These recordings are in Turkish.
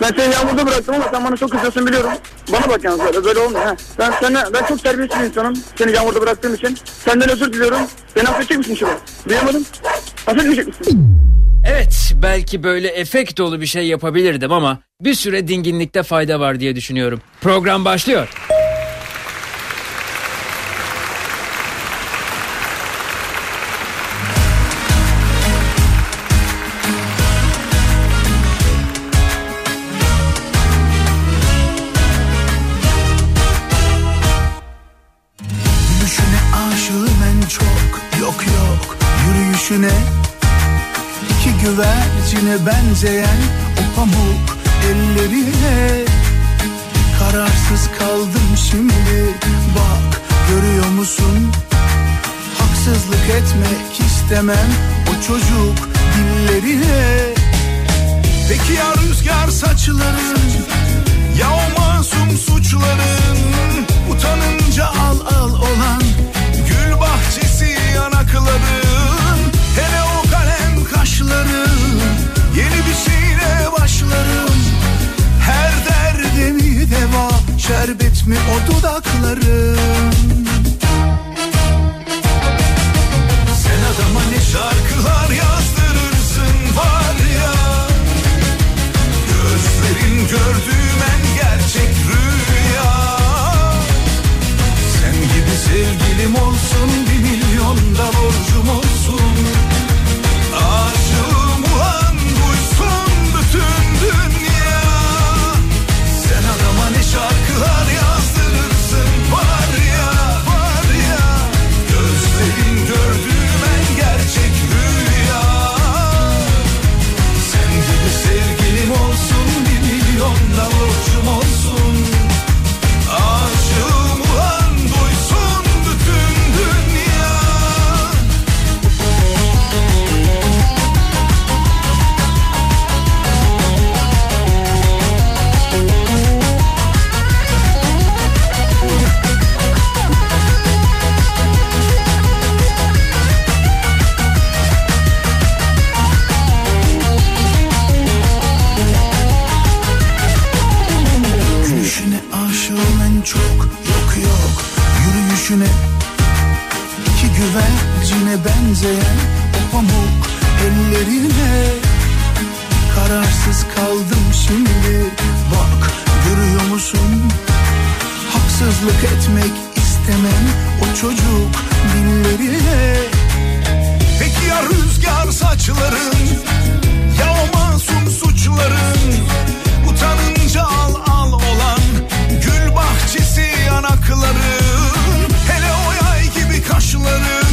Ben seni yağmurda bıraktım ama sen bana çok kızıyorsun biliyorum. Bana bak yalnız böyle, böyle olmuyor ha. Ben, sana, ben çok terbiyesiz bir insanım. Seni yağmurda bıraktığım için. Senden özür diliyorum. Beni affedecek misin Şuba? Duyamadım. Affetmeyecek misin? Evet belki böyle efekt dolu bir şey yapabilirdim ama bir süre dinginlikte fayda var diye düşünüyorum. Program başlıyor. Güvercine benzeyen o pamuk ellerine. Kararsız kaldım şimdi Bak görüyor musun? Haksızlık etmek istemem O çocuk dillerine. Peki ya rüzgar saçların Ya o masum suçların? Utanınca al al olan Gül bahçesi yanakların. Hele o kalem kaşların Şerbet mi o dudakların benzeyen O pamuk ellerine. Kararsız kaldım şimdi Bak görüyor musun? Haksızlık etmek istemem O çocuk dillerine. Peki ya rüzgar saçların Ya o masum suçların? Utanınca al al olan Gül bahçesi yanakların Hele o yay gibi kaşların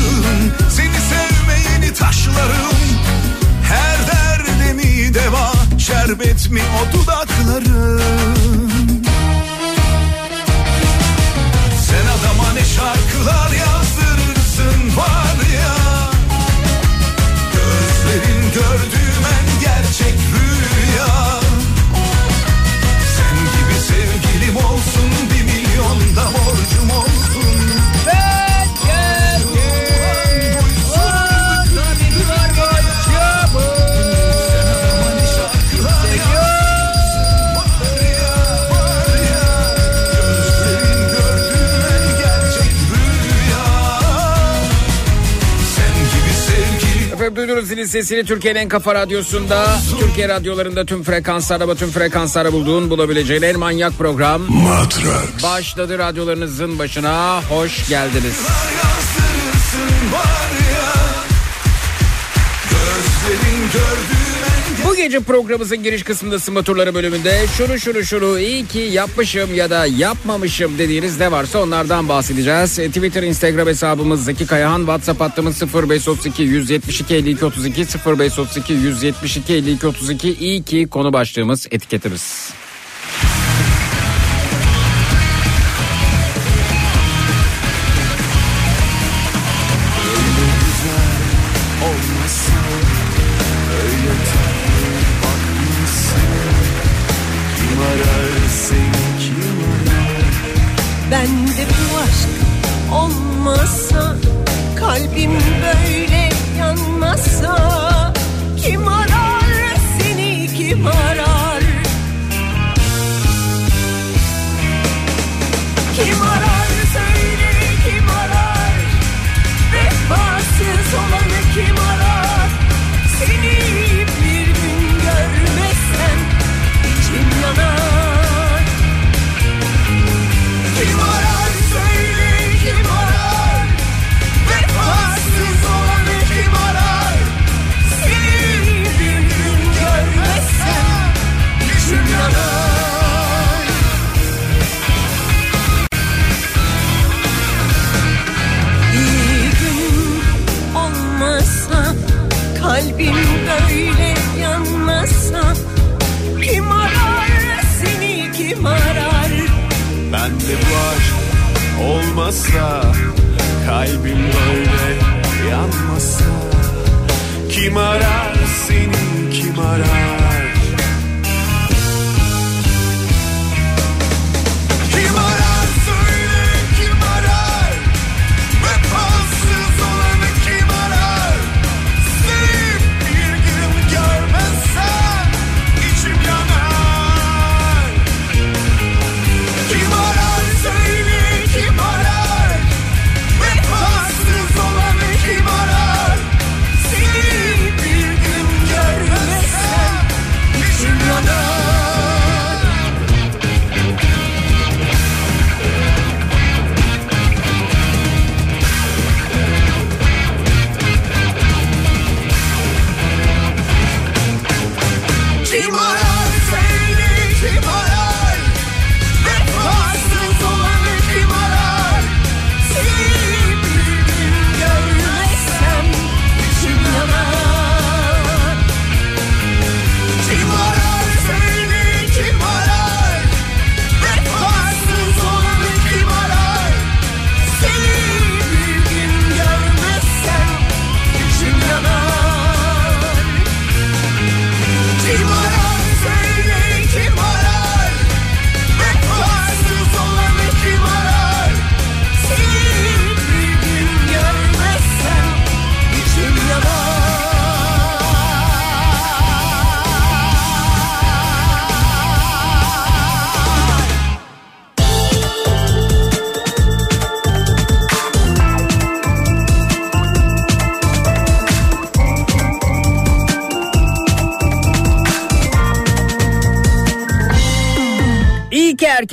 Şerbet mi o dudakların duydunuz zilin sesini Türkiye'nin en kafa radyosunda. Türkiye radyolarında tüm frekanslarda ve tüm frekanslarda bulduğun bulabileceğin en manyak program. Matrax Başladı radyolarınızın başına. Hoş geldiniz. yazdırırsın gece programımızın giriş kısmında turları bölümünde şunu şunu şunu iyi ki yapmışım ya da yapmamışım dediğiniz ne varsa onlardan bahsedeceğiz. E, Twitter, Instagram hesabımız Zeki Kayahan, WhatsApp hattımız 0532 172 52 32 0532 172 52 32 iyi ki konu başlığımız etiketimiz. Kim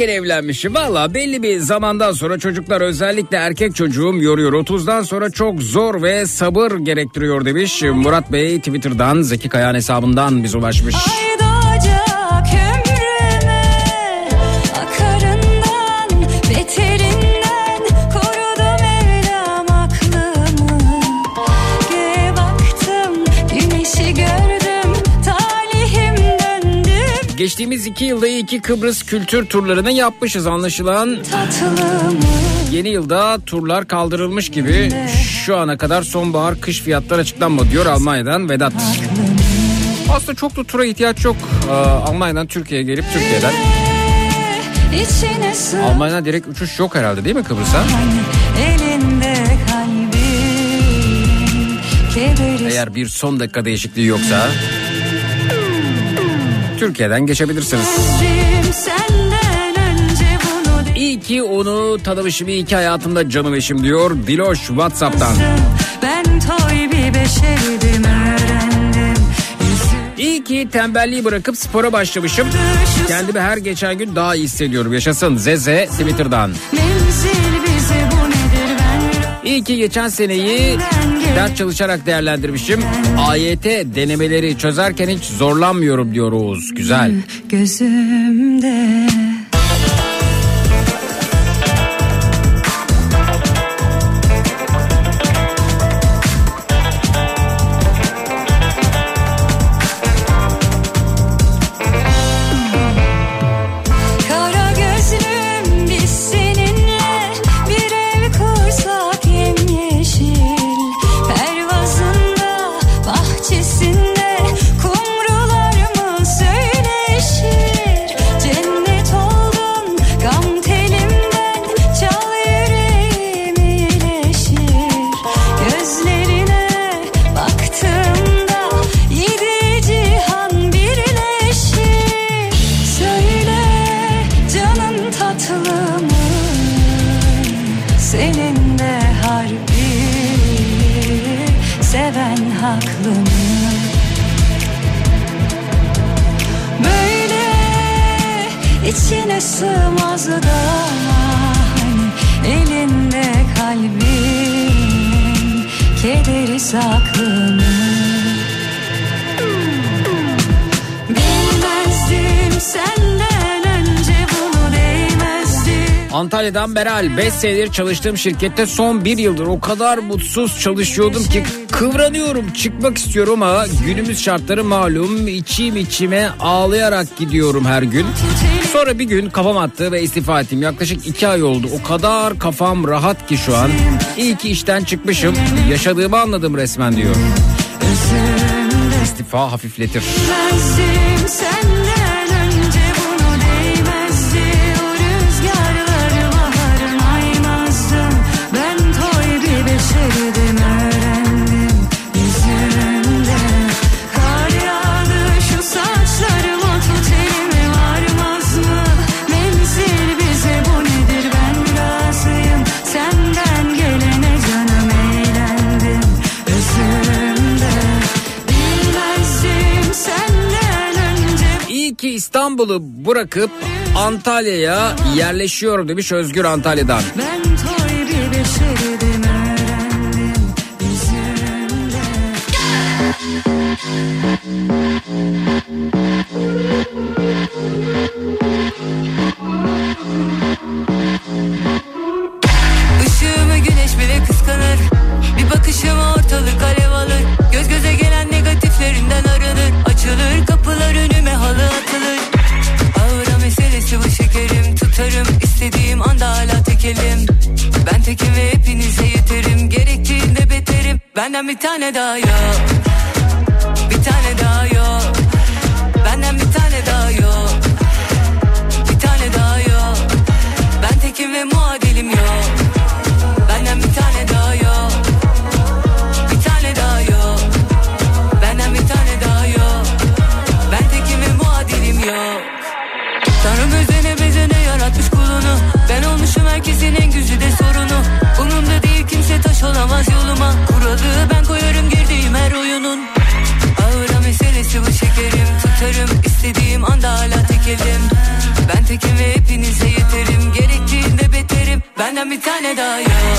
erken evlenmişim. Valla belli bir zamandan sonra çocuklar özellikle erkek çocuğum yoruyor. 30'dan sonra çok zor ve sabır gerektiriyor demiş. Murat Bey Twitter'dan Zeki Kayan hesabından biz ulaşmış. Ay Geçtiğimiz iki yılda iki Kıbrıs kültür turlarını yapmışız anlaşılan. Yeni yılda turlar kaldırılmış gibi şu ana kadar sonbahar kış fiyatlar açıklanmadı diyor Almanya'dan Vedat. Aslında çok da tura ihtiyaç yok. Ee, Almanya'dan Türkiye'ye gelip Türkiye'den. Almanya'dan direkt uçuş yok herhalde değil mi Kıbrıs'a? Eğer bir son dakika değişikliği yoksa Türkiye'den geçebilirsiniz. İyi ki onu tanımışım, iyi ki hayatımda canım eşim diyor Diloş Whatsapp'tan. Ben toy bir beşerdim öğrendim İyi ki tembelliği bırakıp spora başlamışım. Kendimi her geçen gün daha iyi hissediyorum. Yaşasın Zeze Twitter'dan. menzil İyi ki geçen seneyi ders çalışarak değerlendirmişim. AYT denemeleri çözerken hiç zorlanmıyorum diyor Oğuz. Güzel. gözümde 5 senedir çalıştığım şirkette son bir yıldır o kadar mutsuz çalışıyordum ki kıvranıyorum çıkmak istiyorum ama günümüz şartları malum içim içime ağlayarak gidiyorum her gün. Sonra bir gün kafam attı ve istifa ettim. Yaklaşık iki ay oldu. O kadar kafam rahat ki şu an. İyi ki işten çıkmışım. Yaşadığımı anladım resmen diyor. İstifa hafifletir. Bilmezdim senden İstanbul'u bırakıp Antalya'ya yerleşiyor demiş Özgür Antalya'dan. Ben Benden bir tane daha yok istediğim anda hala tekelim. Ben tekim ve hepinize yeterim. Gerektiğinde beterim. Benden bir tane daha yok.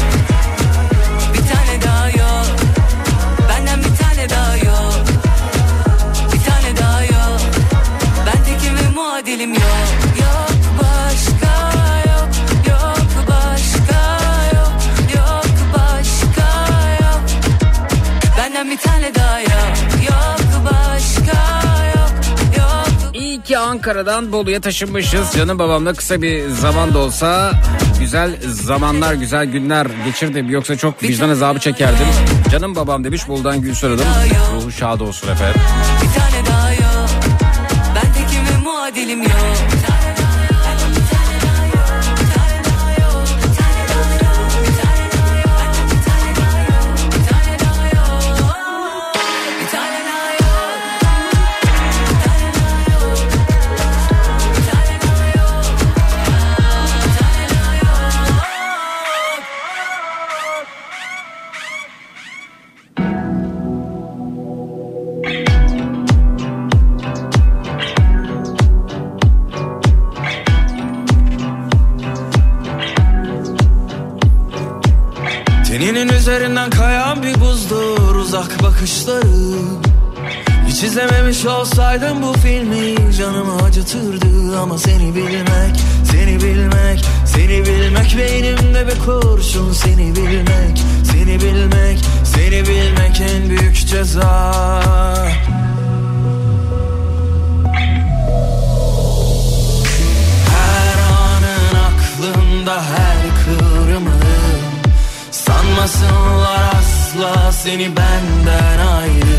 Bir tane daha yok. Benden bir tane daha yok. Bir tane daha yok. Ben tekim ve muadilim yok. Yok başka yok. Yok başka yok. Yok başka yok. Benden bir tane daha yok. Yok başka ki Ankara'dan Bolu'ya taşınmışız. Canım babamla kısa bir zaman da olsa güzel zamanlar, güzel günler geçirdim. Yoksa çok vicdan azabı çekerdim. Canım babam demiş Bolu'dan Gülsür Hanım. Ruhu şad olsun efendim. Bir tane daha yok Ben tekim ve muadilim yok olsaydım bu filmi canımı acıtırdı Ama seni bilmek, seni bilmek, seni bilmek Beynimde bir kurşun. Seni bilmek, seni bilmek, seni bilmek en büyük ceza. Her anın aklımda her kıvrımın Sanmasınlar asla seni benden ayrı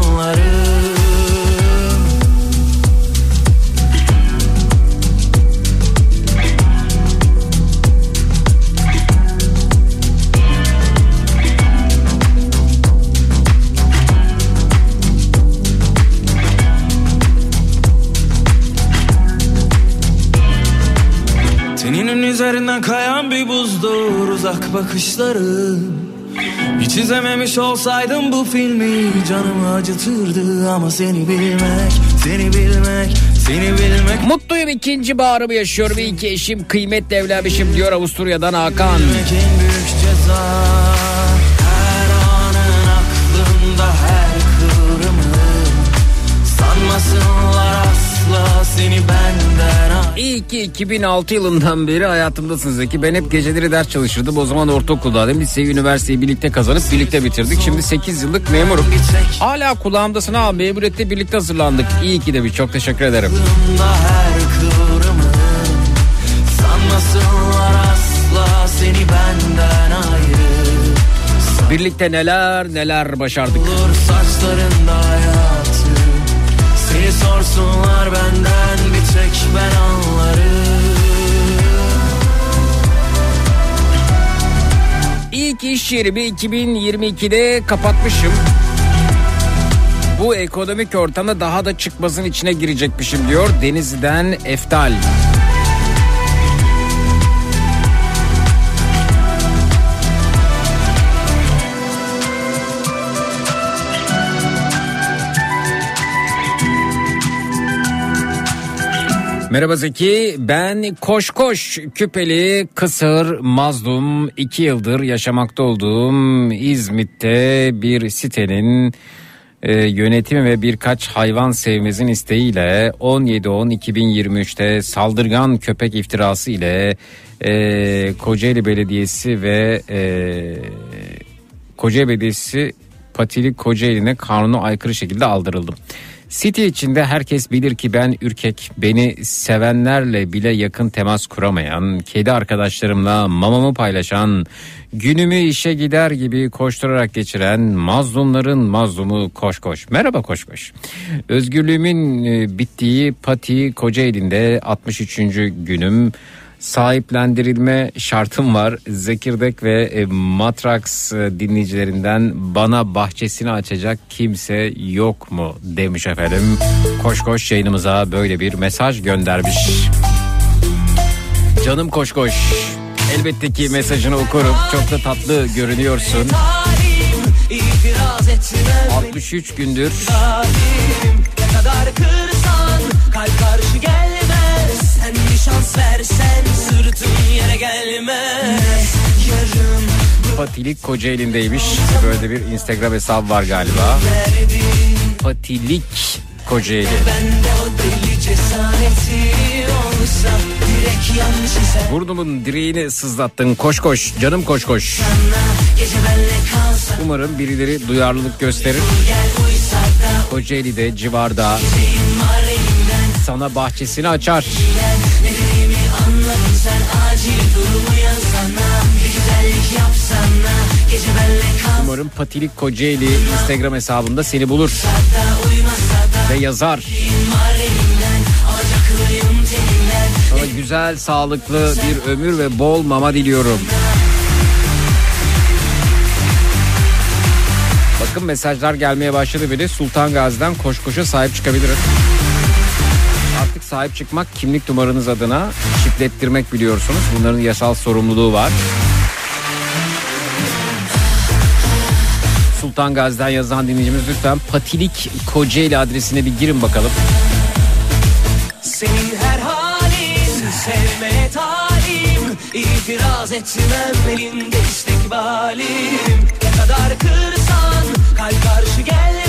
buzdur uzak bakışların Hiç izlememiş olsaydım bu filmi canımı acıtırdı. Ama seni bilmek, seni bilmek, seni bilmek. Mutluyum ikinci bağrımı yaşıyorum. İyi ki eşim kıymetle evlenmişim diyor Avusturya'dan Hakan. Bilmek en büyük ceza. Her anın aklımda her kıvrımı. Sanmasınlar asla seni benden İyi ki 2006 yılından beri hayatımdasınız Zeki. Ben hep geceleri ders çalışırdım. O zaman ortaokuldaydım. Liseyi, üniversiteyi birlikte kazanıp birlikte bitirdik. Şimdi 8 yıllık memurum. Hala kulağımdasın ha. Memuriyette birlikte hazırlandık. İyi ki de bir çok teşekkür ederim. Birlikte neler neler başardık. Olur saçlarında hayatı Seni sorsunlar benden bir tek ben anlarım İyi ki iş yerimi 2022'de kapatmışım. Bu ekonomik ortamda daha da çıkmazın içine girecekmişim diyor Denizli'den Eftal. Merhaba Zeki, ben Koş Koş Küpeli Kısır Mazlum 2 yıldır yaşamakta olduğum İzmit'te bir sitenin e, yönetimi ve birkaç hayvan sevmezin isteğiyle 17-10-2023'te saldırgan köpek iftirası ile e, Kocaeli Belediyesi ve e, Kocaeli Belediyesi Patili Kocaeli'ne kanuna aykırı şekilde aldırıldım. City içinde herkes bilir ki ben ürkek, beni sevenlerle bile yakın temas kuramayan, kedi arkadaşlarımla mamamı paylaşan, günümü işe gider gibi koşturarak geçiren mazlumların mazlumu Koş Koş. Merhaba Koş Koş. Özgürlüğümün e, bittiği Pati Kocaeli'nde 63. günüm sahiplendirilme şartım var. Zekirdek ve e, Matrax e, dinleyicilerinden bana bahçesini açacak kimse yok mu demiş efendim. Koş koş yayınımıza böyle bir mesaj göndermiş. Canım koş koş. Elbette ki mesajını okurum. Çok da tatlı görünüyorsun. İtiraz etmem 63 gündür versen sırtın yere gelmez Yarım Patilik Kocaeli'ndeymiş. Böyle bir Instagram hesabı var galiba. Patilik Kocaeli. Burnumun direğini sızlattın koş koş canım koş koş. Umarım birileri duyarlılık gösterir. Kocaeli'de civarda sana bahçesini açar. Anladın sen acil durumu yazsana Bir güzellik yapsana Gece benle kalsan Umarım Patilik Kocaeli Instagram hesabında seni bulur ve yazar. Sana güzel, sağlıklı bir ömür ve bol mama diliyorum. Bakın mesajlar gelmeye başladı bile. Sultan Gazi'den koş koşa sahip çıkabilirim. Sahip çıkmak kimlik numaranız adına çiplettirmek biliyorsunuz. Bunların yasal sorumluluğu var. Sultan Gazi'den yazan dinleyicimiz lütfen Patilik Kocaeli adresine bir girin bakalım. Senin her halin sevmeye talim İtiraz etmem elinde istikbalim Ne kadar kırsan kalp karşı bir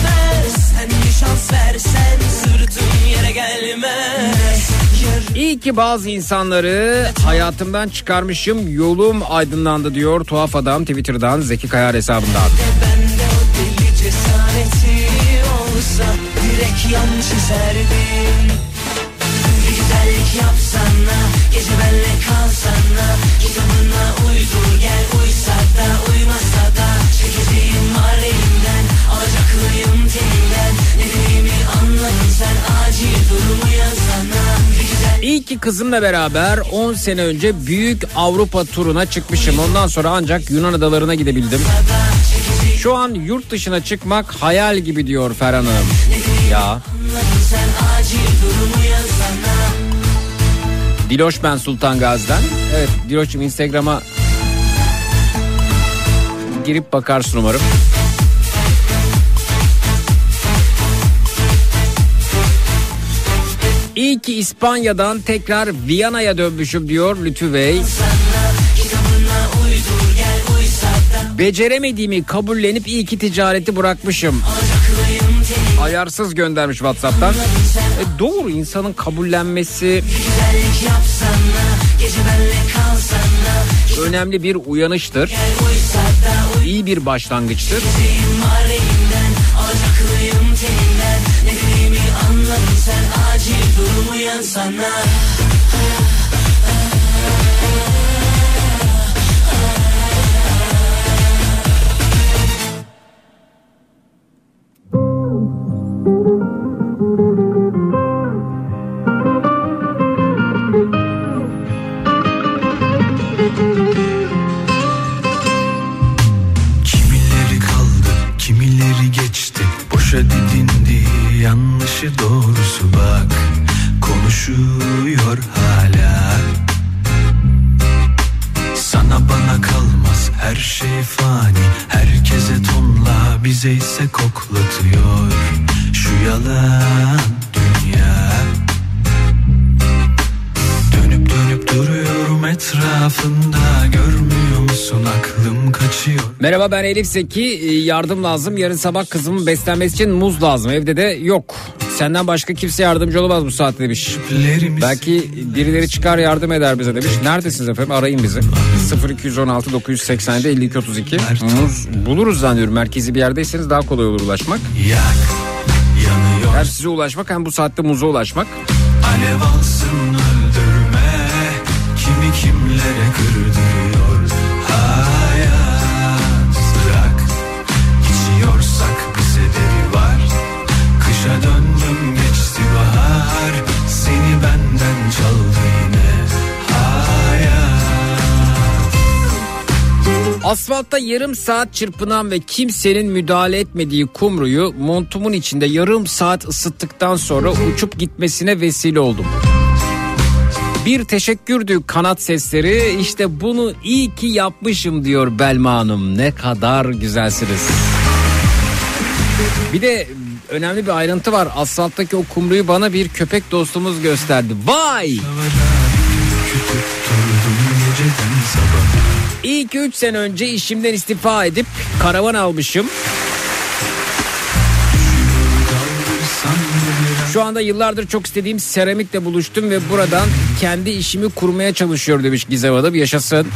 şans versen sırtın yere gelmez İyi ki bazı insanları hayatımdan çıkarmışım yolum aydınlandı diyor tuhaf adam Twitter'dan Zeki Kayar hesabından. bende o deli cesareti olsa Direkt yanlış çizerdim Bir güzellik yapsana Gece benle kalsana Kitabına uydur ki kızımla beraber 10 sene önce büyük Avrupa turuna çıkmışım. Ondan sonra ancak Yunan adalarına gidebildim. Şu an yurt dışına çıkmak hayal gibi diyor Ferhan Hanım. Ya Diloş ben Sultan Gazi'den. Evet Diloş'um Instagram'a girip bakarsın umarım. İyi ki İspanya'dan tekrar Viyana'ya dönmüşüm diyor Lütfü Bey. Beceremediğimi kabullenip iyi ki ticareti bırakmışım. Ayarsız göndermiş Whatsapp'tan. E doğru insanın kabullenmesi önemli bir uyanıştır. İyi bir başlangıçtır. Kimileri Konuşuyor hala. Sana bana kalmaz her şey fani. Herkese tonla bize ise koklatıyor Şu yalan dünya. Dönüp dönüp duruyorum etrafında Görmüyor musun aklım kaçıyor Merhaba ben Elif Zeki. Ee, Yardım lazım. Yarın sabah kızımın beslenmesi için muz lazım. Evde de yok. Senden başka kimse yardımcı olamaz bu saatte demiş. Lerimiz Belki birileri çıkar yardım eder bize demiş. Neredesiniz efendim? Arayın bizi. 0216 987 52 32. Muz buluruz zannediyorum. Merkezi bir yerdeyseniz daha kolay olur ulaşmak. yak yanıyor Hem size ulaşmak hem bu saatte muza ulaşmak. Alev alsın öldürme Kimi kimlere kırdırıyor Asfaltta yarım saat çırpınan ve kimsenin müdahale etmediği kumruyu montumun içinde yarım saat ısıttıktan sonra uçup gitmesine vesile oldum. Bir teşekkürdü kanat sesleri işte bunu iyi ki yapmışım diyor Belma Hanım. Ne kadar güzelsiniz. Bir de önemli bir ayrıntı var. Asfalttaki o kumruyu bana bir köpek dostumuz gösterdi. Vay! Sabaha İyi ki 3 sene önce işimden istifa edip karavan almışım. Şu anda yıllardır çok istediğim seramikle buluştum ve buradan kendi işimi kurmaya çalışıyor demiş Gizem Hanım. Yaşasın.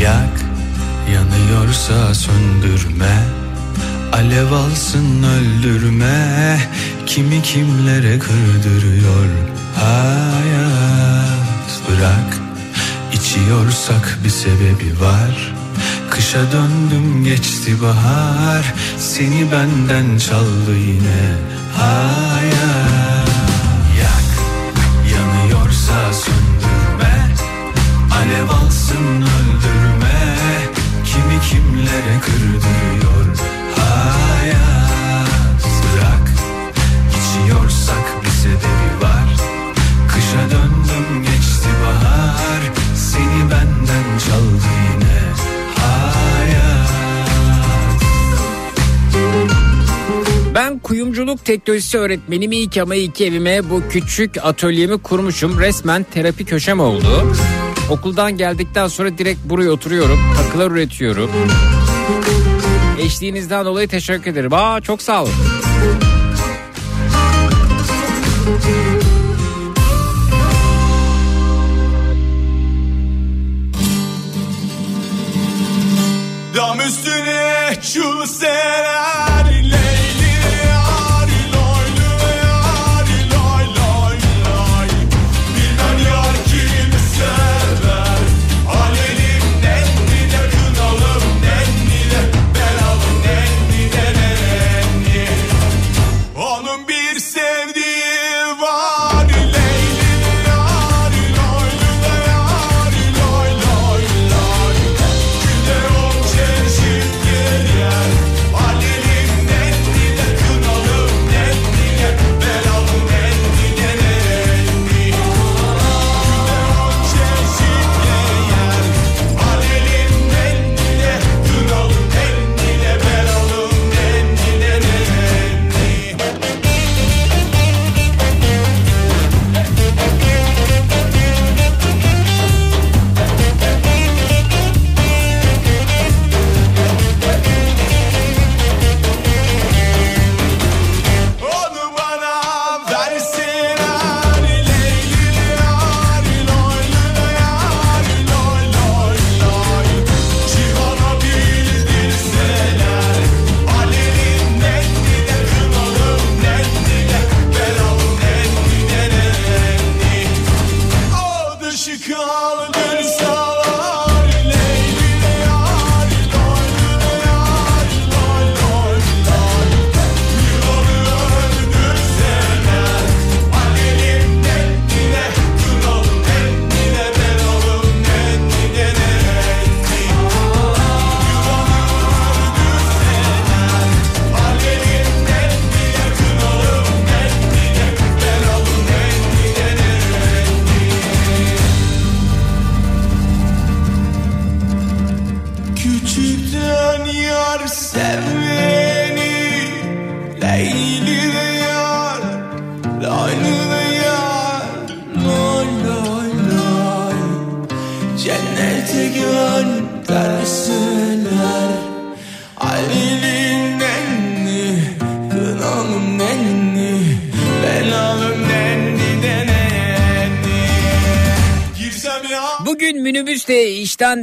Yak yanıyorsa söndürme Alev alsın öldürme Kimi kimlere kırdırıyor Hayat bırak İçiyorsak bir sebebi var. Kışa döndüm geçti bahar. Seni benden çaldı yine Hayat Yak yanıyorsa söndürme. Alev alsın öldürme. Kimi kimlere kırdırıyor kuyumculuk teknolojisi öğretmenim iyi ki ama ki evime bu küçük atölyemi kurmuşum. Resmen terapi köşem oldu. Okuldan geldikten sonra direkt buraya oturuyorum. Takılar üretiyorum. Eşliğinizden dolayı teşekkür ederim. Aa çok sağ olun. Dam üstüne şu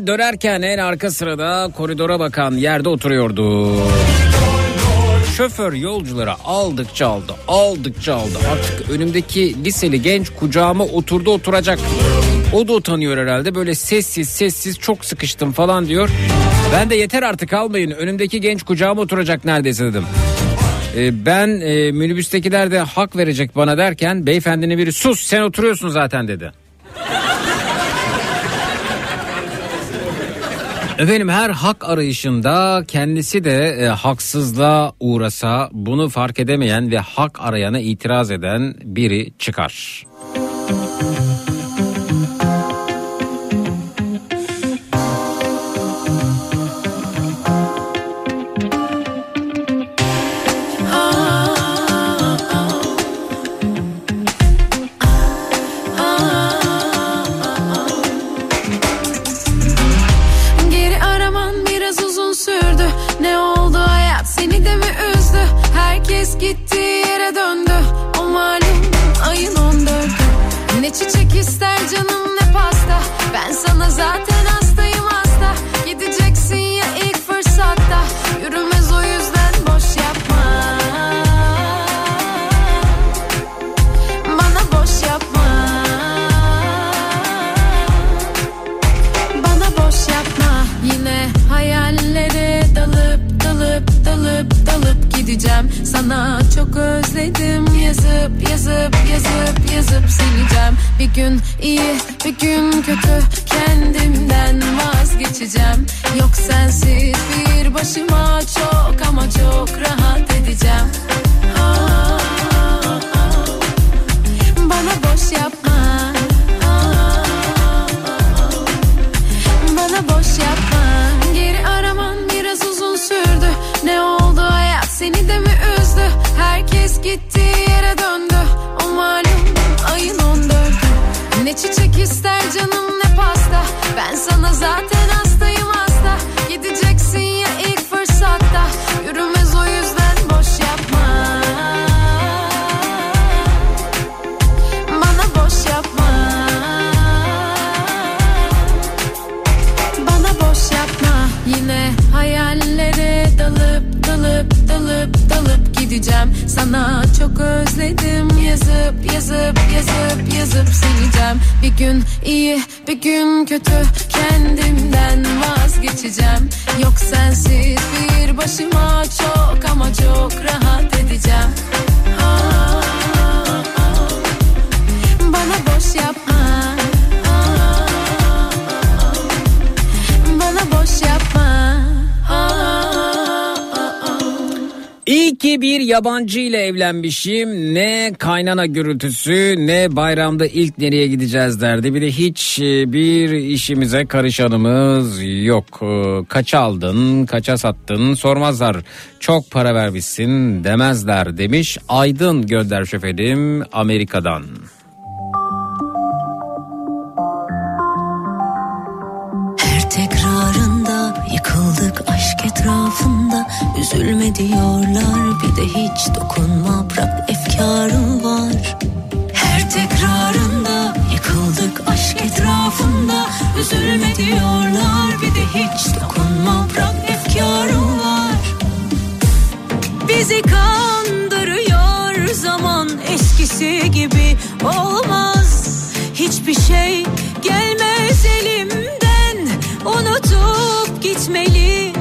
dönerken en arka sırada koridora bakan yerde oturuyordu. Şoför yolculara aldıkça aldı, aldıkça aldı. Artık önümdeki liseli genç kucağıma oturdu oturacak. O da utanıyor herhalde böyle sessiz sessiz çok sıkıştım falan diyor. Ben de yeter artık almayın önümdeki genç kucağıma oturacak neredeyse dedim. Ee, ben e, minibüstekiler de hak verecek bana derken beyefendinin biri sus sen oturuyorsun zaten dedi. Efendim her hak arayışında kendisi de e, haksızlığa uğrasa bunu fark edemeyen ve hak arayana itiraz eden biri çıkar. Dalıp gideceğim Sana çok özledim. Yazıp yazıp yazıp yazıp sileceğim Bir gün iyi bir gün kötü. Kendimden vazgeçeceğim. Yok sensiz bir başıma çok ama çok rahat edeceğim. Aa, ister canım ne pasta? Ben sana zaten hastayım gideceğim Sana çok özledim. Yazıp yazıp yazıp yazıp sileceğim. Bir gün iyi bir gün kötü. Kendimden vazgeçeceğim. Yok sensiz bir başıma çok ama çok rahat edeceğim ki bir yabancı ile evlenmişim. Ne kaynana gürültüsü ne bayramda ilk nereye gideceğiz derdi. Bir de hiç e, bir işimize karışanımız yok. E, Kaça aldın, kaça sattın sormazlar. Çok para vermişsin demezler demiş Aydın Gönder şoförüm Amerika'dan. Etrafında Üzülme diyorlar. Bir de hiç dokunma bırak efkarım var. Her tekrarında yıkıldık aşk etrafında. Üzülme diyorlar. Bir de hiç dokunma bırak efkarım var. Bizi kandırıyor zaman eskisi gibi olmaz. Hiçbir şey gelmez elimden. Unutup gitmeli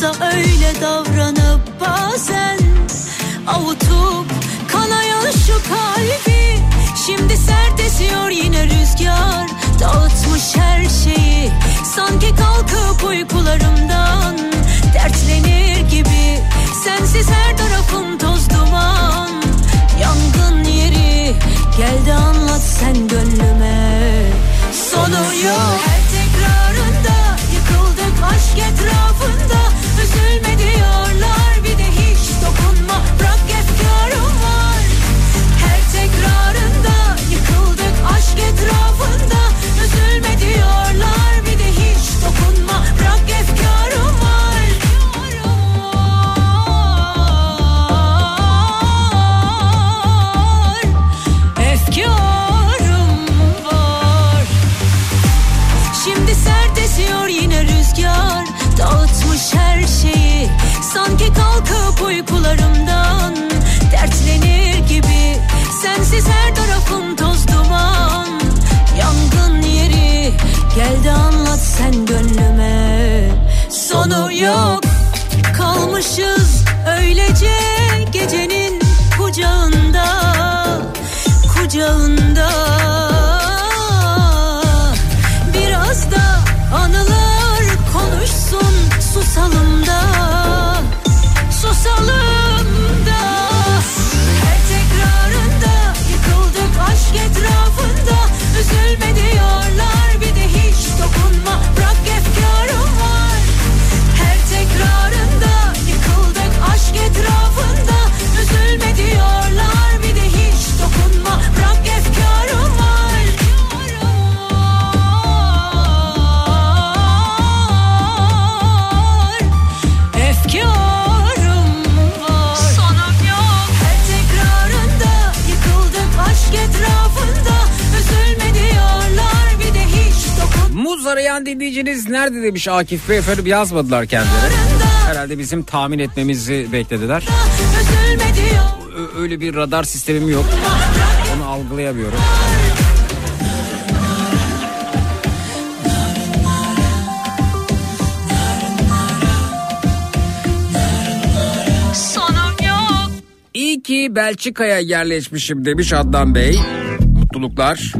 da öyle davranıp bazen Avutup kanayan şu kalbi. Şimdi sert esiyor yine rüzgar Dağıtmış her şeyi. Sanki kalkıp uykularımdan Dertlenir gibi. Sensiz her tarafım toz duman Yangın yeri. Gel de anlat sen gönlüme. Sonu yok. Her tekrarında Yıkıldık aşk etrafında Üzülme diyorlar. Bir de hiç dokunma. Bırak efkarım var. Her tekrarında Yıkıldık aşk etrafında. Üzülme diyorlar. Bir de hiç dokunma. Bırak Sanki kalkıp uykularımdan dertlenir gibi. Sensiz her tarafım toz duman. Yangın yeri gelde anlat sen gönlüme. Sonu yok kalmışız öylece gecenin kucağında Kucağında. Biraz da anılar konuşsun susalım da salı Kabus arayan dinleyiciniz nerede demiş Akif Bey efendim yazmadılar kendileri. Herhalde bizim tahmin etmemizi beklediler. Öyle bir radar sistemim yok. Onu algılayamıyorum. İyi ki Belçika'ya yerleşmişim demiş Adnan Bey. Mutluluklar.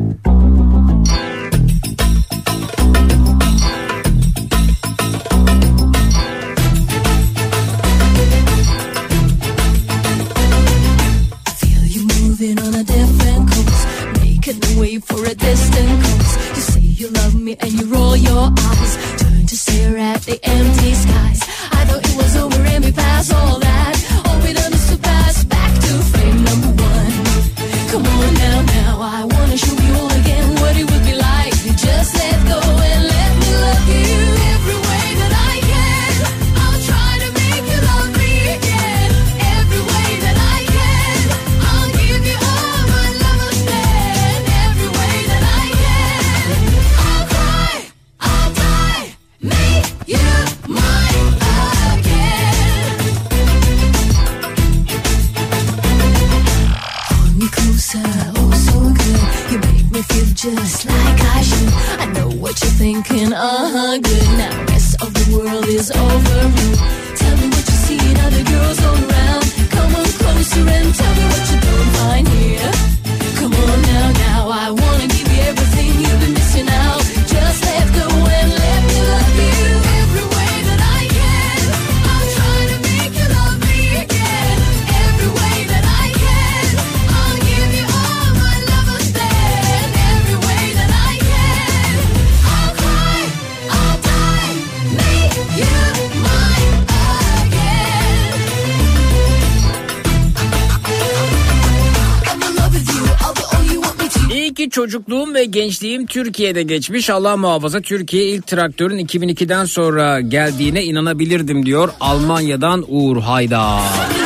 gençliğim Türkiye'de geçmiş. Allah muhafaza Türkiye ilk traktörün 2002'den sonra geldiğine inanabilirdim diyor Almanya'dan Uğur Haydar.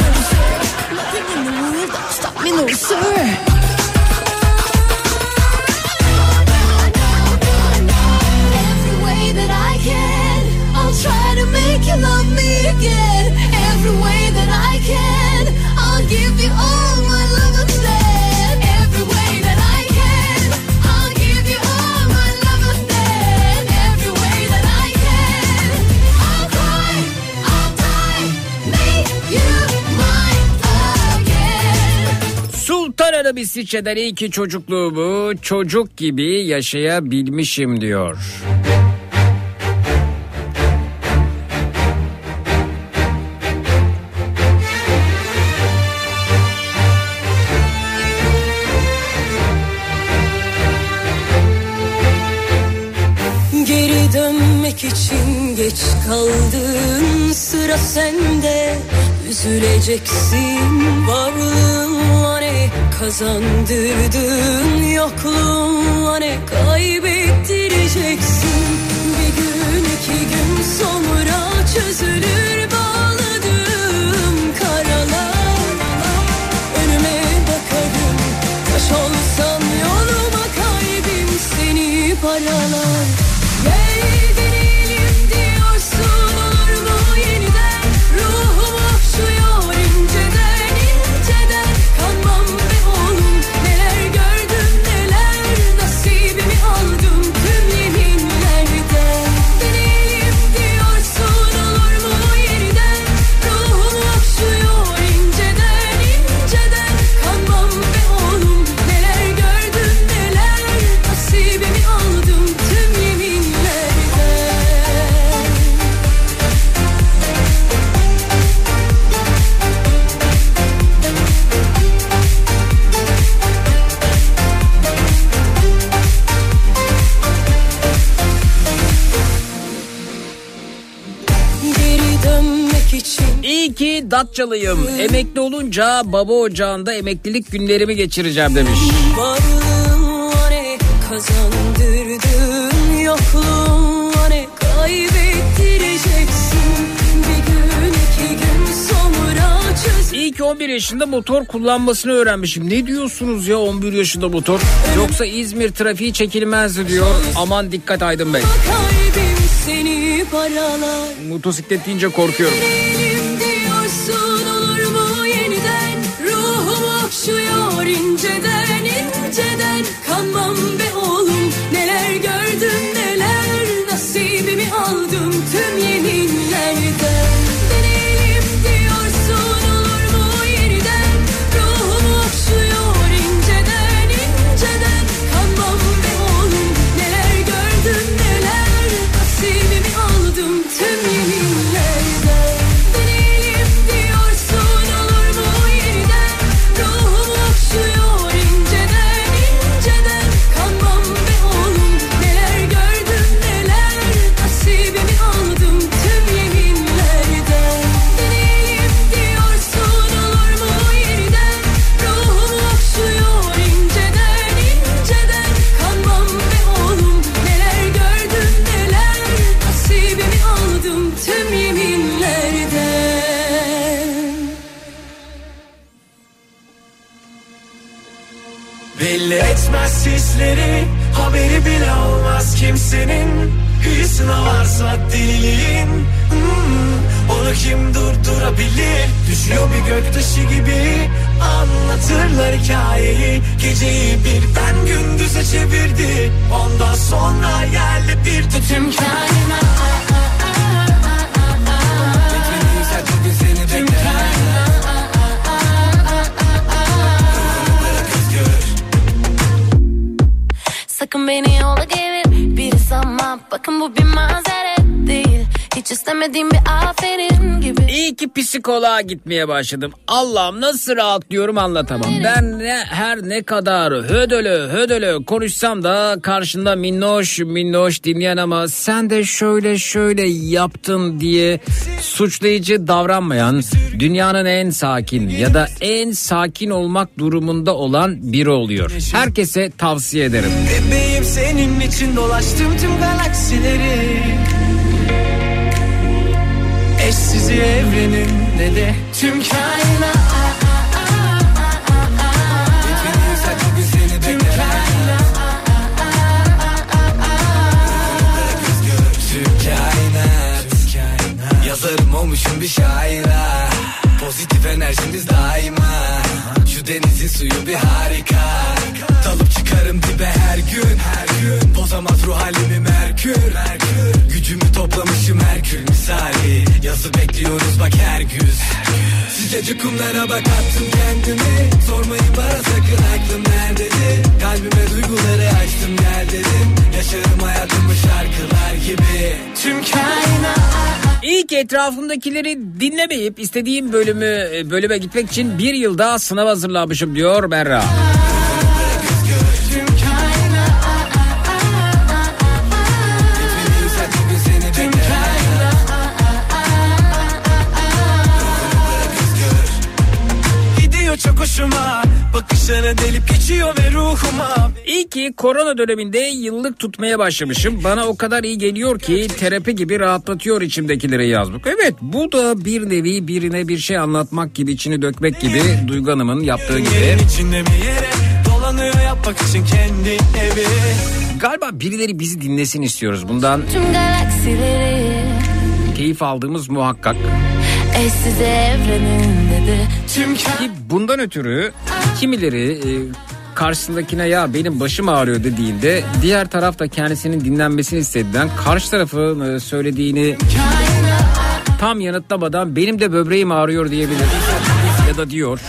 da bir siçeden iyi ki çocukluğumu çocuk gibi yaşayabilmişim diyor. Geri dönmek için geç kaldın. Sıra sende. Üzüleceksin varlığın. Kazandırdığın yokluğun ne kaybettireceksin? Bir gün iki gün sonra çözülür bağladığım karalar. Önüme bakarım taş olsam yoluma kaybim seni paralar. Datçalıyım. Emekli olunca baba ocağında emeklilik günlerimi geçireceğim demiş. Varlığın var e kazandırdın Yokluğun var e kaybettireceksin Bir gün iki gün sonra çöz İyi ki 11 yaşında motor kullanmasını öğrenmişim. Ne diyorsunuz ya 11 yaşında motor? Yoksa İzmir trafiği çekilmezdi diyor. Aman dikkat Aydın Bey. Kalbim seni paralar Motosiklet deyince korkuyorum. İnceden inceden Kanmam be Etmez hisleri Haberi bile olmaz kimsenin. Kıyısına varsa deliliğin Hmm, Onu kim durdurabilir? Düşüyor bir göktaşı gibi. Anlatırlar hikayeyi. Geceyi birden gündüze çevirdi. Ondan sonra yerle bir tüm kainat Sakın beni yola gelir biri sanma Bakın bu bir mazeret değil Hiç istemediğim bir aferin gibi İyi ki psikoloğa gitmeye başladım. Allah'ım nasıl rahatlıyorum anlatamam. Ben ne, her ne kadar hödölü hödölü konuşsam da karşında minnoş minnoş dinleyen ama sen de şöyle şöyle yaptın diye suçlayıcı davranmayan dünyanın en sakin ya da en sakin olmak durumunda olan biri oluyor. Herkese tavsiye ederim. Bebeğim senin için dolaştım tüm galaksileri Eşsizi evrenin ne de tüm kainat seni bekler Bırak özgür tüm kainat. Yazarım olmuşum bir şaira. Pozitif enerjimiz daima denizin suyu bir harika. Dalıp çıkarım dibe her gün. Her gün. Bozamaz ruh halimi merkür. Merkür Gücümü toplamışım Herkül misali. Yazı bekliyoruz bak her güz. Sıcacık kumlara bak attım kendimi. Sormayın bana sakın aklım nerededir? Kalbime duyguları açtım gel dedim. Yaşarım hayatımı şarkılar gibi. Tüm kainat İyi ki etrafımdakileri dinlemeyip istediğim bölümü e, bölüme gitmek için bir yıl daha sınav hazırlamışım diyor Berra. Bakışlara delip geçiyor ve ruhuma İyi ki korona döneminde yıllık tutmaya başlamışım. Bana o kadar iyi geliyor ki terapi gibi rahatlatıyor içimdekileri yazmış. Evet bu da bir nevi birine bir şey anlatmak gibi içini dökmek gibi Duygu Hanım'ın yaptığı gibi. İçinde bir yere Dolanıyor yapmak için kendi evi Galiba birileri bizi dinlesin istiyoruz. Bundan Tüm galaksileri keyif aldığımız muhakkak. Eşsiz Tüm Ki bundan ötürü kimileri e, karşısındakine ya benim başım ağrıyor dediğinde diğer taraf da kendisinin dinlenmesini istediğinden karşı tarafın e, söylediğini tam yanıtlamadan benim de böbreğim ağrıyor diyebilir ya da diyor.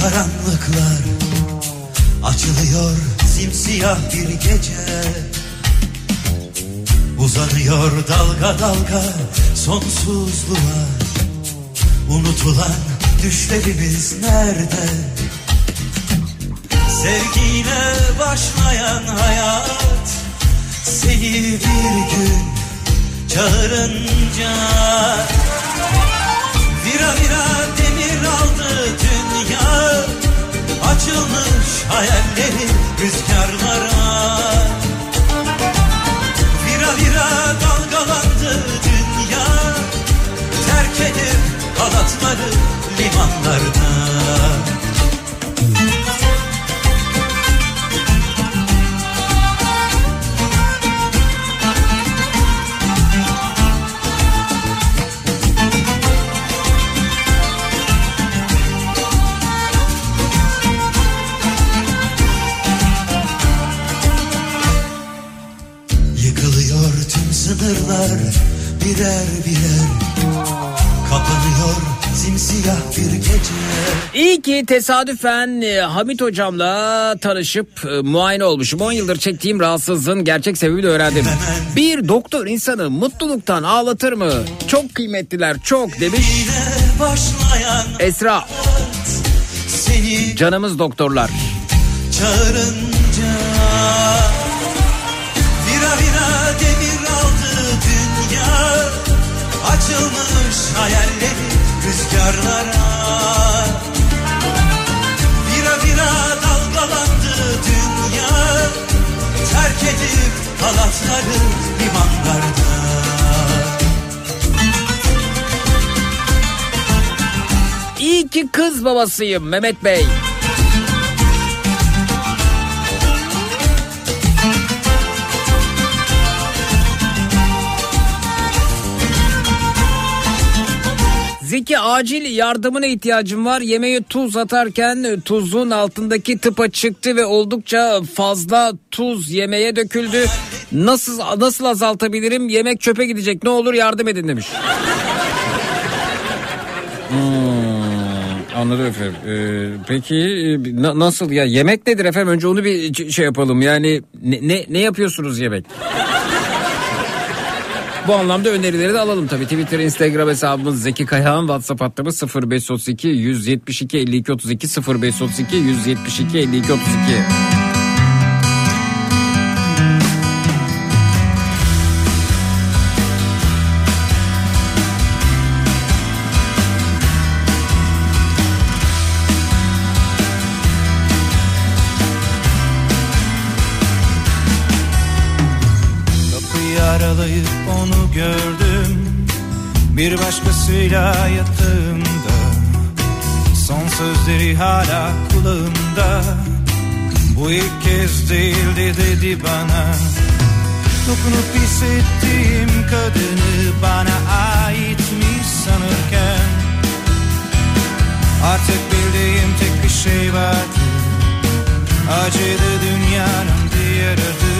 Karanlıklar Açılıyor simsiyah bir gece. Uzanıyor dalga dalga sonsuzluğa. Unutulan düşlerimiz nerede? Sevgiyle başlayan hayat Seni bir gün çağırınca. Vira vira demir aldı Açılmış hayalleri rüzgarlara. Vira vira dalgalandı dünya Terk edip halatları limanlarda İyi ki tesadüfen e, Hamit hocamla tanışıp e, muayene olmuşum. 10 yıldır çektiğim rahatsızlığın gerçek sebebini öğrendim. Bir doktor insanı mutluluktan ağlatır mı? Çok kıymetliler çok demiş Esra. Canımız doktorlar. çağırınca Vira vira demir aldı dünya Açılmış hayalleri rüzgarlara Terk edip halatları limanlarda İyi ki kız babasıyım Mehmet Bey. Zeki acil yardımına ihtiyacım var. Yemeğe tuz atarken e, tuzun altındaki tıpa çıktı ve oldukça fazla tuz yemeğe döküldü. Nasıl nasıl azaltabilirim? Yemek çöpe gidecek. Ne olur yardım edin demiş. Hmm, anladım efendim. Ee, peki e, na- nasıl ya yemek nedir efendim? Önce onu bir şey yapalım. Yani ne ne, ne yapıyorsunuz yemek? Bu anlamda önerileri de alalım tabii. Twitter, Instagram hesabımız Zeki Kayağan, WhatsApp hattımız 0532 172 52 32 0532 172 52 32. Bir başkasıyla yatağımda Son sözleri hala kulağımda. Bu ilk kez değildi dedi bana. Dokunup hissettiğim kadını bana aitmiş sanırken? Artık bildiğim tek bir şey vardı. Acıdı dünyanın diğer adı.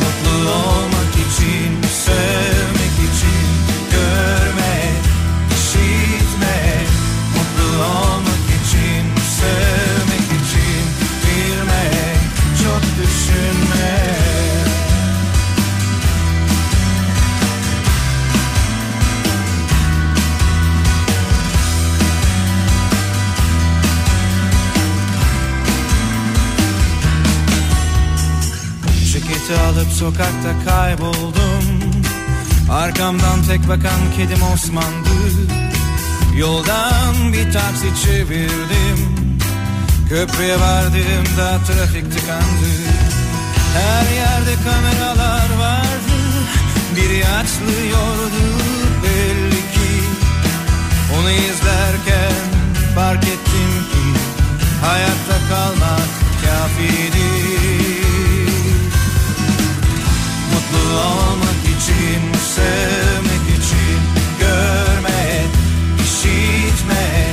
Mutlu olmak için, sevmek için Görme, işitme Mutlu olmak için, sevmek için Bilme, çok düşünme. Alıp sokakta kayboldum Arkamdan tek bakan kedim Osman'dı Yoldan bir taksi çevirdim. Köprüye vardığımda trafik tıkandı. Her yerde kameralar vardı. Biri açlıyordu belli ki. Onu izlerken fark ettim ki Hayatta kalmak kafiydi. Mutlu olmak için, sevmek için Görme, işitme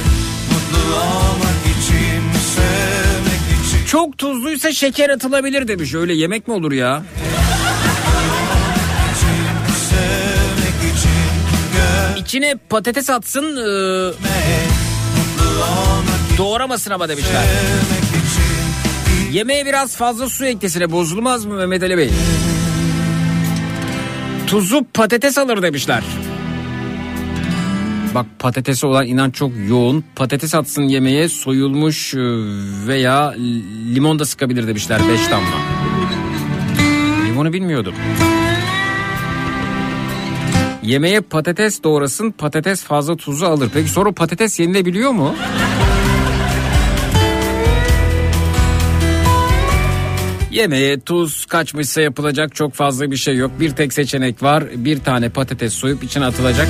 Mutlu olmak için, sevmek için Çok tuzluysa şeker atılabilir demiş. Öyle yemek mi olur ya? İçine patates atsın e, doğramasın ama demişler. Yemeğe biraz fazla su eklesine bozulmaz mı Mehmet Ali Bey? Tuzu patates alır demişler. Bak patatesi olan inanç çok yoğun. Patates atsın yemeğe soyulmuş e, veya limon da sıkabilir demişler 5 damla. Limonu bilmiyordum. Yemeğe patates doğrasın patates fazla tuzu alır. Peki sonra patates yenilebiliyor mu? Yemeğe tuz kaçmışsa yapılacak çok fazla bir şey yok. Bir tek seçenek var. Bir tane patates soyup içine atılacak.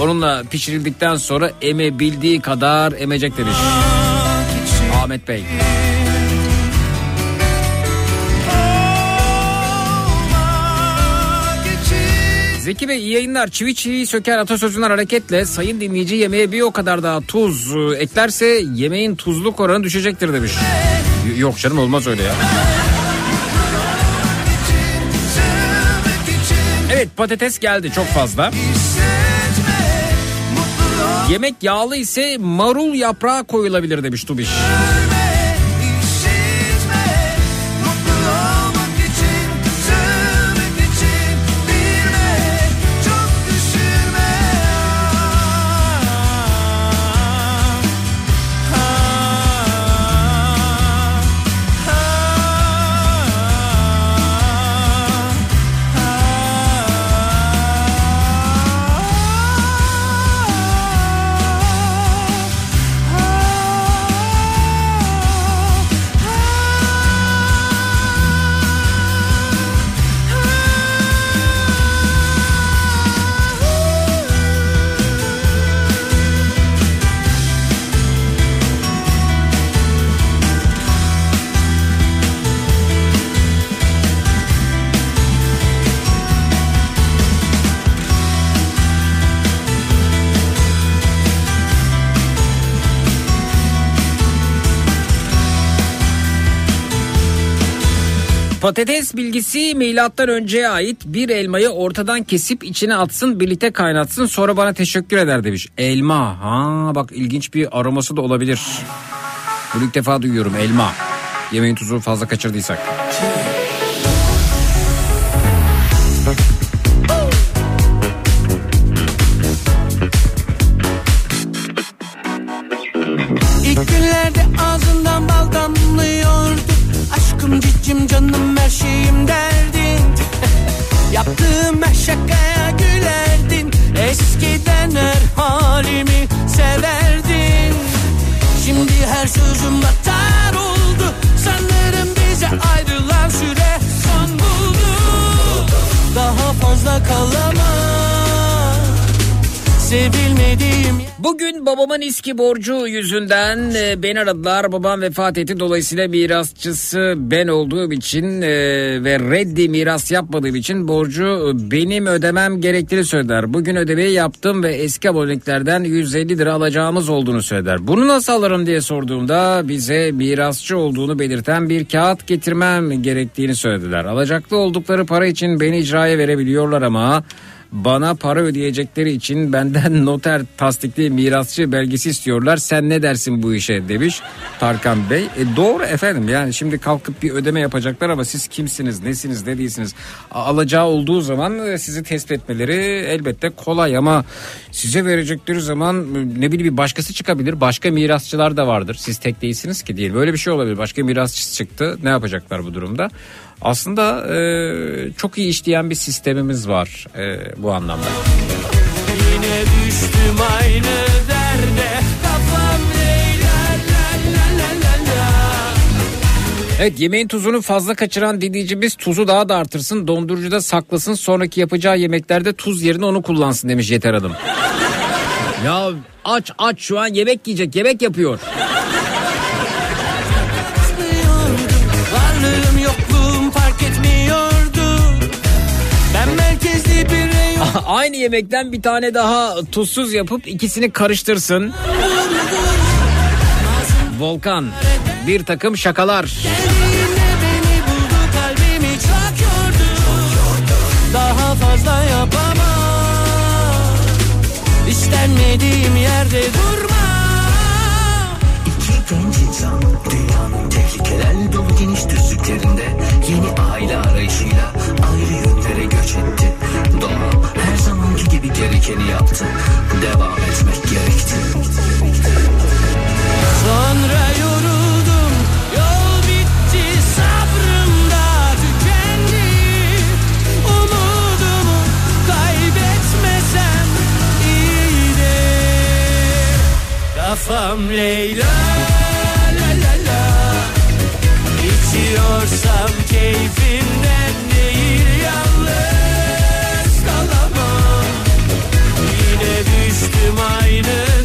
Onunla pişirildikten sonra emebildiği kadar emecek demiş. Ahmet Bey. Zeki Bey iyi yayınlar. Çivi çivi söker atasözünden hareketle sayın dinleyici yemeğe bir o kadar daha tuz e, eklerse yemeğin tuzluk oranı düşecektir demiş. Yok canım olmaz öyle ya. Evet patates geldi çok fazla. Yemek yağlı ise marul yaprağı koyulabilir demiş Tubiş. Patates bilgisi milattan önceye ait bir elmayı ortadan kesip içine atsın birlikte kaynatsın sonra bana teşekkür eder demiş. Elma ha bak ilginç bir aroması da olabilir. Bunu ilk defa duyuyorum elma. Yemeğin tuzunu fazla kaçırdıysak. Yaptığım her gülerdin. Eskiden her halimi severdin. Şimdi her sözüm batar oldu. Sanırım bize ayrılan süre son buldu. Daha fazla kalamam Sevilmediğim Bugün babamın iski borcu yüzünden e, beni aradılar. Babam vefat etti. Dolayısıyla mirasçısı ben olduğum için e, ve reddi miras yapmadığım için borcu e, benim ödemem gerektiğini söylediler. Bugün ödemeyi yaptım ve eski aboneliklerden 150 lira alacağımız olduğunu söylediler. Bunu nasıl alırım diye sorduğumda bize mirasçı olduğunu belirten bir kağıt getirmem gerektiğini söylediler. Alacaklı oldukları para için beni icraya verebiliyorlar ama bana para ödeyecekleri için benden noter tasdikli mirasçı belgesi istiyorlar. Sen ne dersin bu işe demiş Tarkan Bey. E doğru efendim yani şimdi kalkıp bir ödeme yapacaklar ama siz kimsiniz, nesiniz, ne değilsiniz. Alacağı olduğu zaman e, sizi tespit etmeleri elbette kolay ama size verecekleri zaman e, ne bileyim bir başkası çıkabilir. Başka mirasçılar da vardır. Siz tek değilsiniz ki değil. Böyle bir şey olabilir. Başka mirasçı çıktı. Ne yapacaklar bu durumda? Aslında e, çok iyi işleyen bir sistemimiz var e, bu anlamda. Yine düştüm aynı derde Kafam Evet yemeğin tuzunu fazla kaçıran dinleyicimiz tuzu daha da artırsın dondurucuda saklasın sonraki yapacağı yemeklerde tuz yerine onu kullansın demiş Yeter Hanım. ya aç aç şu an yemek yiyecek yemek yapıyor. Aynı yemekten bir tane daha tuzsuz yapıp ikisini karıştırsın. Volkan bir takım şakalar. Daha fazla yapamam İstenmediğim yerde durma İki genç insan dünyanın tehlikeler dolu geniş düzlüklerinde yeni aile arayışıyla gerekeni yaptı. Devam etmek gerekti. Sonra yoruldum Yol bitti sabrım da tükendi Umudumu kaybetmesem iyiydi Kafam Leyla la la la İçiyorsam keyfimden düştüm aynı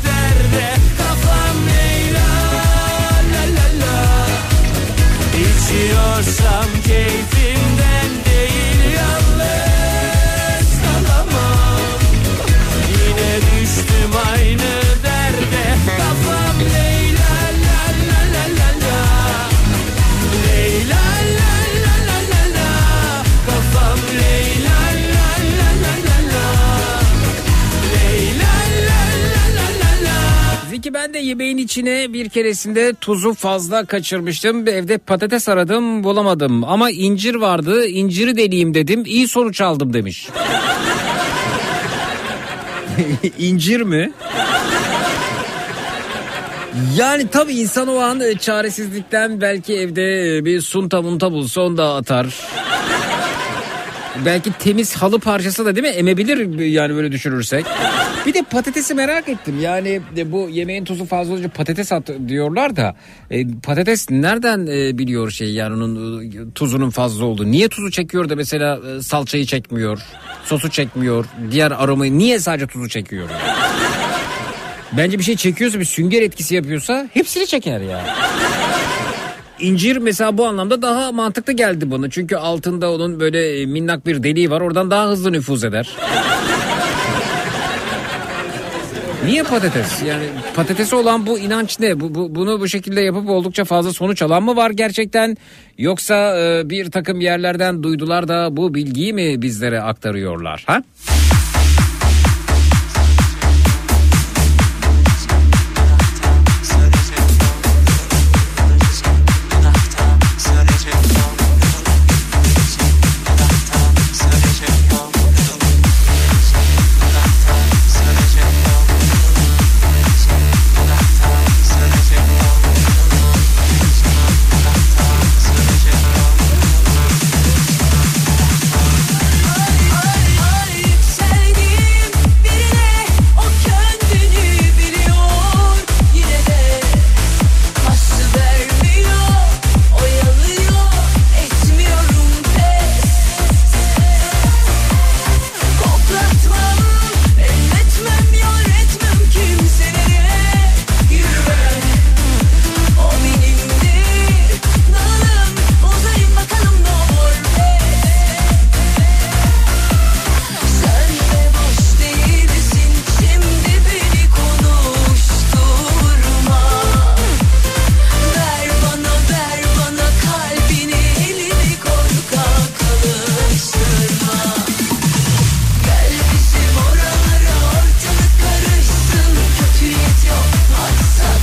Zeki ben de yemeğin içine bir keresinde tuzu fazla kaçırmıştım. Evde patates aradım bulamadım. Ama incir vardı inciri deneyeyim dedim. İyi sonuç aldım demiş. İncir mi? Yani tabii insan o an e, çaresizlikten belki evde e, bir sunta munta bulsa onu da atar. Belki temiz halı parçası da değil mi emebilir yani böyle düşünürsek. Bir de patatesi merak ettim. Yani e, bu yemeğin tuzu fazla olunca patates at diyorlar da e, patates nereden e, biliyor şey yani onun e, tuzunun fazla olduğu. Niye tuzu çekiyor da mesela e, salçayı çekmiyor, sosu çekmiyor, diğer aromayı niye sadece tuzu çekiyor? Bence bir şey çekiyorsa bir sünger etkisi yapıyorsa hepsini çeker ya. İncir mesela bu anlamda daha mantıklı geldi bana. Çünkü altında onun böyle e, minnak bir deliği var. Oradan daha hızlı nüfuz eder. Niye patates? Yani patatesi olan bu inanç ne? Bu, bu- bunu bu şekilde yapıp oldukça fazla sonuç alan mı var gerçekten? Yoksa e, bir takım yerlerden duydular da bu bilgiyi mi bizlere aktarıyorlar? Ha? Silenzio, WhatsApp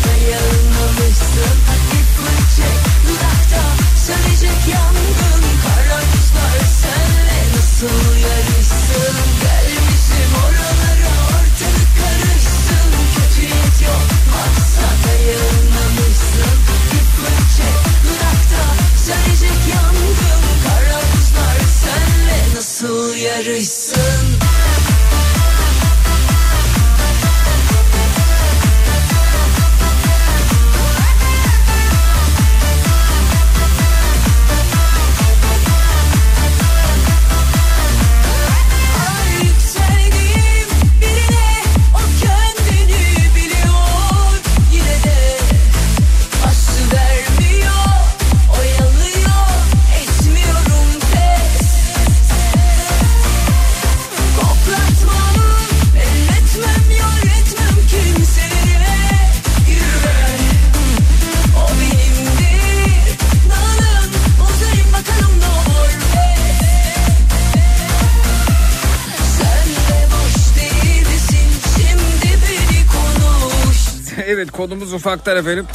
konumuz ufaklar efendim.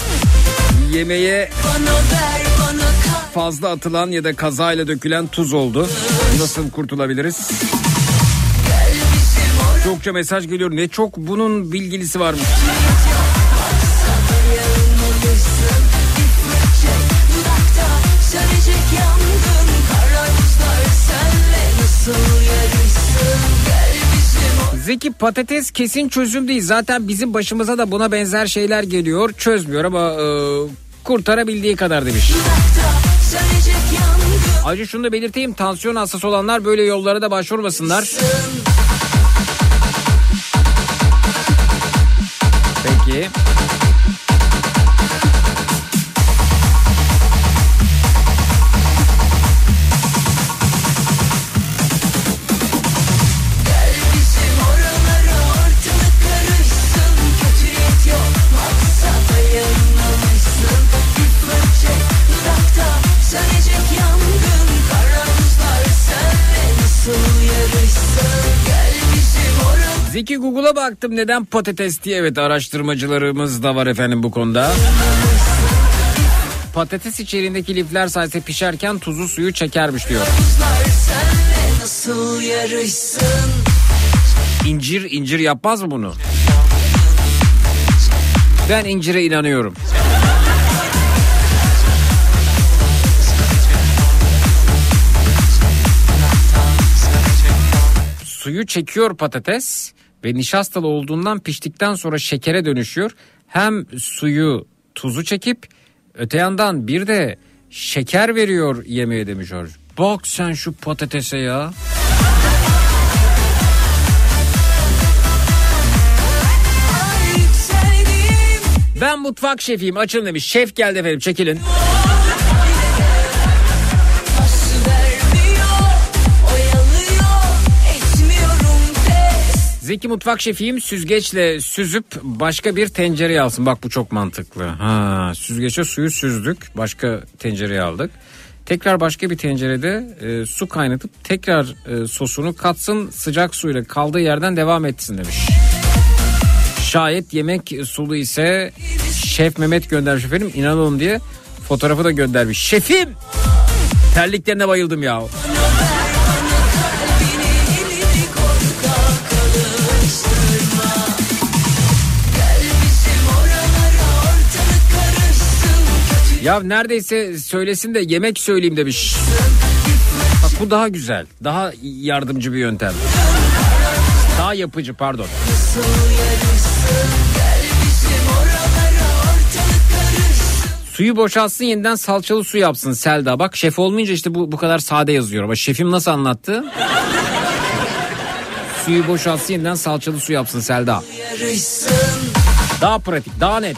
Yemeğe fazla atılan ya da kazayla dökülen tuz oldu. Nasıl kurtulabiliriz? Çokça mesaj geliyor. Ne çok bunun bilgilisi varmış. Buzlar senle Nasıl Zeki patates kesin çözüm değil. Zaten bizim başımıza da buna benzer şeyler geliyor. Çözmüyor ama e, kurtarabildiği kadar demiş. Ayrıca şunu da belirteyim. Tansiyon hastası olanlar böyle yollara da başvurmasınlar. Peki. Google'a baktım neden patates diye. Evet araştırmacılarımız da var efendim bu konuda. Patates içeriğindeki lifler sayesinde pişerken tuzu suyu çekermiş diyor. İncir incir yapmaz mı bunu? Ben incire inanıyorum. Suyu çekiyor patates ve nişastalı olduğundan piştikten sonra şekere dönüşüyor. Hem suyu tuzu çekip öte yandan bir de şeker veriyor yemeğe demiş George. Bak sen şu patatese ya. Ben mutfak şefiyim açın demiş. Şef geldi efendim çekilin. Zeki mutfak şefiyim süzgeçle süzüp başka bir tencereye alsın. Bak bu çok mantıklı. Ha, süzgeçe suyu süzdük başka tencereye aldık. Tekrar başka bir tencerede e, su kaynatıp tekrar e, sosunu katsın sıcak suyla kaldığı yerden devam etsin demiş. Şayet yemek sulu ise Şef Mehmet göndermiş efendim inanalım diye fotoğrafı da göndermiş. Şefim! Terliklerine bayıldım ya. Ya neredeyse söylesin de yemek söyleyeyim demiş. Bak bu daha güzel. Daha yardımcı bir yöntem. Daha yapıcı pardon. Suyu boşaltsın yeniden salçalı su yapsın Selda. Bak şef olmayınca işte bu bu kadar sade yazıyor. Ama şefim nasıl anlattı? Suyu boşaltsın yeniden salçalı su yapsın Selda. Daha pratik daha net.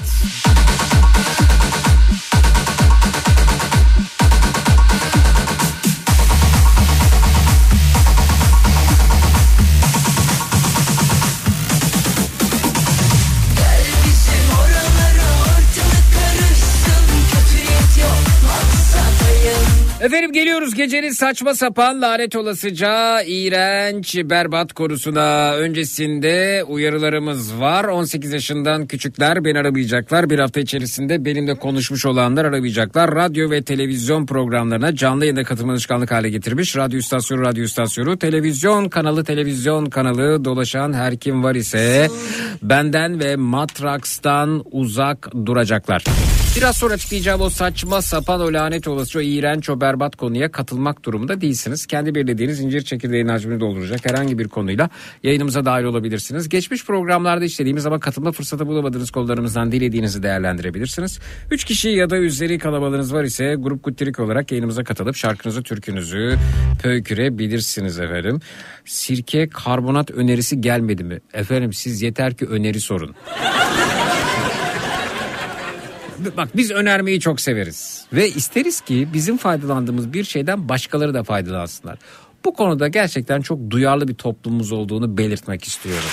Efendim geliyoruz gecenin saçma sapan lanet olasıca iğrenç berbat korusuna. Öncesinde uyarılarımız var. 18 yaşından küçükler beni aramayacaklar. Bir hafta içerisinde benimle konuşmuş olanlar aramayacaklar. Radyo ve televizyon programlarına canlı yayında katılma alışkanlık hale getirmiş. Radyo istasyonu, radyo istasyonu, televizyon kanalı, televizyon kanalı dolaşan her kim var ise benden ve Matrax'tan uzak duracaklar. Biraz sonra açıklayacağım o saçma sapan o lanet olası o iğrenç o berbat konuya katılmak durumunda değilsiniz. Kendi belirlediğiniz incir çekirdeğinin hacmini dolduracak herhangi bir konuyla yayınımıza dahil olabilirsiniz. Geçmiş programlarda işlediğimiz ama katılma fırsatı bulamadığınız konularımızdan dilediğinizi değerlendirebilirsiniz. Üç kişi ya da üzeri kalabalığınız var ise grup kuttirik olarak yayınımıza katılıp şarkınızı türkünüzü pöykürebilirsiniz efendim. Sirke karbonat önerisi gelmedi mi? Efendim siz yeter ki öneri sorun. Bak biz önermeyi çok severiz. Ve isteriz ki bizim faydalandığımız bir şeyden başkaları da faydalansınlar. Bu konuda gerçekten çok duyarlı bir toplumumuz olduğunu belirtmek istiyorum.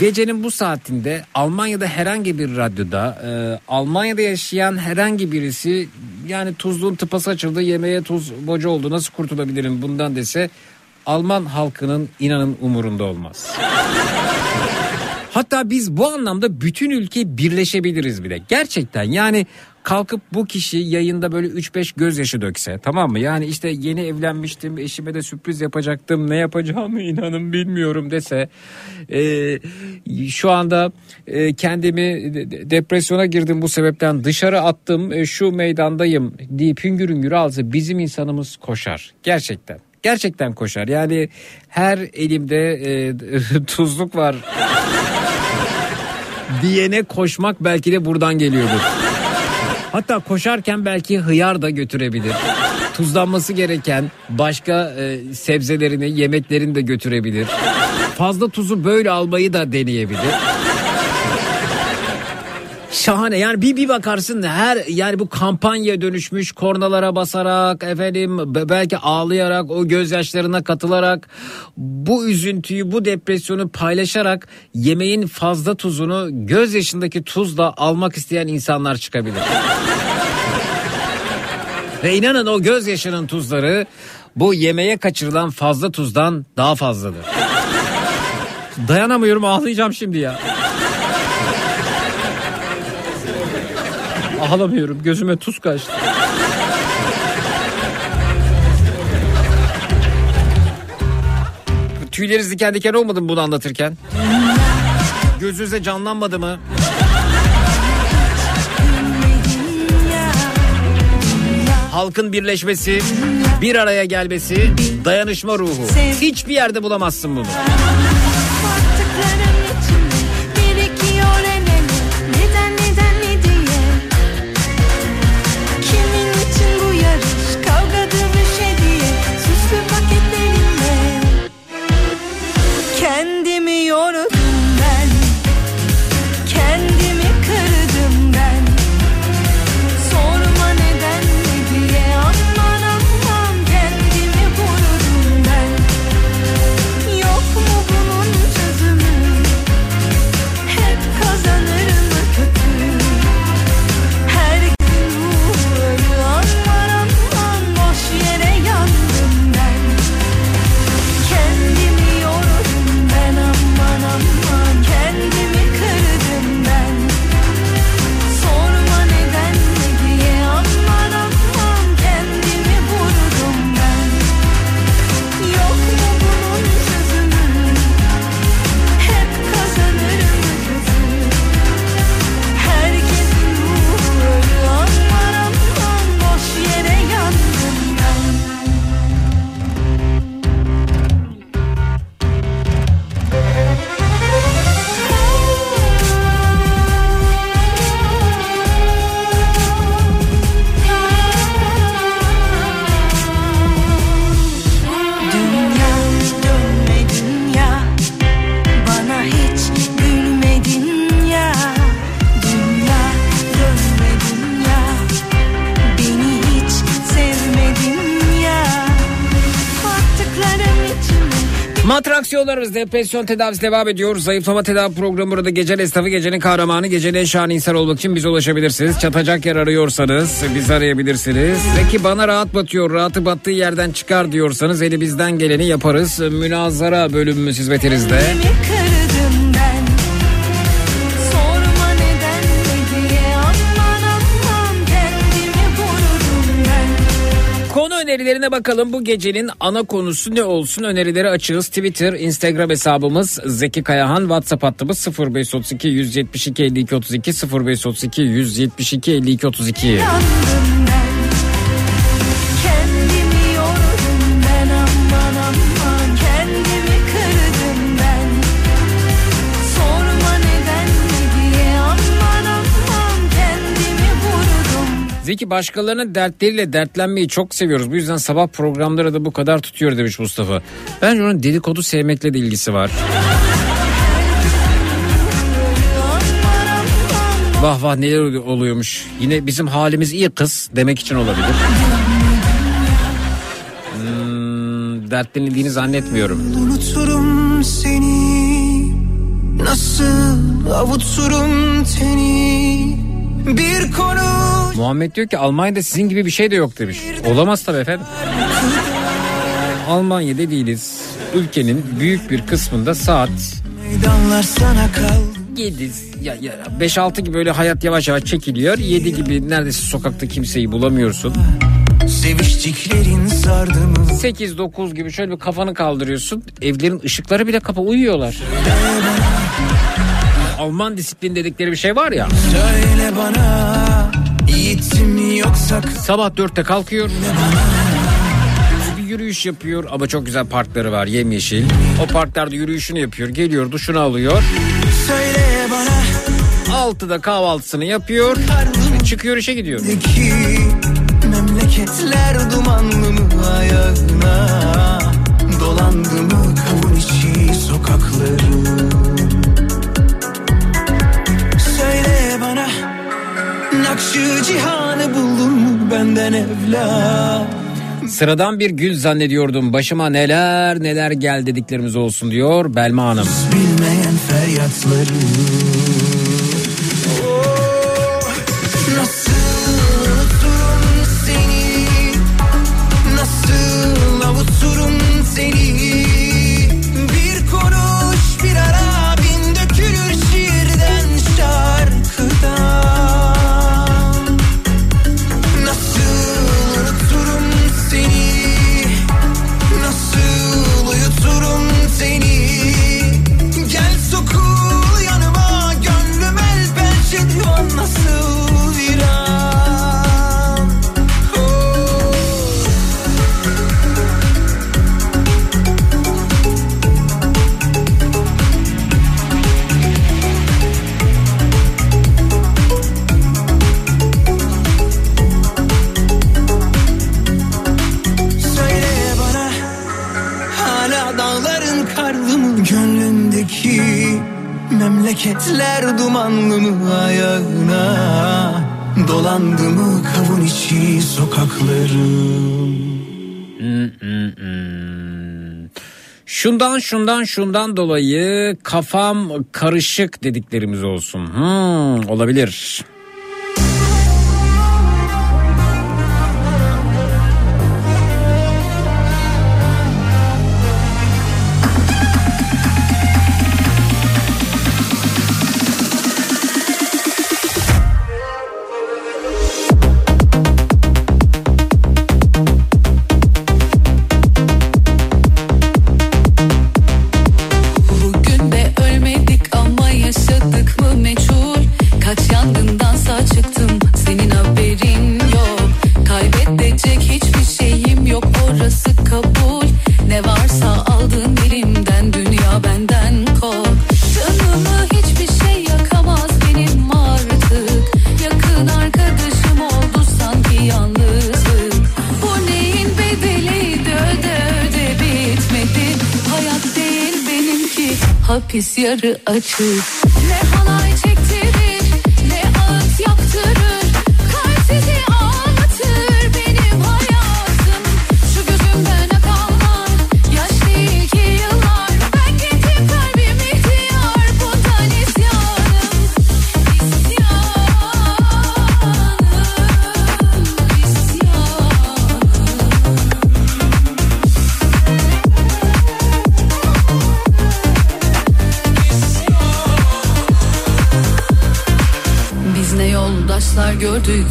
Gecenin bu saatinde Almanya'da herhangi bir radyoda e, Almanya'da yaşayan herhangi birisi yani tuzluğun tıpası açıldı yemeğe tuz boca oldu nasıl kurtulabilirim bundan dese Alman halkının inanın umurunda olmaz. Hatta biz bu anlamda bütün ülke birleşebiliriz bile. Gerçekten yani kalkıp bu kişi yayında böyle 3-5 gözyaşı dökse tamam mı? Yani işte yeni evlenmiştim eşime de sürpriz yapacaktım ne yapacağımı inanın bilmiyorum dese. e, şu anda e, kendimi de- de- depresyona girdim bu sebepten dışarı attım e, şu meydandayım deyip hüngür hüngür alsa bizim insanımız koşar gerçekten. Gerçekten koşar yani her elimde e, tuzluk var diyene koşmak belki de buradan geliyordur. Hatta koşarken belki hıyar da götürebilir. Tuzlanması gereken başka e, sebzelerini, yemeklerini de götürebilir. Fazla tuzu böyle almayı da deneyebilir. Şahane yani bir bir bakarsın her yani bu kampanya dönüşmüş kornalara basarak efendim be- belki ağlayarak o gözyaşlarına katılarak bu üzüntüyü bu depresyonu paylaşarak yemeğin fazla tuzunu gözyaşındaki tuzla almak isteyen insanlar çıkabilir. Ve inanın o gözyaşının tuzları bu yemeğe kaçırılan fazla tuzdan daha fazladır. Dayanamıyorum ağlayacağım şimdi ya. Ağlamıyorum gözüme tuz kaçtı. Tüyleriniz diken diken olmadı mı bunu anlatırken? Gözünüze canlanmadı mı? Halkın birleşmesi, bir araya gelmesi, dayanışma ruhu. Hiçbir yerde bulamazsın bunu. İçin Matraksiyonlarımız depresyon tedavisi devam ediyor. Zayıflama tedavi programı burada gecenin esnafı, gecenin kahramanı, gecenin en şahane insan olmak için bize ulaşabilirsiniz. Çatacak yer arıyorsanız bizi arayabilirsiniz. Peki bana rahat batıyor, rahatı battığı yerden çıkar diyorsanız elimizden geleni yaparız. Münazara bölümümüz hizmetinizde. kırdım önerilerine bakalım. Bu gecenin ana konusu ne olsun? Önerileri açığız. Twitter, Instagram hesabımız Zeki Kayahan. WhatsApp hattımız 0532 172 52 32 0532 172 52 32. Yandım Zeki başkalarının dertleriyle dertlenmeyi çok seviyoruz. Bu yüzden sabah programları da bu kadar tutuyor demiş Mustafa. Bence onun dedikodu sevmekle de ilgisi var. Vah vah neler oluyormuş. Yine bizim halimiz iyi kız demek için olabilir. Hmm, dertlenildiğini zannetmiyorum. Unuturum seni Nasıl avuturum teni Bir konu Muhammed diyor ki Almanya'da sizin gibi bir şey de yok demiş. Olamaz tabii efendim. Almanya'da değiliz. Ülkenin büyük bir kısmında saat Meydanlar sana kaldı 7 ya, ya 5-6 gibi böyle hayat yavaş yavaş çekiliyor. 7 gibi neredeyse sokakta kimseyi bulamıyorsun. Seviştiklerin sardı mı 8-9 gibi şöyle bir kafanı kaldırıyorsun. Evlerin ışıkları bile kapa uyuyorlar. Alman disiplin dedikleri bir şey var ya. Söyle bana Yiğitim yoksa Sabah 4'te kalkıyor. Bir yürüyüş yapıyor ama çok güzel parkları var yemyeşil. O parklarda yürüyüşünü yapıyor. Geliyor duşunu alıyor. Söyle bana 6'da kahvaltısını yapıyor. Çıkıyor işe gidiyor. Memleketler dumanlı mı ayağına Dolandı mı kavun içi sokakları mu benden evla Sıradan bir gün zannediyordum. Başıma neler neler gel dediklerimiz olsun diyor Belma Hanım. Bilmeyen feryatları Şundan şundan şundan dolayı kafam karışık dediklerimiz olsun. Hmm, olabilir. Bugün hapis yarı açık. Ne halay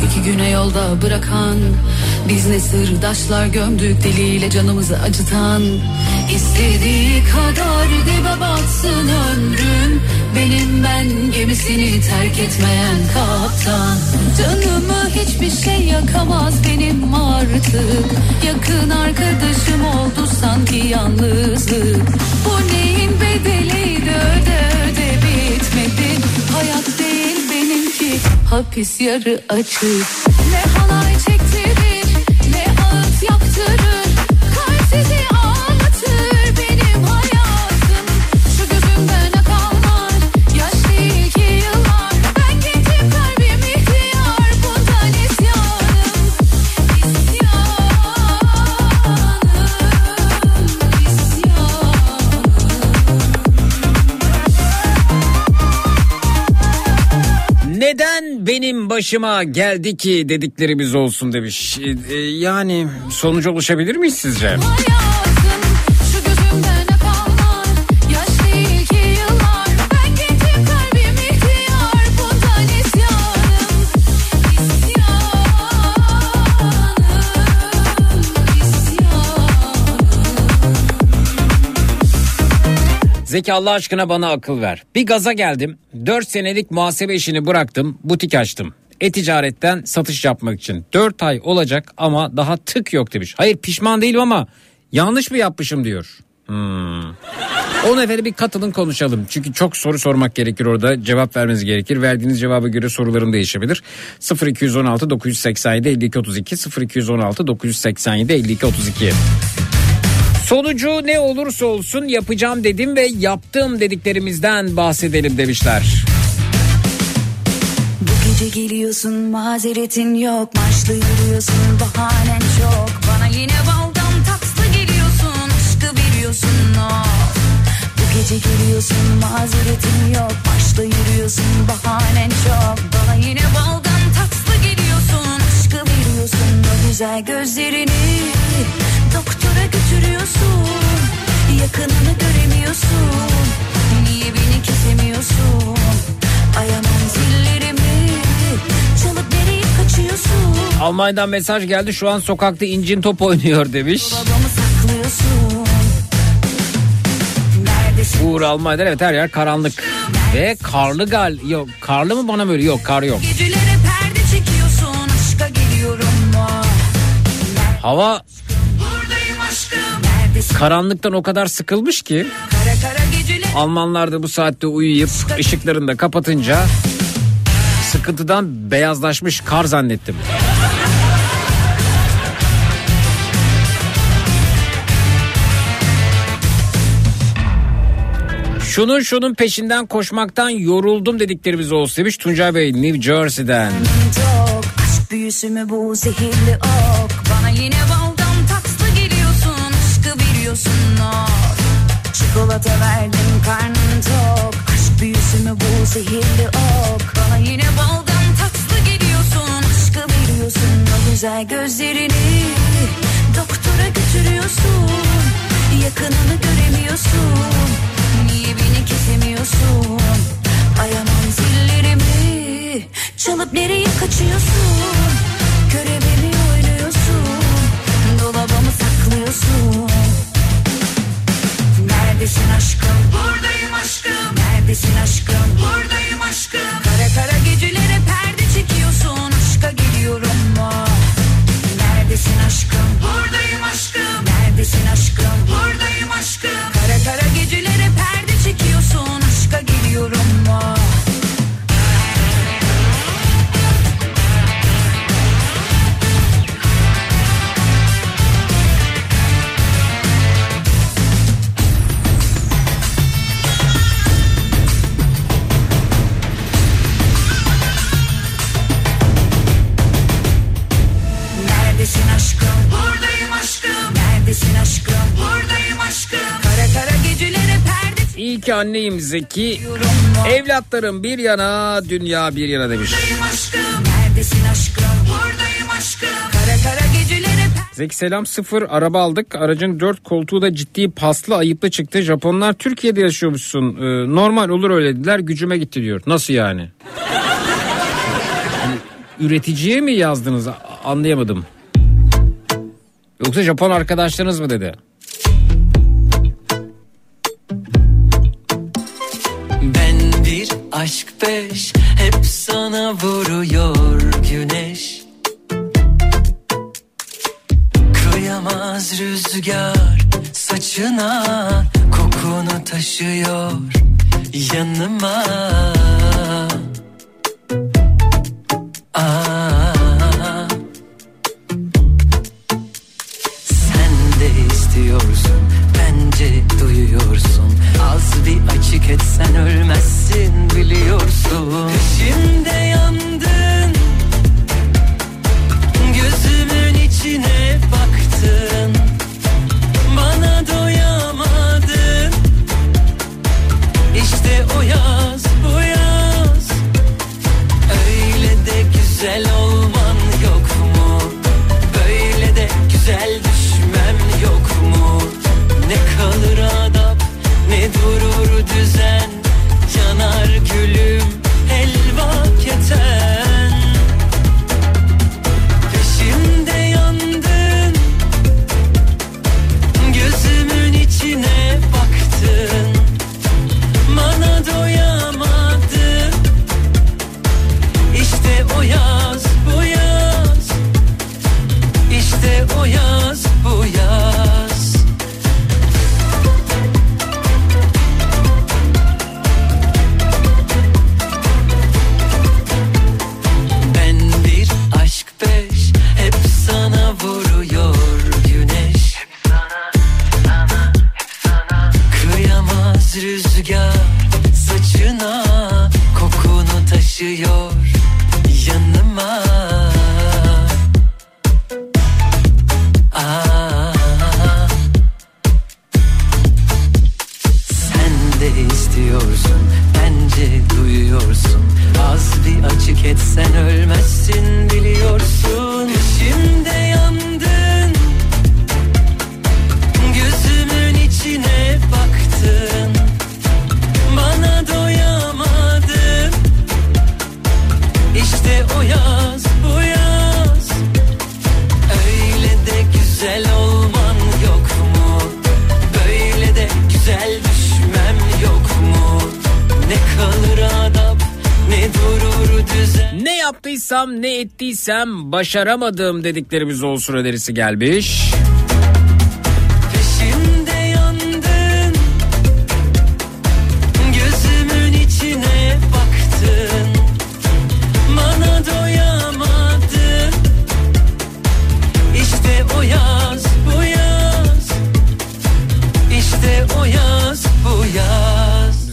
iki güne yolda bırakan Biz ne sırdaşlar gömdük diliyle canımızı acıtan. İstediği kadar dibe batsın ömrüm Benim ben gemisini terk etmeyen kaptan. Canımı hiçbir şey yakamaz benim artık. Yakın arkadaşım oldu sanki yalnızlık. Bu neyin bedeliydi öde hapis yarı açık. Ne başıma geldi ki dediklerimiz olsun demiş. Ee, yani sonuca ulaşabilir miyiz sizce? Zeki Allah aşkına bana akıl ver. Bir gaza geldim. 4 senelik muhasebe işini bıraktım. Butik açtım. E-ticaretten satış yapmak için. 4 ay olacak ama daha tık yok demiş. Hayır pişman değilim ama yanlış mı yapmışım diyor. Hmm. Onu efendim bir katılın konuşalım. Çünkü çok soru sormak gerekir orada. Cevap vermeniz gerekir. Verdiğiniz cevaba göre soruların değişebilir. 0216 987 52 32 0216 987 52 32 Sonucu ne olursa olsun yapacağım dedim ve yaptım dediklerimizden bahsedelim demişler. Gece geliyorsun mazeretin yok. Maçlı yürüyorsun bahanen çok. Bana yine baldan takslı geliyorsun. Aşkı veriyorsun of Bu gece geliyorsun mazeretin yok. Maçlı yürüyorsun bahanen çok. Bana yine baldan takslı geliyorsun. Aşkı veriyorsun o güzel gözlerini. Doktora götürüyorsun. Yakınını göremiyorsun. Niye beni kesemiyorsun? Nereye kaçıyorsun Almanya'dan mesaj geldi şu an sokakta incin top oynuyor demiş. Uğur Almanya'da evet her yer karanlık. Ve karlı gal yok karlı mı bana böyle yok kar yok. Hava karanlıktan o kadar sıkılmış ki Almanlar da bu saatte uyuyup ışıklarını da kapatınca sıkıntıdan beyazlaşmış kar zannettim. Şunun şunun peşinden koşmaktan yoruldum dediklerimiz olsun demiş Tuncay Bey New Jersey'den. büyüsü mü bu zehirli ok Bana yine baldan tatlı geliyorsun Aşkı veriyorsun of Çikolata verdim karnın tok Aşk büyüsü mü bu zehirli ok. Bana yine baldan tatlı geliyorsun. Aşkı veriyorsun o güzel gözlerini. Doktora götürüyorsun Yakınını göremiyorsun. Niye beni kesemiyorsun? Ayamam zillerimi Çalıp nereye kaçıyorsun? Görevimi oynuyorsun Dolabımı saklıyorsun. Neredesin aşkım? Buradayım aşkım. Neredesin aşkım? Buradayım aşkım. Kara kara gecelere perde çekiyorsun. Aşka geliyorum ah. Neredesin aşkım? Buradayım anneyim Zeki. Evlatlarım bir yana dünya bir yana demiş. Buradayım aşkım. Neredesin aşkım? Buradayım aşkım. Kara kara gecelere perde Zeki selam sıfır araba aldık. Aracın dört koltuğu da ciddi paslı ayıplı çıktı. Japonlar Türkiye'de yaşıyormuşsun. Ee, normal olur öyle dediler gücüme gitti diyor. Nasıl yani? Yani üreticiye mi yazdınız anlayamadım. Yoksa Japon arkadaşlarınız mı dedi? Aşk peş hep sana vuruyor güneş. Kıyamaz rüzgar saçına kokunu taşıyor yanıma. Aa, sen de istiyorsun bence duyuyorsun Az bir açık etsen ölmezsin biliyorsun. Peşimde yandın Gözümün içine baktın yaptıysam ne ettiysem başaramadım dediklerimiz olsun önerisi gelmiş.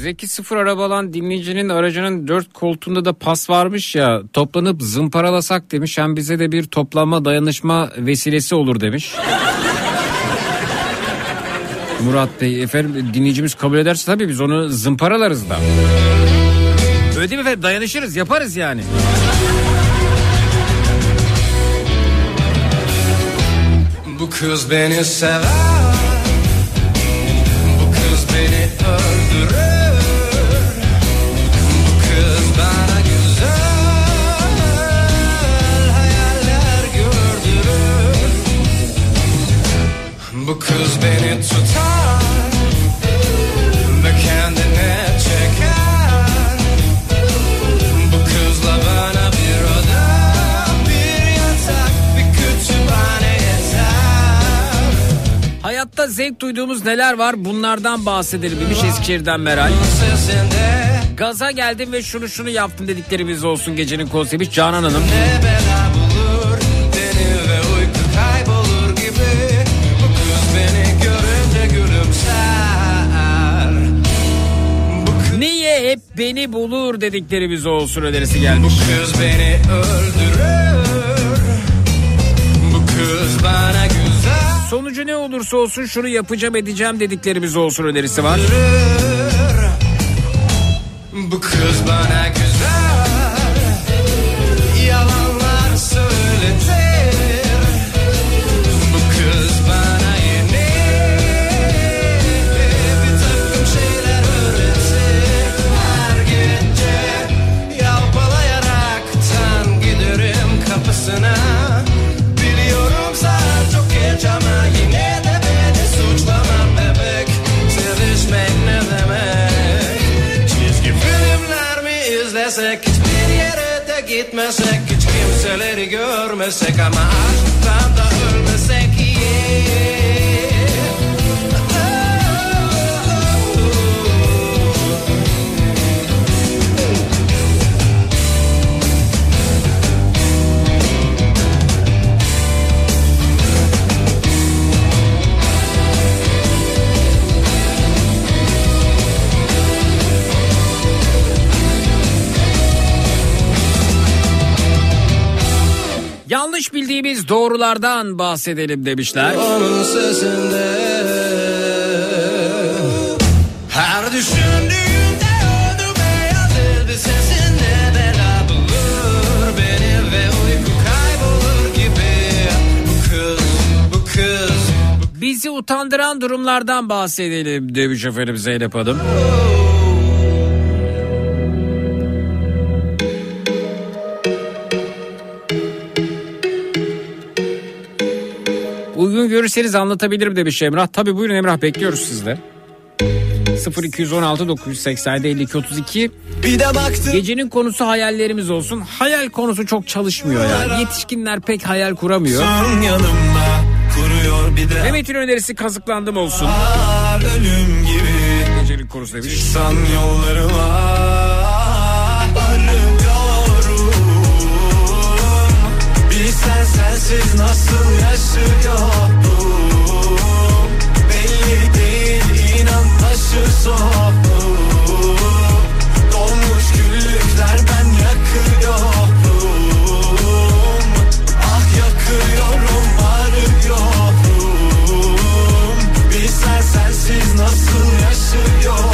Zeki sıfır araba alan dinleyicinin aracının dört koltuğunda da pas varmış ya toplanıp zımparalasak demiş hem bize de bir toplanma dayanışma vesilesi olur demiş. Murat Bey efendim dinleyicimiz kabul ederse tabii biz onu zımparalarız da. Öyle değil mi efendim dayanışırız yaparız yani. Bu kız beni sever Bu kız beni öldürür Bu kız beni tutar Ve kendine çeker Bu kızla bana bir oda Bir yatak bir kütüphane yeter Hayatta zevk duyduğumuz neler var bunlardan bahsedelim demiş Eskişehir'den Meral. Sesinde Gaza geldim ve şunu şunu yaptım dediklerimiz olsun gecenin konsepti Canan Hanım. ne bela hep beni bulur dediklerimiz olsun önerisi gelmiş. Bu kız beni öldürür Bu kız bana güzel Sonucu ne olursa olsun şunu yapacağım edeceğim dediklerimiz olsun önerisi var. Bu kız bana güzel gitmesek Hiç kimseleri görmesek Ama aşktan da ölmesek Yanlış doğrulardan bahsedelim demişler. Onun sesinde Her kız Bizi utandıran durumlardan bahsedelim demiş efendim Zeynep Hanım. Uygun görürseniz anlatabilirim demiş Emrah. Tabi buyurun Emrah bekliyoruz sizde. 0216 987 52 32 Bir de baktım Gecenin konusu hayallerimiz olsun. Hayal konusu çok çalışmıyor yani. Yetişkinler pek hayal kuramıyor. yanımda kuruyor bir de Mehmet'in önerisi kazıklandım olsun. ölüm gibi Gecenin konusu demiş. Çıksan yollarıma sensiz nasıl yaşıyordum Belli değil inan taşı soğukluk Dolmuş güllükler ben yakıyorum Ah yakıyorum arıyorum Bilsen sensiz nasıl yaşıyorum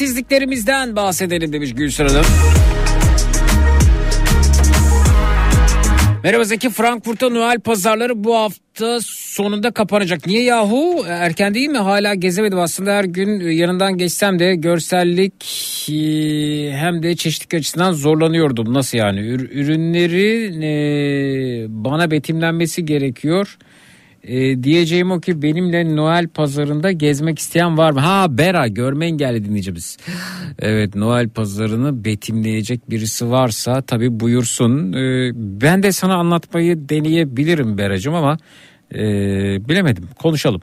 Çaresizliklerimizden bahsedelim demiş Gülsün Hanım. Merhaba Zeki Frankfurt'ta Noel pazarları bu hafta sonunda kapanacak. Niye yahu? Erken değil mi? Hala gezemedim aslında her gün yanından geçsem de görsellik e, hem de çeşitlilik açısından zorlanıyordum. Nasıl yani? Ür- ürünleri e, bana betimlenmesi gerekiyor. E, diyeceğim o ki benimle Noel pazarında gezmek isteyen var mı? Ha Bera görme engelli dinleyicimiz. Evet Noel pazarını betimleyecek birisi varsa tabi buyursun. E, ben de sana anlatmayı deneyebilirim Beracığım ama e, bilemedim konuşalım.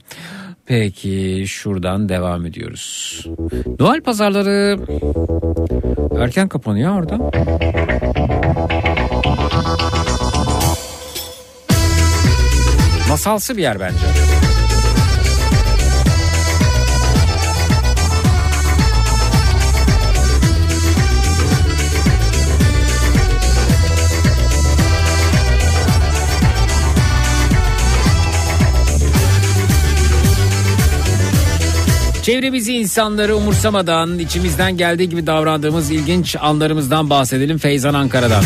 Peki şuradan devam ediyoruz. Noel pazarları erken kapanıyor orada. Masalsı bir yer bence. Çevremizi insanları umursamadan içimizden geldiği gibi davrandığımız ilginç anlarımızdan bahsedelim Feyzan Ankara'dan.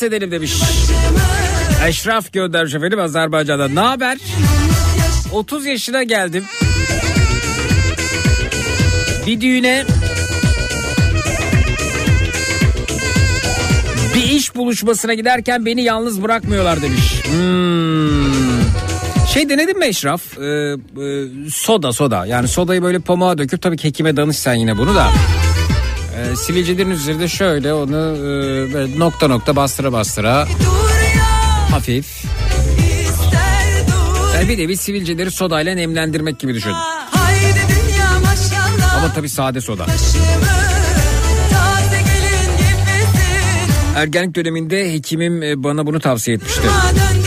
Bahsedelim demiş. Eşraf göndermiş efendim Azerbaycan'dan. Ne haber? 30 yaşına geldim. Bir düğüne bir iş buluşmasına giderken beni yalnız bırakmıyorlar demiş. Hmm. Şey denedin mi Eşraf? Ee, e, soda soda. Yani sodayı böyle pamuğa döküp tabii ki hekime danış sen yine bunu da. Ee, sivilcelerin üzerinde şöyle onu e, böyle nokta nokta bastıra bastıra hafif. Yani bir nevi sivilceleri sodayla nemlendirmek gibi düşün. Ama tabii sade soda. Ergenlik döneminde hekimim e, bana bunu tavsiye etmişti. Dön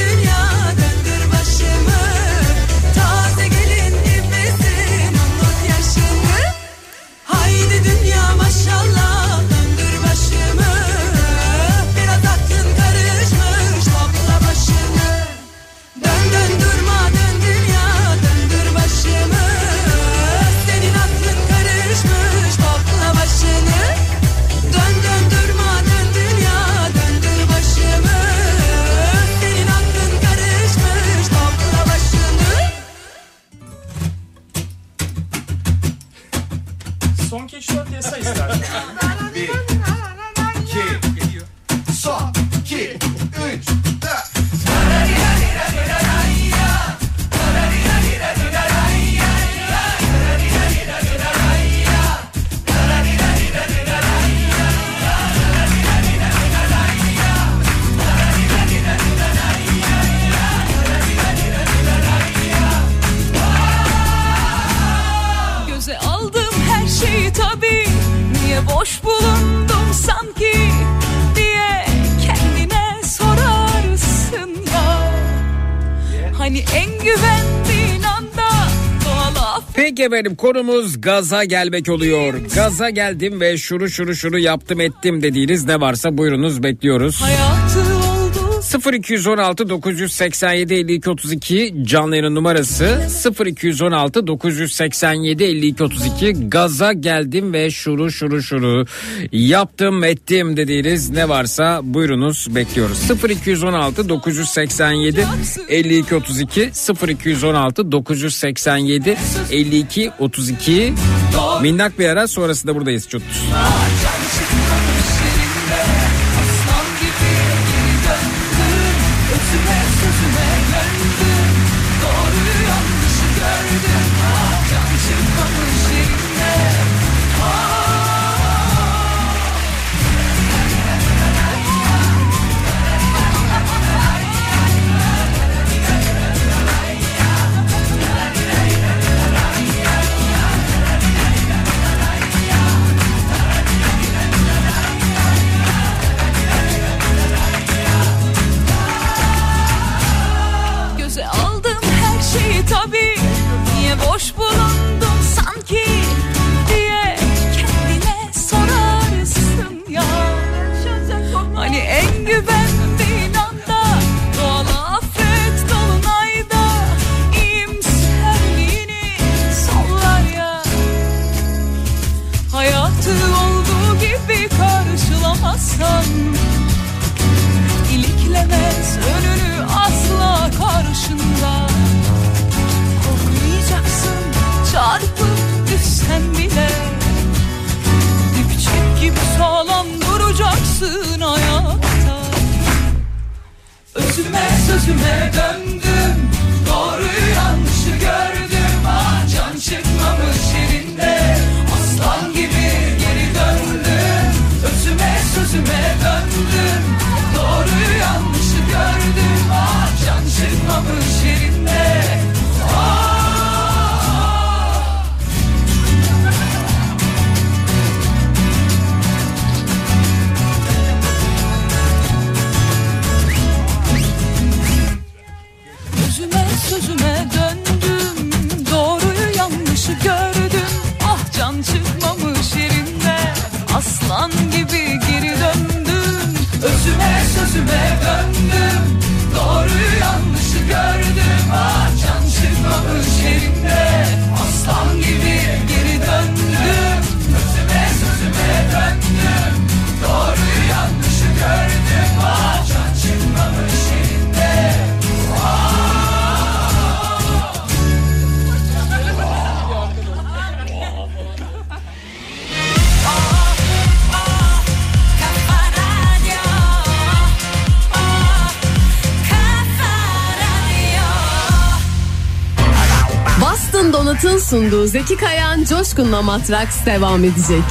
konumuz gaza gelmek oluyor. Gaza geldim ve şuru şuru şuru yaptım ettim dediğiniz ne varsa buyurunuz bekliyoruz. Hayatım 0216 987 52 32 canlı yayın numarası. 0216 987 52 32 gaza geldim ve şuru şuru şuru yaptım ettim dediğiniz ne varsa buyurunuz bekliyoruz. 0216 987 52 32 0216 987 52 32 minnak bir ara sonrasında buradayız çut. Coşkun'la Matraks devam edecek.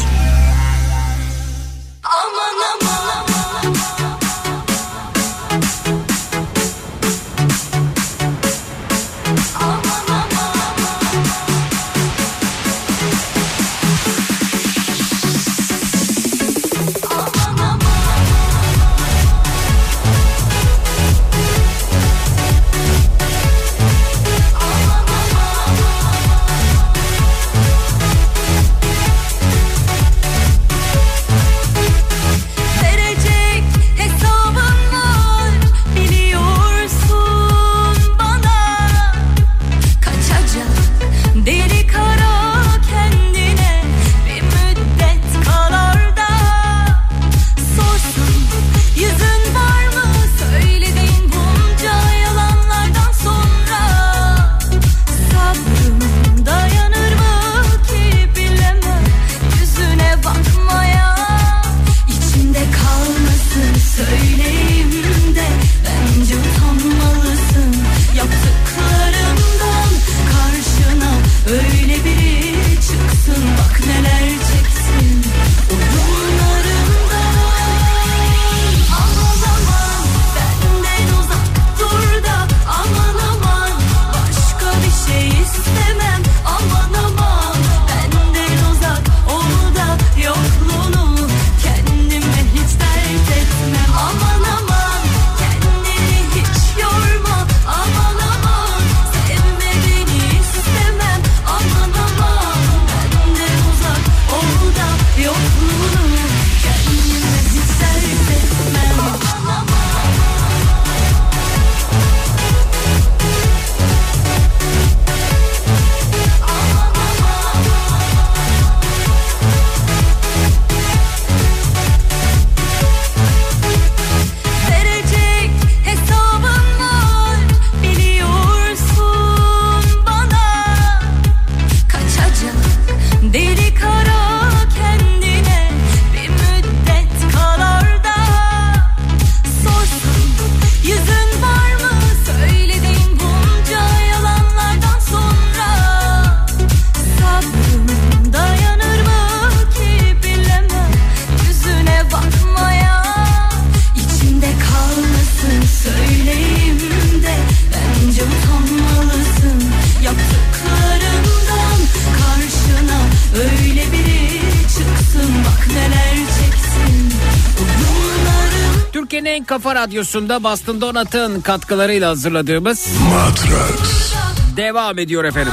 Kafa radyosunda Boston Donat'ın katkılarıyla hazırladığımız Matrax devam ediyor efendim.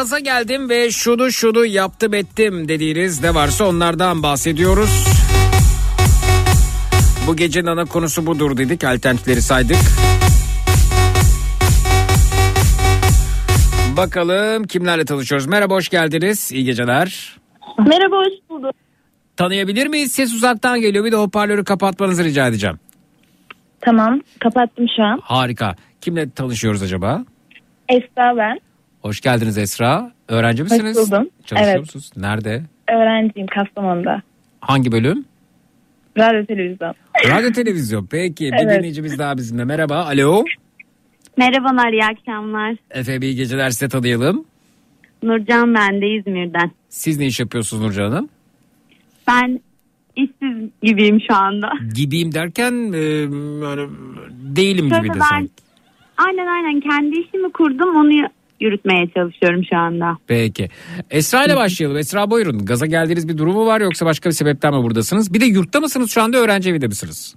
Gaza geldim ve şunu şunu yaptım ettim dediğiniz ne varsa onlardan bahsediyoruz. Bu gecenin ana konusu budur dedik. Alternatifleri saydık. Bakalım kimlerle tanışıyoruz. Merhaba hoş geldiniz. İyi geceler. Merhaba hoş bulduk. Tanıyabilir miyiz? Ses uzaktan geliyor. Bir de hoparlörü kapatmanızı rica edeceğim. Tamam kapattım şu an. Harika. Kimle tanışıyoruz acaba? Esra ben. Hoş geldiniz Esra. Öğrenci misiniz? Hoş buldum. Çalışıyor Evet. musunuz? Nerede? Öğrenciyim Kastamonu'da. Hangi bölüm? Radyo televizyon. Radyo televizyon. Peki bir Evet. dinleyicimiz daha bizimle. Merhaba. Alo. Merhabalar, iyi akşamlar. Efendim iyi geceler size tanıyalım. Nurcan ben de İzmir'den. Siz ne iş yapıyorsunuz Nurcan Hanım? Ben işsiz gibiyim şu anda. Gibiyim derken e, yani değilim gibi Şöyle de ben sanki. aynen aynen kendi işimi kurdum onu yürütmeye çalışıyorum şu anda. Peki. Esra ile başlayalım. Esra buyurun. Gaza geldiğiniz bir durumu var yoksa başka bir sebepten mi buradasınız? Bir de yurtta mısınız şu anda öğrenci evinde misiniz?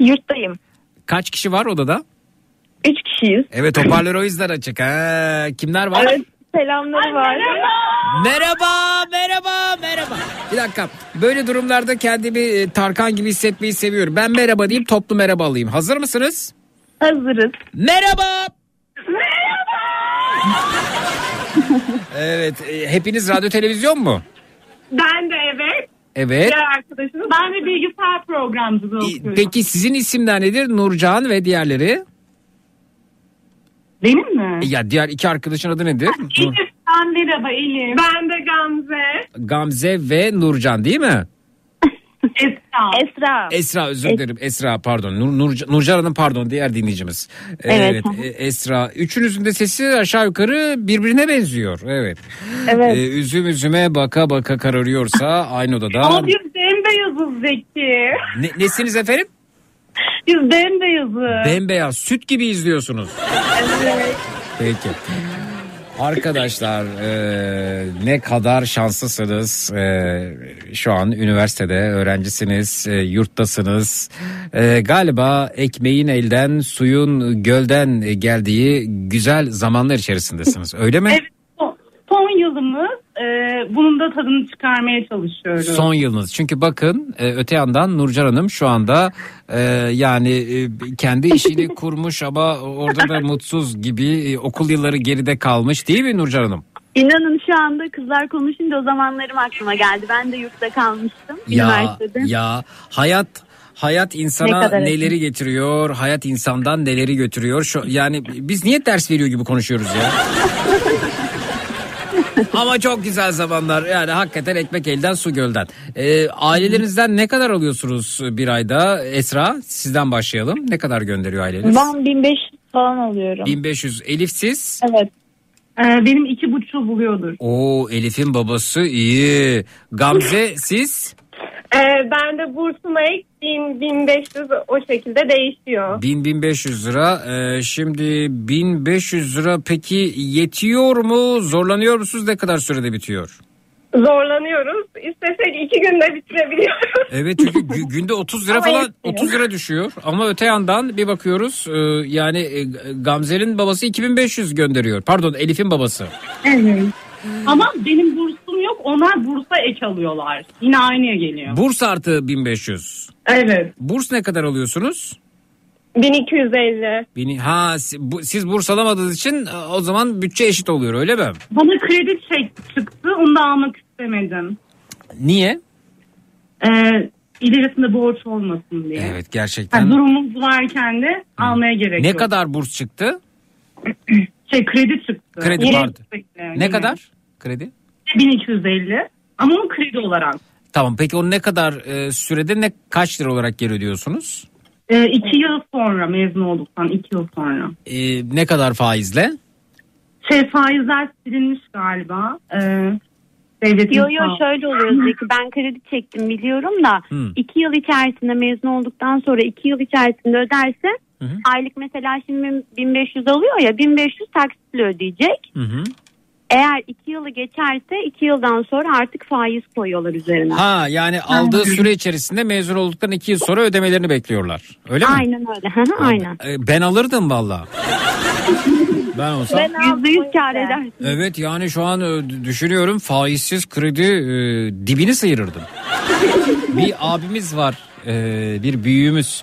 Yurttayım. Kaç kişi var odada? Üç kişiyiz. Evet hoparlör o yüzden açık. Ha, kimler var? Evet selamları var. Merhaba, merhaba, merhaba. Bir dakika. Böyle durumlarda kendimi e, Tarkan gibi hissetmeyi seviyorum. Ben merhaba diyeyim, toplu merhaba alayım. Hazır mısınız? Hazırız. Merhaba. Evet, e, hepiniz radyo televizyon mu? Ben de evet. Evet. Diğer arkadaşımız. Ben de bilgisayar programcılığı okuyorum. Peki sizin isimler nedir? Nurcan ve diğerleri? Benim mi? Ya diğer iki arkadaşın adı nedir? Nur- Elif, ben merhaba Elif. Ben de Gamze. Gamze ve Nurcan değil mi? Esra. Esra. Esra özür dilerim. Esra pardon. Nur, Nur, Nurcan Hanım pardon diğer dinleyicimiz. Evet. e, Esra. Üçünüzün de sesi aşağı yukarı birbirine benziyor. Evet. Evet. E, üzüm üzüme baka baka kararıyorsa aynı odada. Ama biz bembeyazız Zeki. Ne, nesiniz efendim? Biz bembeyazız. Bembeyaz süt gibi izliyorsunuz. Evet. Peki. Arkadaşlar e, ne kadar şanslısınız. E, şu an üniversitede öğrencisiniz, e, yurttasınız. E, galiba ekmeğin elden, suyun gölden geldiği güzel zamanlar içerisindesiniz. Öyle mi? Evet. Son, son yılımız. E, bunun da tadını çıkarmaya çalışıyoruz. Son yılınız. Çünkü bakın e, öte yandan Nurcan Hanım şu anda e, yani e, kendi işini kurmuş ama orada da mutsuz gibi e, okul yılları geride kalmış değil mi Nurcan Hanım? İnanın şu anda kızlar konuşunca o zamanlarım aklıma geldi. Ben de yurtta kalmıştım Ya üniversitede. ya hayat hayat Ne insana kadar neleri getiriyor, hayat insandan neleri götürüyor. Şu yani biz niye ders veriyor gibi konuşuyoruz ya? Ama çok güzel zamanlar yani hakikaten ekmek elden su gölden. Ee, ailelerinizden ne kadar alıyorsunuz bir ayda Esra? Sizden başlayalım. Ne kadar gönderiyor aileniz? Ben 1500 falan alıyorum. 1500. Elif siz? Evet. E, benim iki buçuğu buluyordur. Oo Elif'in babası iyi. Gamze siz? Ee, ben de bursuma ek 1000, 1500 o şekilde değişiyor. 1000-1500 lira. Ee, şimdi 1500 lira peki yetiyor mu? Zorlanıyor musunuz? Ne kadar sürede bitiyor? Zorlanıyoruz. İstesek iki günde bitirebiliyoruz. Evet çünkü gü- günde 30 lira Ama falan yetmiyor. 30 lira düşüyor. Ama öte yandan bir bakıyoruz e, yani e, Gamze'nin babası 2500 gönderiyor. Pardon Elif'in babası. Evet. Ama benim bursum yok. Onlar bursa ek alıyorlar. Yine aynıya geliyor. Burs artı 1500. Evet. Burs ne kadar alıyorsunuz? 1250. Beni, ha bu- siz burs alamadığınız için e, o zaman bütçe eşit oluyor öyle mi? Bana kredi çek çıktı. Onu da almak istemedim. Niye? Ee, ilerisinde borç olmasın diye. Evet gerçekten. Yani durumumuz varken de almaya gerek Ne yok. kadar burs çıktı? Şey kredi çıktı. Kredi Yine pardon. çıktı, Ne kadar kredi? 1250. Ama o kredi olarak. Tamam peki o ne kadar e, sürede ne kaç lira olarak geri ödüyorsunuz? Ee, iki yıl sonra mezun olduktan iki yıl sonra. E, ne kadar faizle? Şey faizler silinmiş galiba. Ee, devletin Yo yo şöyle oluyor Zeki ben kredi çektim biliyorum da Hı. iki yıl içerisinde mezun olduktan sonra iki yıl içerisinde öderse aylık mesela şimdi 1500 alıyor ya 1500 taksitle ödeyecek. Eğer iki yılı geçerse iki yıldan sonra artık faiz koyuyorlar üzerine. Ha yani aldığı süre içerisinde mezun olduktan iki yıl sonra ödemelerini bekliyorlar. Öyle mi? Aynen öyle. Aynen. E, Ben alırdım valla. ben olsam. Yüzde yüz kar edersin. Evet yani şu an e, düşünüyorum faizsiz kredi e, dibini sıyırırdım. bir abimiz var e, bir büyüğümüz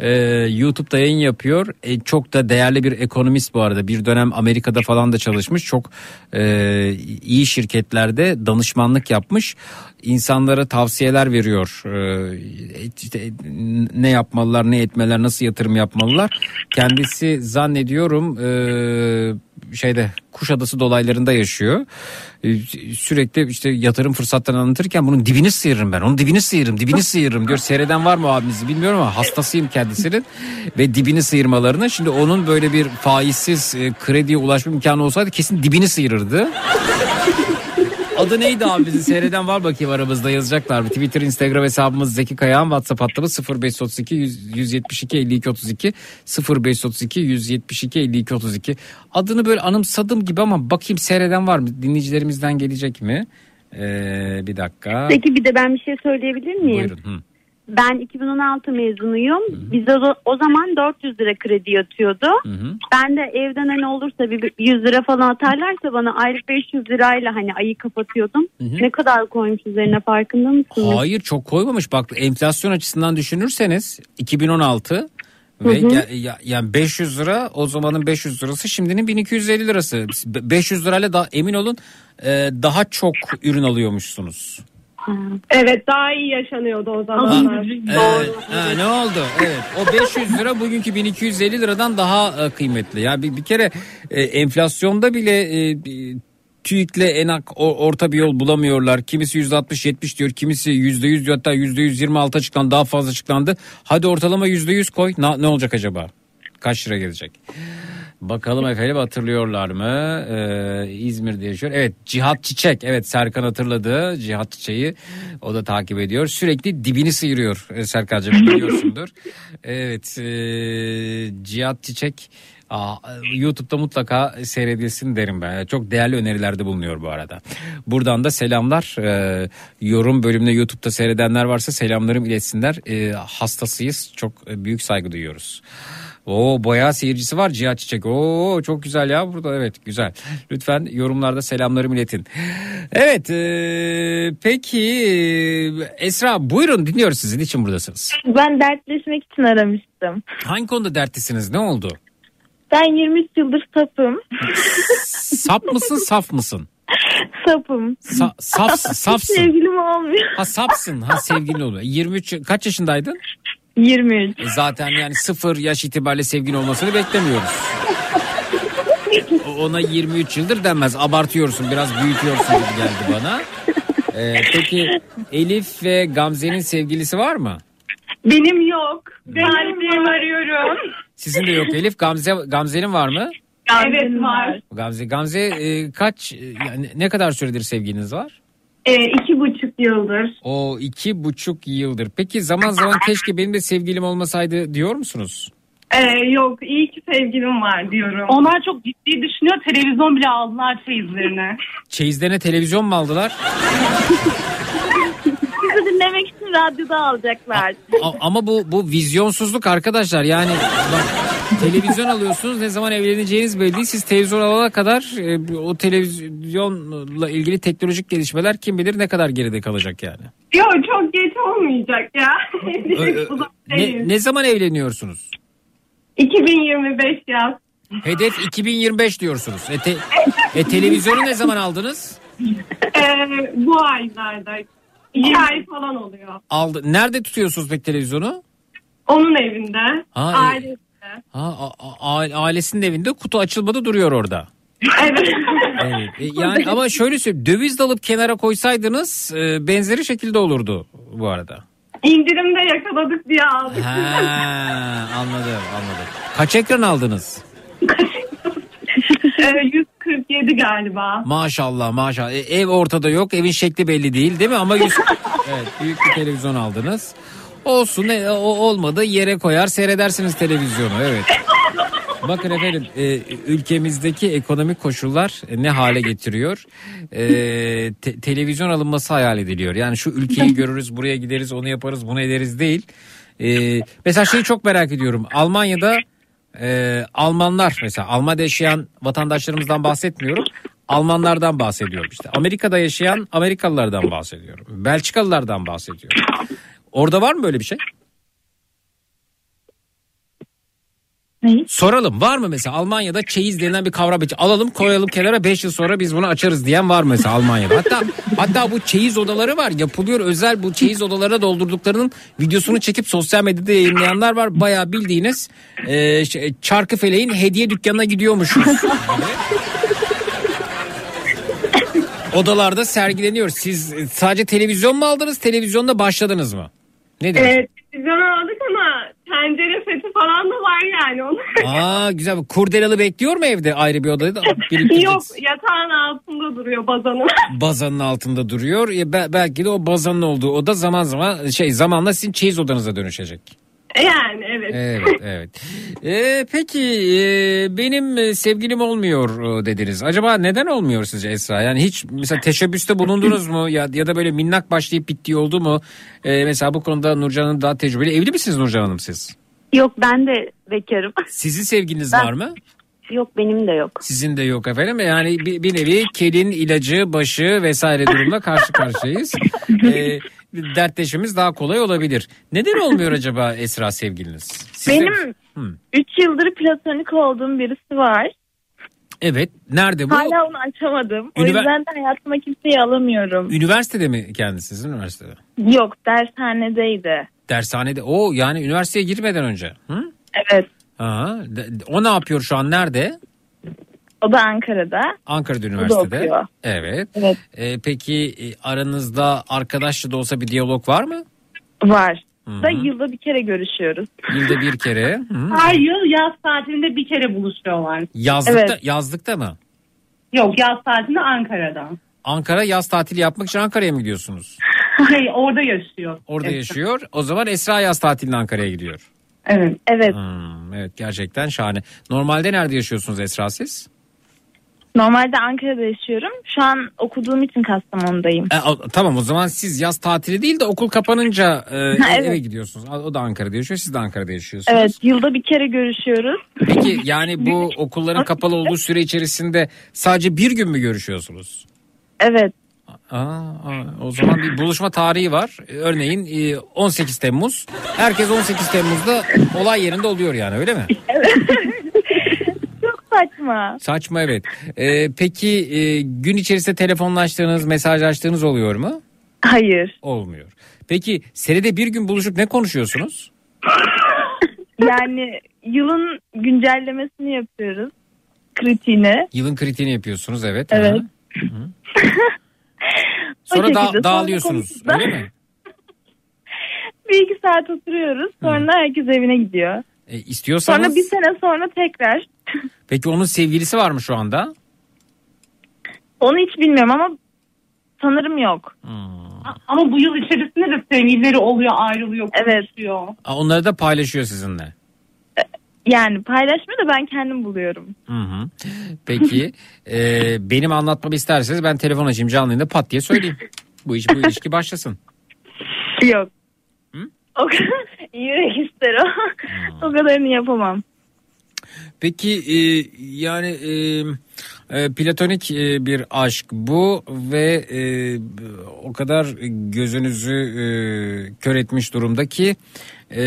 e, YouTube'da yayın yapıyor. E, çok da değerli bir ekonomist bu arada. Bir dönem Amerika'da falan da çalışmış. Çok e, iyi şirketlerde danışmanlık yapmış. İnsanlara tavsiyeler veriyor. E, işte ne yapmalılar, ne etmeler, nasıl yatırım yapmalılar. Kendisi zannediyorum e, şeyde Kuşadası dolaylarında yaşıyor. E, Sürekli işte yatırım fırsatlarını anlatırken bunun dibini sıyırırım ben. Onun dibini sıyırırım, dibini sıyırırım diyor. Seyreden var mı abimizi bilmiyorum ama hastasıyım kendisinin ve dibini sıyırmalarını. Şimdi onun böyle bir faizsiz e, krediye ulaşma imkanı olsaydı kesin dibini sıyırırdı. Adı neydi abi bizi seyreden var bakayım aramızda yazacaklar. Twitter, Instagram hesabımız Zeki Kayağan. WhatsApp hattımız 0532 100 172 52 32 0532 172 52 32. Adını böyle anımsadım gibi ama bakayım seyreden var mı? Dinleyicilerimizden gelecek mi? Ee, bir dakika. Peki bir de ben bir şey söyleyebilir miyim? Buyurun. Hı. Ben 2016 mezunuyum. Bize o, o zaman 400 lira kredi yatıyordu. Ben de evden hani olursa bir 100 lira falan atarlarsa bana aylık 500 lirayla hani ayı kapatıyordum. Ne kadar koymuş üzerine farkında mısınız? Hayır çok koymamış. Bak enflasyon açısından düşünürseniz 2016 ve Hı hı. ya- ya- yani 500 lira o zamanın 500 lirası şimdinin 1250 lirası. 500 lirayla da emin olun e, daha çok ürün alıyormuşsunuz. Evet daha iyi yaşanıyordu o zamanlar. Evet, ha, ne oldu? Evet. O 500 lira bugünkü 1250 liradan daha e, kıymetli. Ya bir, bir kere e, enflasyonda bile e, TÜİK'le ENAK o- orta bir yol bulamıyorlar. Kimisi %60-70 diyor, kimisi %100 diyor hatta %126 açıklandı, daha fazla açıklandı. Hadi ortalama %100 koy. Na- ne olacak acaba? Kaç lira gelecek? Bakalım efendim hatırlıyorlar mı? Ee, İzmir'de yaşıyor. Evet Cihat Çiçek. Evet Serkan hatırladı. Cihat Çiçek'i o da takip ediyor. Sürekli dibini sıyırıyor Ee, Serkan'cığım biliyorsundur. evet e, Cihat Çiçek Aa, YouTube'da mutlaka seyredilsin derim ben. Çok değerli önerilerde bulunuyor bu arada. Buradan da selamlar. Ee, yorum bölümünde YouTube'da seyredenler varsa selamlarım iletsinler. Ee, hastasıyız. Çok e, büyük saygı duyuyoruz. Oo boya seyircisi var Cihat Çiçek. Oo çok güzel ya burada evet güzel. Lütfen yorumlarda selamlarımı iletin. Evet e, peki e, Esra buyurun dinliyoruz sizi. Niçin buradasınız? Ben dertleşmek için aramıştım. Hangi konuda dertlisiniz? Ne oldu? Ben 23 yıldır sapım. Sap mısın saf mısın? sapım. Sa- saf, safsın. Sevgilim olmuyor. Ha sapsın. Ha sevgilin oluyor. 23 kaç yaşındaydın? 23. E, zaten yani sıfır yaş itibariyle sevgilin olmasını beklemiyoruz. Ona 23 yıldır denmez. Abartıyorsun biraz büyütüyorsun gibi geldi bana. Ee, peki Elif ve Gamze'nin sevgilisi var mı? Benim yok. Talibimi arıyorum. Sizin de yok Elif. Gamze Gamze'nin var mı? Evet var. Gamze Gamze e, kaç e, yani ne kadar süredir sevgiliniz var? Ee, iki buçuk yıldır. O iki buçuk yıldır. Peki zaman zaman keşke benim de sevgilim olmasaydı diyor musunuz? Ee, yok iyi ki sevgilim var diyorum. Onlar çok ciddi düşünüyor. Televizyon bile aldılar çeyizlerine. Çeyizlerine televizyon mu aldılar? Sizi dinlemek için radyoda alacaklar. A- ama bu bu vizyonsuzluk arkadaşlar. Yani bak televizyon alıyorsunuz ne zaman evleneceğiniz belli değil. Siz televizyon alana kadar e, o televizyonla ilgili teknolojik gelişmeler kim bilir ne kadar geride kalacak yani. Yok çok geç olmayacak ya. Ne, ne zaman evleniyorsunuz? 2025 yaz. Hedef 2025 diyorsunuz. E, te- e, televizyonu ne zaman aldınız? Ee, bu aylarda. İki ay falan oluyor. Aldı. Nerede tutuyorsunuz peki televizyonu? Onun evinde. Ha, e- ailesinde. Ha, a- a- ailesinin evinde kutu açılmadı duruyor orada. Evet. Evet. E, yani ama şöyle söyleyeyim döviz de alıp kenara koysaydınız e, benzeri şekilde olurdu bu arada. İndirimde yakaladık diye aldık. Ha, anladım anladım. Kaç ekran aldınız? Ee, 140 47 galiba. Maşallah maşallah. E, ev ortada yok. Evin şekli belli değil değil mi? Ama yüz... evet, büyük bir televizyon aldınız. Olsun e, o olmadı yere koyar seyredersiniz televizyonu evet. Bakın efendim e, ülkemizdeki ekonomik koşullar e, ne hale getiriyor? E, te- televizyon alınması hayal ediliyor. Yani şu ülkeyi görürüz, buraya gideriz, onu yaparız, bunu ederiz değil. E, mesela şeyi çok merak ediyorum. Almanya'da e, Almanlar mesela Almanya'da yaşayan vatandaşlarımızdan bahsetmiyorum. Almanlardan bahsediyorum işte. Amerika'da yaşayan Amerikalılardan bahsediyorum. Belçikalılardan bahsediyorum. Orada var mı böyle bir şey? Neyi? Soralım var mı mesela Almanya'da çeyiz denilen bir kavram için alalım koyalım kenara 5 yıl sonra biz bunu açarız diyen var mı mesela Almanya'da? Hatta hatta bu çeyiz odaları var yapılıyor özel bu çeyiz odalarına doldurduklarının videosunu çekip sosyal medyada yayınlayanlar var. Bayağı bildiğiniz e, şey, Çarkıfele'in hediye dükkanına gidiyormuşuz. Odalarda sergileniyor. Siz e, sadece televizyon mu aldınız televizyonda başladınız mı? Ne diyorsun? Evet televizyon aldık ama tencere seti falan da var yani. Onu. Aa güzel. Kurdelalı bekliyor mu evde ayrı bir odada? da? Yok yatağın altında duruyor bazanın. bazanın altında duruyor. Ya be- belki de o bazanın olduğu oda zaman zaman şey zamanla sizin çeyiz odanıza dönüşecek. yani evet. Evet evet. Ee, peki e, benim e, sevgilim olmuyor e, dediniz. Acaba neden olmuyor sizce Esra? Yani hiç mesela teşebbüste bulundunuz mu ya ya da böyle minnak başlayıp bittiği oldu mu? E, mesela bu konuda Nurcan'ın daha tecrübeli. Evli misiniz Nurcan Hanım siz? Yok ben de bekarım. Sizin sevgiliniz Ben- var mı? Yok benim de yok. Sizin de yok efendim. Yani bir, bir nevi kelin ilacı, başı vesaire durumla karşı karşıyayız. Ee, dertleşmemiz daha kolay olabilir. Neden olmuyor acaba Esra sevgiliniz? Sizde- Benim Hı. 3 yıldır platonik olduğum birisi var. Evet. Nerede bu? Hala onu açamadım. O Ünivers- yüzden de hayatıma kimseyi alamıyorum. Üniversitede mi kendisi sizin üniversitede? Yok dershanedeydi. Dershanede. O yani üniversiteye girmeden önce. Hı? Evet. Aha. O ne yapıyor şu an? Nerede? O da Ankara'da. Ankara'da O da üniversitede. okuyor. Evet. Evet. Ee, peki e, aranızda arkadaşça da olsa bir diyalog var mı? Var. Hı-hı. Da yılda bir kere görüşüyoruz. Yılda bir kere. Hı. Her yıl yaz tatilinde bir kere buluşuyorlar. Yazlıkta, Evet. yazlıkta mı? Yok yaz tatilinde Ankara'da. Ankara yaz tatili yapmak için Ankara'ya mı gidiyorsunuz? Hayır orada yaşıyor. Orada Evet. yaşıyor. O zaman Esra yaz tatiline Ankara'ya gidiyor. Evet. Evet. Hmm, evet gerçekten şahane. Normalde nerede yaşıyorsunuz Esra siz? Normalde Ankara'da yaşıyorum. Şu an okuduğum için Kastamonu'dayım. E, o- tamam o zaman siz yaz tatili değil de okul kapanınca e, ev- evet. eve gidiyorsunuz. O da Ankara'da yaşıyor siz de Ankara'da yaşıyorsunuz. Evet yılda bir kere görüşüyoruz. Peki yani bu okulların kapalı olduğu süre içerisinde sadece bir gün mü görüşüyorsunuz? Evet. Aa, o zaman bir buluşma tarihi var. E, Örneğin e, 18 Temmuz. Herkes 18 Temmuz'da olay yerinde oluyor yani öyle mi? Çok saçma. Saçma evet. E, peki e, gün içerisinde telefonlaştığınız, mesajlaştığınız oluyor mu? Hayır. Olmuyor. Peki senede bir gün buluşup ne konuşuyorsunuz? Yani yılın güncellemesini yapıyoruz. Kritiğini. Yılın kritiğini yapıyorsunuz evet. Evet. Hı hı. Sonra da, dağılıyorsunuz öyle mi? Bir iki saat oturuyoruz. Sonra herkes evine gidiyor. E, istiyorsanız. Sonra bir sene sonra tekrar. Peki onun sevgilisi var mı şu anda? Onu hiç bilmiyorum ama sanırım yok. Ama bu yıl içerisinde de sevgilileri oluyor ayrılıyor konuşuyor. Aa, Onları da paylaşıyor sizinle. Yani paylaşmıyor da ben kendim buluyorum. Hı hı. Peki e, benim anlatmamı isterseniz ben telefon açayım canlı yayında pat diye söyleyeyim. Bu iş bu ilişki başlasın. Yok. O kadar yürek ister o. o kadarını yapamam. Peki e, yani e, e, platonik e, bir aşk bu ve e, o kadar gözünüzü e, kör etmiş durumda ki e,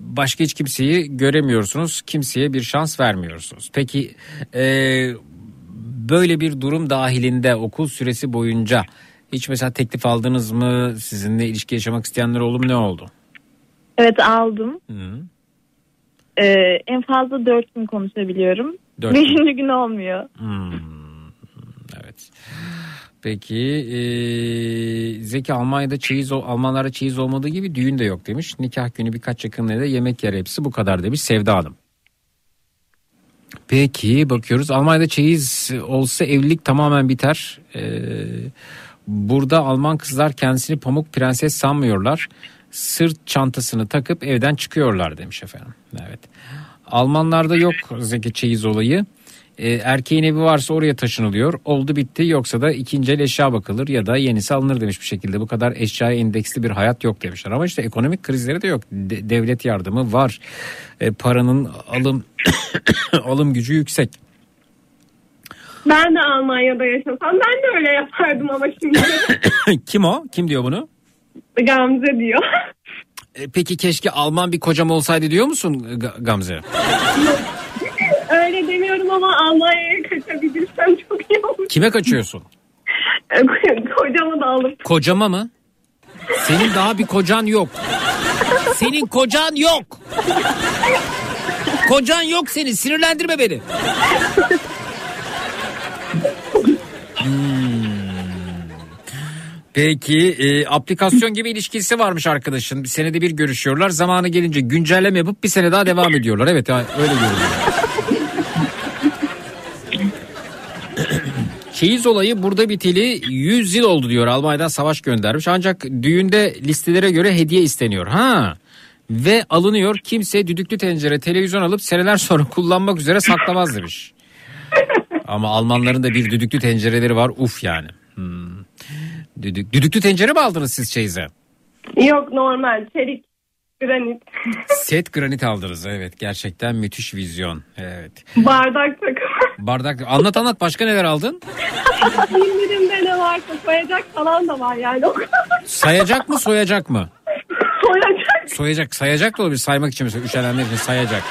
başka hiç kimseyi göremiyorsunuz, kimseye bir şans vermiyorsunuz. Peki e, böyle bir durum dahilinde okul süresi boyunca hiç mesela teklif aldınız mı? Sizinle ilişki yaşamak isteyenler oldu mu? Ne oldu? Evet aldım. Hı. Ee, en fazla dört gün konuşabiliyorum. Dört gün. Beşinci gün olmuyor. Hmm, evet. Peki e, Zeki Almanya'da çeyiz Almanlarda çeyiz olmadığı gibi düğün de yok demiş. Nikah günü birkaç yakınları da yemek yer hepsi bu kadar demiş Sevda Hanım. Peki bakıyoruz Almanya'da çeyiz olsa evlilik tamamen biter. Ee, burada Alman kızlar kendisini pamuk prenses sanmıyorlar. Sırt çantasını takıp evden çıkıyorlar demiş efendim. Evet. Almanlarda yok Zeki çeyiz olayı. Ee, erkeğin evi varsa oraya taşınılıyor. Oldu bitti yoksa da ikinci el eşya bakılır ya da yenisi alınır demiş bir şekilde. Bu kadar eşyaya endeksli bir hayat yok demişler. Ama işte ekonomik krizleri de yok. De- devlet yardımı var. Ee, paranın alım alım gücü yüksek. Ben de Almanya'da yaşasam ben de öyle yapardım ama şimdi Kim o? Kim diyor bunu? Gamze diyor. E, Peki keşke Alman bir kocam olsaydı diyor musun Ga- Gamze? öyle demiyorum ama Almanya'ya kaçabilirsem çok iyi olur. Kime kaçıyorsun? Kocamı da alıp. Kocama mı? Senin daha bir kocan yok. Senin kocan yok. Kocan yok senin. Sinirlendirme beni. Hmm. Peki e, aplikasyon gibi ilişkisi varmış arkadaşın. Bir senede bir görüşüyorlar. Zamanı gelince güncelleme yapıp bir sene daha devam ediyorlar. Evet öyle görünüyor. Çeyiz olayı burada biteli 100 yıl oldu diyor. Almanya'dan savaş göndermiş. Ancak düğünde listelere göre hediye isteniyor. Ha. Ve alınıyor. Kimse düdüklü tencere, televizyon alıp seneler sonra kullanmak üzere saklamaz demiş. Ama Almanların da bir düdüklü tencereleri var. Uf yani. Hmm. Düdük, düdüklü tencere mi aldınız siz çeyize? Yok normal çelik granit. Set granit aldınız. Evet gerçekten müthiş vizyon. Evet. Bardak takımı. Bardak anlat anlat başka neler aldın? İndirimde ne varsa soyacak falan da var yani. Sayacak mı soyacak mı? Soyacak. Soyacak sayacak da olabilir saymak için mesela üşenenler için sayacak.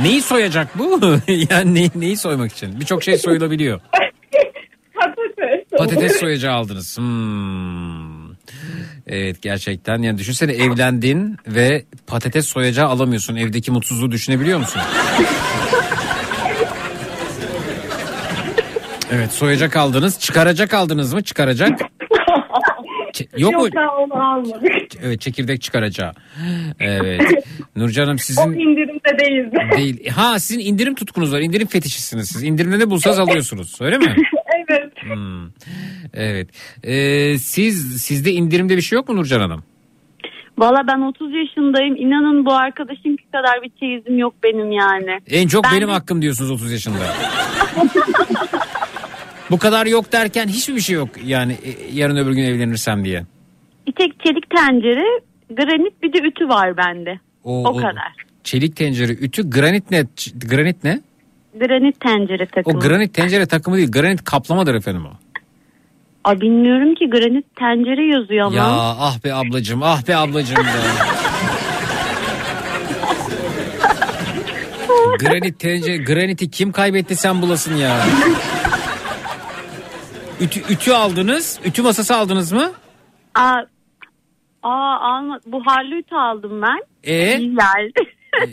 Neyi soyacak bu? yani neyi, neyi soymak için? Birçok şey soyulabiliyor. Patates. Patates soyacağı aldınız. Hmm. Evet gerçekten yani düşünsene evlendin ve patates soyacağı alamıyorsun. Evdeki mutsuzluğu düşünebiliyor musun? Evet soyacak aldınız. Çıkaracak aldınız mı? Çıkaracak. Yok? Yok daha onu almadık. Evet çekirdek çıkaracağı. Evet. Nurcanım O sizin indirimde değildi. değil. Ha sizin indirim tutkunuz var. İndirim fetişisiniz siz. İndirimde ne bulsanız alıyorsunuz. Öyle mi? evet. Hmm. Evet. Ee, siz sizde indirimde bir şey yok mu Nurcan Hanım? Valla ben 30 yaşındayım. İnanın bu arkadaşınki kadar bir çeyizim yok benim yani. En çok Ben benim hakkım diyorsunuz 30 yaşında. Bu kadar yok derken hiçbir şey yok yani e, yarın öbür gün evlenirsem diye. Bir tek çelik tencere, granit bir de ütü var bende. O, O kadar. Çelik tencere, ütü, granit ne? Granit ne? Granit tencere takımı. O granit tencere takımı değil, granit kaplamadır efendim o. Aa, bilmiyorum ki granit tencere yazıyor ama. Ya ah be ablacığım, ah be ablacığım ya. granit tencere, graniti kim kaybetti sen bulasın ya. Ütü, ütü aldınız, ütü masası aldınız mı? Aa, aa alma, buharlı ütü aldım ben. E? İyi geldi.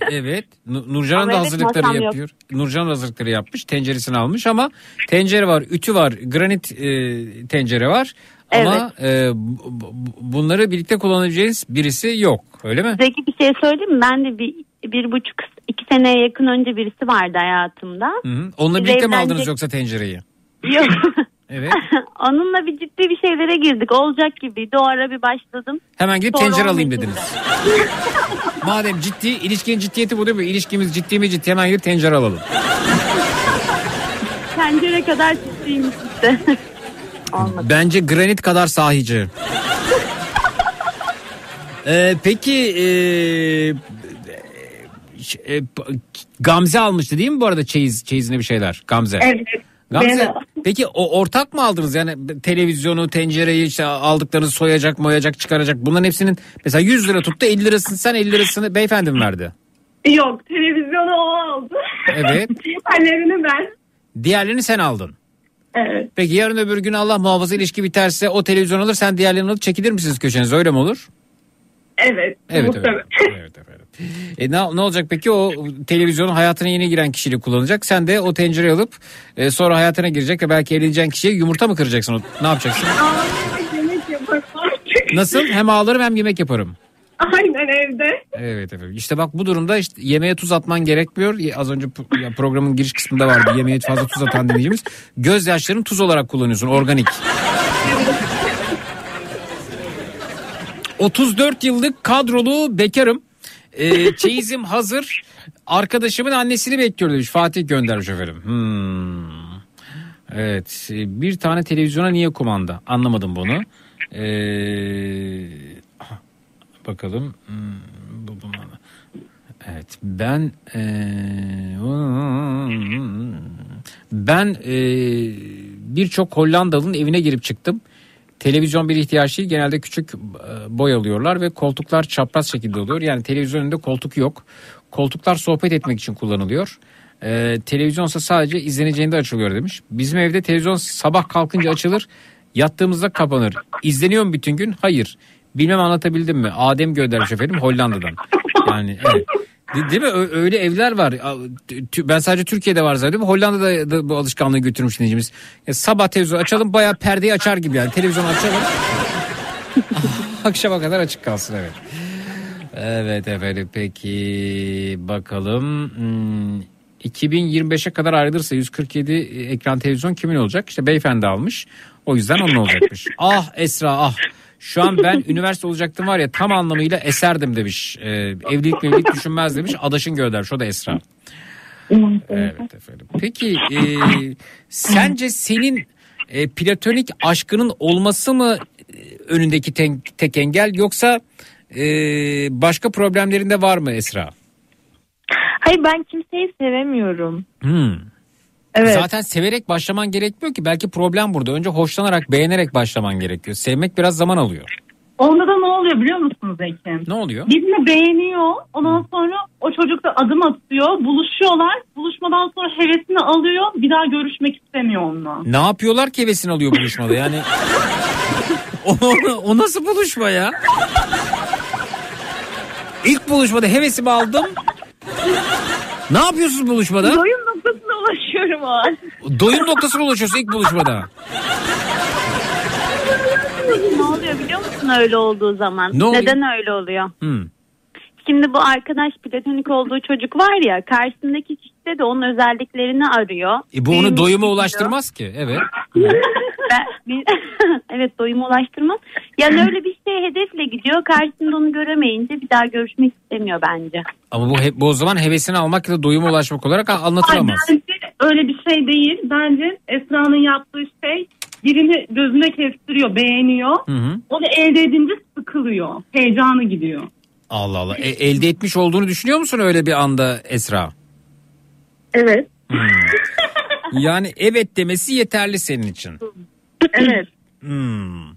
E, Evet. Nu- Nurcan Ama da evet, hazırlıkları yok. yapıyor. Nurcan hazırlıkları yapmış. Tenceresini almış ama tencere var, ütü var, granit e, tencere var. Ama e, bu- bu- bunları birlikte kullanabileceğiniz birisi yok. Öyle mi? Zeki bir şey söyleyeyim mi? Ben de bir, bir buçuk iki seneye yakın önce birisi vardı hayatımda. Hı hı. Onunla Biz birlikte mi evlenecek- aldınız yoksa tencereyi? Yok. Evet. Onunla bir ciddi bir şeylere girdik. Olacak gibiydi. O ara bir başladım. Hemen gidip Sonra tencere alayım dediniz. Madem ciddi, ilişkinin ciddiyeti bu değil mi? İlişkimiz ciddi mi ciddi hemen gidip tencere alalım. Tencere kadar ciddiymiş işte. Bence granit kadar sahici. Ee, peki e, e, Gamze almıştı değil mi bu arada çeyiz çeyizine bir şeyler? Gamze. Evet. Gamze Ben- peki o ortak mı aldınız yani televizyonu tencereyi işte aldıklarınızı soyacak moyacak çıkaracak bunların hepsinin mesela 100 lira tuttu 50 lirasını sen 50 lirasını beyefendi mi verdi? Yok televizyonu o aldı. Evet. Diğerlerini ben. Diğerlerini sen aldın. Evet. Peki yarın öbür gün Allah muhafaza ilişki biterse o televizyon alır sen diğerlerini alıp çekilir misiniz köşenize öyle mi olur? Evet. Evet evet. evet efendim. E, ne, ne olacak peki o televizyonun hayatına yeni giren kişiyle kullanacak. Sen de o tencereyi alıp e, sonra hayatına girecek ve belki evleneceğin kişiye yumurta mı kıracaksın? O- Ne yapacaksın? Ağlamak yemek yaparım artık. Nasıl? Hem ağlarım hem yemek yaparım. Aynen evde. Evet efendim. İşte bak bu durumda işte yemeğe tuz atman gerekmiyor. Az önce programın giriş kısmında vardı. Yemeğe fazla tuz atan dinleyicimiz. Gözyaşlarını tuz olarak kullanıyorsun. Organik. 34 yıllık kadrolu bekarım. Ee, çeyizim hazır. Arkadaşımın annesini bekliyor demiş. Fatih göndermiş efendim. Hmm. Evet. e, Bir tane televizyona niye kumanda? Anlamadım bunu. Ee, bakalım. Hmm. Evet. Ben eee, ben eee, birçok Hollandalı'nın evine girip çıktım. Televizyon bir ihtiyaç değil. Genelde küçük e, boy alıyorlar ve koltuklar çapraz şekilde oluyor. Yani televizyon önünde koltuk yok. Koltuklar sohbet etmek için kullanılıyor. Ee, televizyonsa sadece izleneceğinde açılıyor demiş. Bizim evde televizyon sabah kalkınca açılır. Yattığımızda kapanır. İzleniyor mu bütün gün? Hayır. Bilmem anlatabildim mi? Adem göndermiş efendim Hollanda'dan. Yani evet. De- Değil mi? Öyle evler var. Ben sadece Türkiye'de var zannediyorum. Hollanda'da da bu alışkanlığı götürmüş dinleyicimiz. Ya sabah televizyon açalım bayağı perdeyi açar gibi yani. Televizyon açalım. Akşama kadar açık kalsın evet. Evet efendim peki bakalım. Hmm, 2025'e kadar ayrılırsa 147 ekran televizyon kimin olacak? İşte beyefendi almış. O yüzden onun olacakmış. ah Esra ah. Şu an ben üniversite olacaktım var ya tam anlamıyla eserdim demiş. Ee, evlilik mevlilik düşünmez demiş. Adaşın göndermiş o da Esra. Evet efendim. Peki e, sence senin e, platonik aşkının olması mı e, önündeki tek, tek engel yoksa e, başka problemlerinde var mı Esra? Hayır ben kimseyi sevemiyorum. Hmm. Evet. Zaten severek başlaman gerekmiyor ki. Belki problem burada. Önce hoşlanarak, beğenerek başlaman gerekiyor. Sevmek biraz zaman alıyor. Onda da ne oluyor biliyor musunuz Ekim? Ne oluyor? Birini beğeniyor. Ondan sonra o çocuk da adım atıyor. Buluşuyorlar. Buluşmadan sonra hevesini alıyor. Bir daha görüşmek istemiyor onunla. Ne yapıyorlar ki hevesini alıyor buluşmada? Yani o, o nasıl buluşma ya? İlk buluşmada hevesimi aldım. Ne yapıyorsunuz buluşmada? Doyum noktasına ulaşıyorum o an. Doyum noktasına ulaşıyorsun ilk buluşmada. ne oluyor biliyor musun öyle olduğu zaman? Ne oluyor? Neden öyle oluyor? Hmm. Şimdi bu arkadaş platonik olduğu çocuk var ya karşısındaki de onun özelliklerini arıyor. E bu onu doyuma ulaştırmaz ki. Evet. Ben- evet doyuma ulaştırmaz. Yani öyle bir şey hedefle gidiyor. Karşısında onu göremeyince bir daha görüşmek istemiyor bence. Ama bu, bu o zaman hevesini almak ya da doyuma ulaşmak olarak anlatılamaz. Ay, bence öyle bir şey değil. Bence Esra'nın yaptığı şey birini gözüne kestiriyor, beğeniyor. Hı hı. Onu elde edince sıkılıyor. Heyecanı gidiyor. Allah Allah. E, elde etmiş olduğunu düşünüyor musun öyle bir anda Esra? Evet. Yani evet demesi yeterli senin için. Evet. Hmm.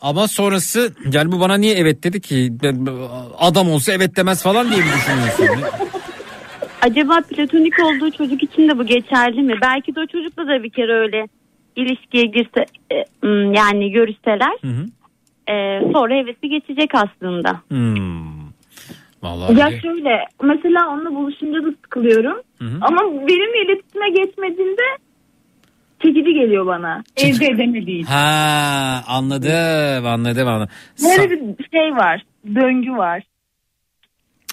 Ama sonrası yani bu bana niye evet dedi ki adam olsa evet demez falan diye mi düşünüyorsun? Acaba platonik olduğu çocuk için de bu geçerli mi? Belki de o çocukla da bir kere öyle ilişkiye girse e, m, yani görüşseler Hı hı. e, sonra hevesi geçecek aslında. Hmm. Vallahi Ya öyle. şöyle mesela onunla buluşunca da sıkılıyorum. Hı hı. Ama benimle iletişime geçmediğinde çekici geliyor bana. Elde edemediği. Ha anladım anladım anladım. Böyle Sa- bir şey var. Döngü var.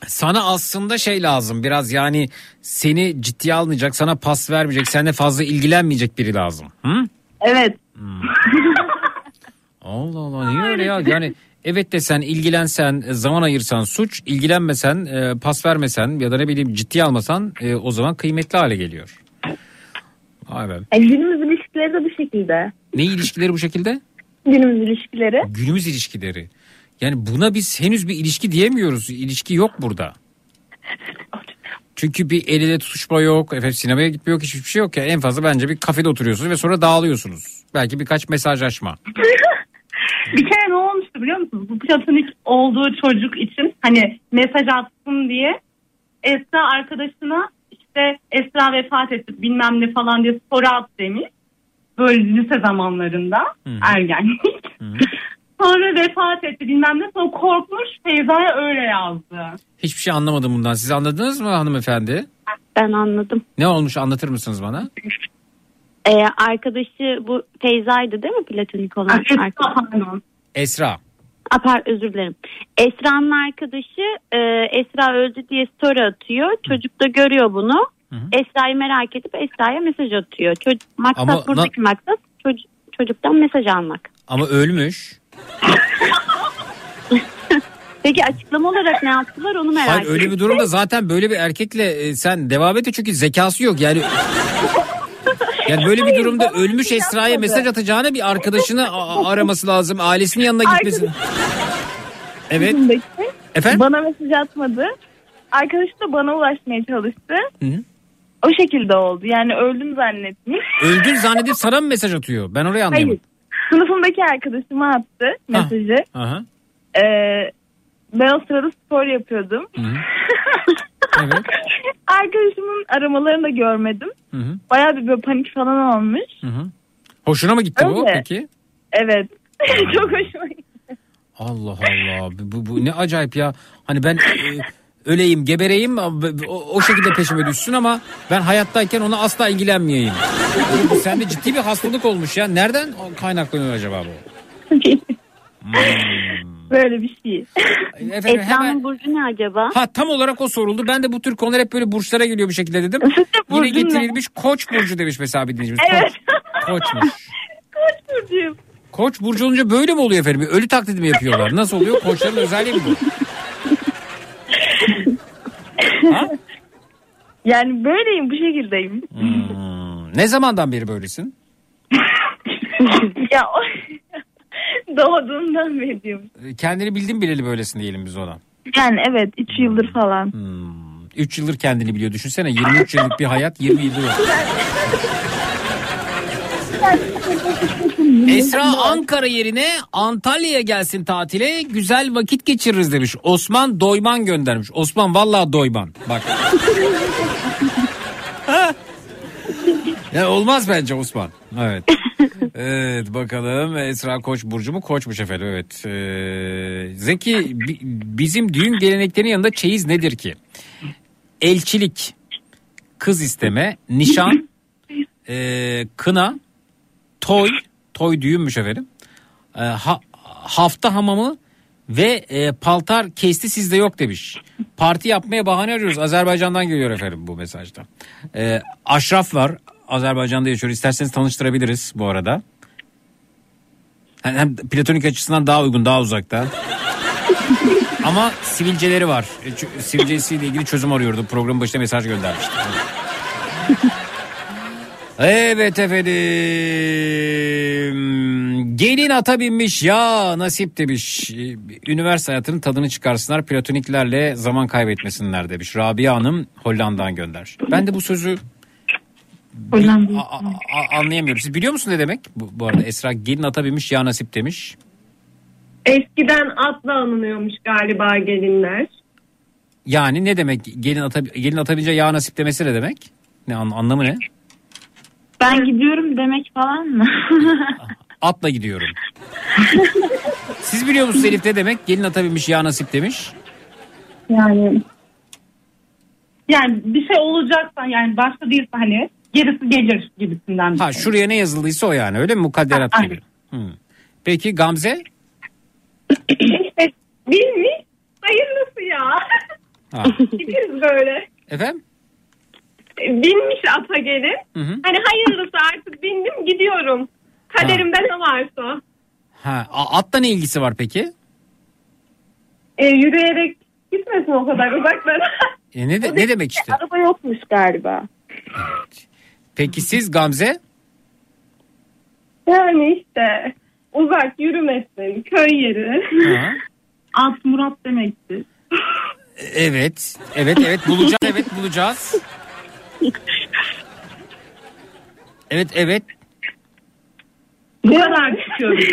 sana aslında şey lazım biraz yani seni ciddiye almayacak sana pas vermeyecek seninle fazla ilgilenmeyecek biri lazım. Hı? Evet. Allah Allah niye öyle ya yani evet desen ilgilensen e, zaman ayırsan suç ilgilenmesen e, pas vermesen ya da ne bileyim ciddiye almasan e, o zaman kıymetli hale geliyor. Be. E, günümüz ilişkileri de bu şekilde. Ne ilişkileri bu şekilde? Günümüz ilişkileri. Günümüz ilişkileri. Yani buna biz henüz bir ilişki diyemiyoruz. İlişki yok burada. Çünkü bir el ele tutuşma yok. Efendim sinemaya gitme yok. Hiçbir şey yok ya. En fazla bence bir kafede oturuyorsunuz ve sonra dağılıyorsunuz. Belki birkaç mesajlaşma. Bir kere ne olmuştu biliyor musunuz? Bu platonik olduğu çocuk için hani mesaj atsın diye Esra arkadaşına işte Esra vefat etti bilmem ne falan diye soru at demiş. Böyle lise zamanlarında ergenlik. Sonra vefat etti bilmem ne sonra korkmuş Feyza'ya öyle yazdı. Hiçbir şey anlamadım bundan. Siz anladınız mı hanımefendi? Ben anladım. Ne olmuş anlatır mısınız bana? E, arkadaşı bu Feyza'ydı değil mi platonik olan arkadaş? Esra. Apar özür dilerim. Esra'nın arkadaşı e, Esra öldü diye story atıyor. Çocuk da görüyor bunu. Esra'yı merak edip Esra'ya mesaj atıyor. Çocuk, maksat Ama buradaki maksat çocuk, çocuktan mesaj almak. Ama ölmüş. Peki açıklama olarak ne yaptılar onu merak Hayır ediyorum. öyle bir durumda zaten böyle bir erkekle e, sen devam et çünkü zekası yok yani. Yani böyle bir durumda ölmüş Esra'ya mesaj atacağına bir arkadaşını araması lazım. Ailesinin yanına gitmesi. Evet. Efendim? Bana mesaj atmadı. Arkadaşı da bana ulaşmaya çalıştı. Hı. O şekilde oldu. Yani öldüm zannetmiş. Öldün zannedip sana mı mesaj atıyor? Ben orayı anlayamadım. Hayır. Sınıfımdaki arkadaşıma attı mesajı. Aha. Ee, ben o sırada spor yapıyordum. Evet. Arkadaşımın aramalarını da görmedim. Hı hı. Bayağı bir böyle panik falan olmuş. Hı hı. Hoşuna mı gitti bu Öyle. peki? Evet. Çok hoşuma gitti. Allah Allah. Bu, bu ne acayip ya. Hani ben e, öleyim, gebereyim o, o şekilde peşime düşsün ama ben hayattayken ona asla ilgilenmeyeyim. Bu sende ciddi bir hastalık olmuş ya. Nereden kaynaklanıyor acaba bu? Böyle bir şey. Efendim, hemen- burcu ne acaba? Ha tam olarak o soruldu. Ben de bu tür konular hep böyle burçlara geliyor bir şekilde dedim. Yine burcun ne? getirilmiş koç burcu demiş mesela bir dinleyicimiz. Evet. Koç, koçmuş. Koç burcuyum. Koç burcu olunca böyle mi oluyor efendim? Ölü taklidi mi yapıyorlar? Nasıl oluyor? Koçların özelliği mi bu? Yani böyleyim bu şekildeyim. Hmm. Ne zamandan beri böylesin? ya o doğduğumdan beri diyorum. Kendini bildin bileli böylesin diyelim biz ona. Yani evet 3 yıldır falan. 3 yıldır kendini biliyor. Düşünsene 23 yıllık bir hayat 20 yıldır. Esra Ankara yerine Antalya'ya gelsin tatile güzel vakit geçiririz demiş. Osman Doyman göndermiş. Osman vallahi Doyman. Bak. ya olmaz bence Osman. Evet. Evet bakalım Esra Koç burcu mu? Koçmuş efendim evet. Ee, Zeki bi- bizim düğün geleneklerinin yanında çeyiz nedir ki? Elçilik, kız isteme, nişan, ee, kına, toy, toy düğünmüş efendim. Ee, ha- hafta hamamı ve e, paltar kesti sizde yok demiş. Parti yapmaya bahane arıyoruz. Azerbaycan'dan geliyor efendim bu mesajda. Ee, Aşraf var. Azerbaycan'da yaşıyor. İsterseniz tanıştırabiliriz bu arada. Hem, hem platonik açısından daha uygun, daha uzakta. Ama sivilceleri var. E, Sivilcesiyle ilgili çözüm arıyordu. Programın başında mesaj göndermişti. Evet efendim. Gelin ata binmiş ya nasip demiş. Ee, Üniversite hayatının tadını çıkarsınlar. Platoniklerle zaman kaybetmesinler demiş. Rabia Hanım Hollanda'dan gönder. Ben de bu sözü Hollanda. a- a- anlayamıyorum. Siz biliyor musunuz ne demek? Bu, bu arada Esra gelin ata binmiş ya nasip demiş. Eskiden atla anılıyormuş galiba gelinler. Yani ne demek gelin ata, gelin ata binince ya nasip demesi ne demek? Ne an- anlamı ne? Ben gidiyorum demek falan mı? Atla gidiyorum. Siz biliyor musunuz Elif ne demek? Gelin ata binmiş ya nasip demiş. Yani yani bir şey olacaksa yani başta değilse hani gerisi gelir gibisinden. Ha şey. şuraya ne yazıldıysa o yani öyle mi? Mukadderat Ha, gibi. Hı. Peki Gamze? İşte bilmiş hayırlısı ya. Ha. Gideriz böyle. Efendim? Binmiş ata gelin. Hı hı. Hani hayırlısı artık bindim gidiyorum. Kaderimde ne varsa. Ha, atla ne ilgisi var peki? E, yürüyerek gitmesin o kadar uzaklara. E ne, de- ne demek işte? Araba yokmuş galiba. Peki siz Gamze? Yani işte uzak yürümesin köy yeri. Ha. Alt Murat demektir. Evet. Evet evet bulacağız. Evet bulacağız. Evet evet. Bu kadar çıkıyoruz.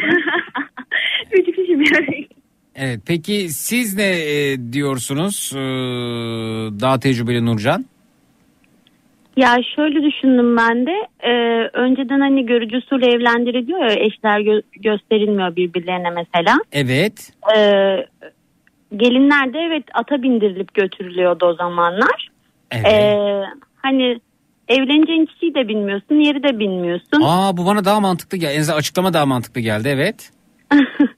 Üç kişi bir araya Evet peki siz ne e, diyorsunuz Ee, daha tecrübeli Nurcan? Ya şöyle düşündüm ben de e, önceden hani görücü usulü evlendiriliyor ya eşler gö- gösterilmiyor birbirlerine mesela. Evet. E, gelinler de evet ata bindirilip götürülüyordu o zamanlar. Evet. E, hani evleneceğin kişiyi de bilmiyorsun yeri de bilmiyorsun. Aa bu bana daha mantıklı geldi. En azından açıklama daha mantıklı geldi evet.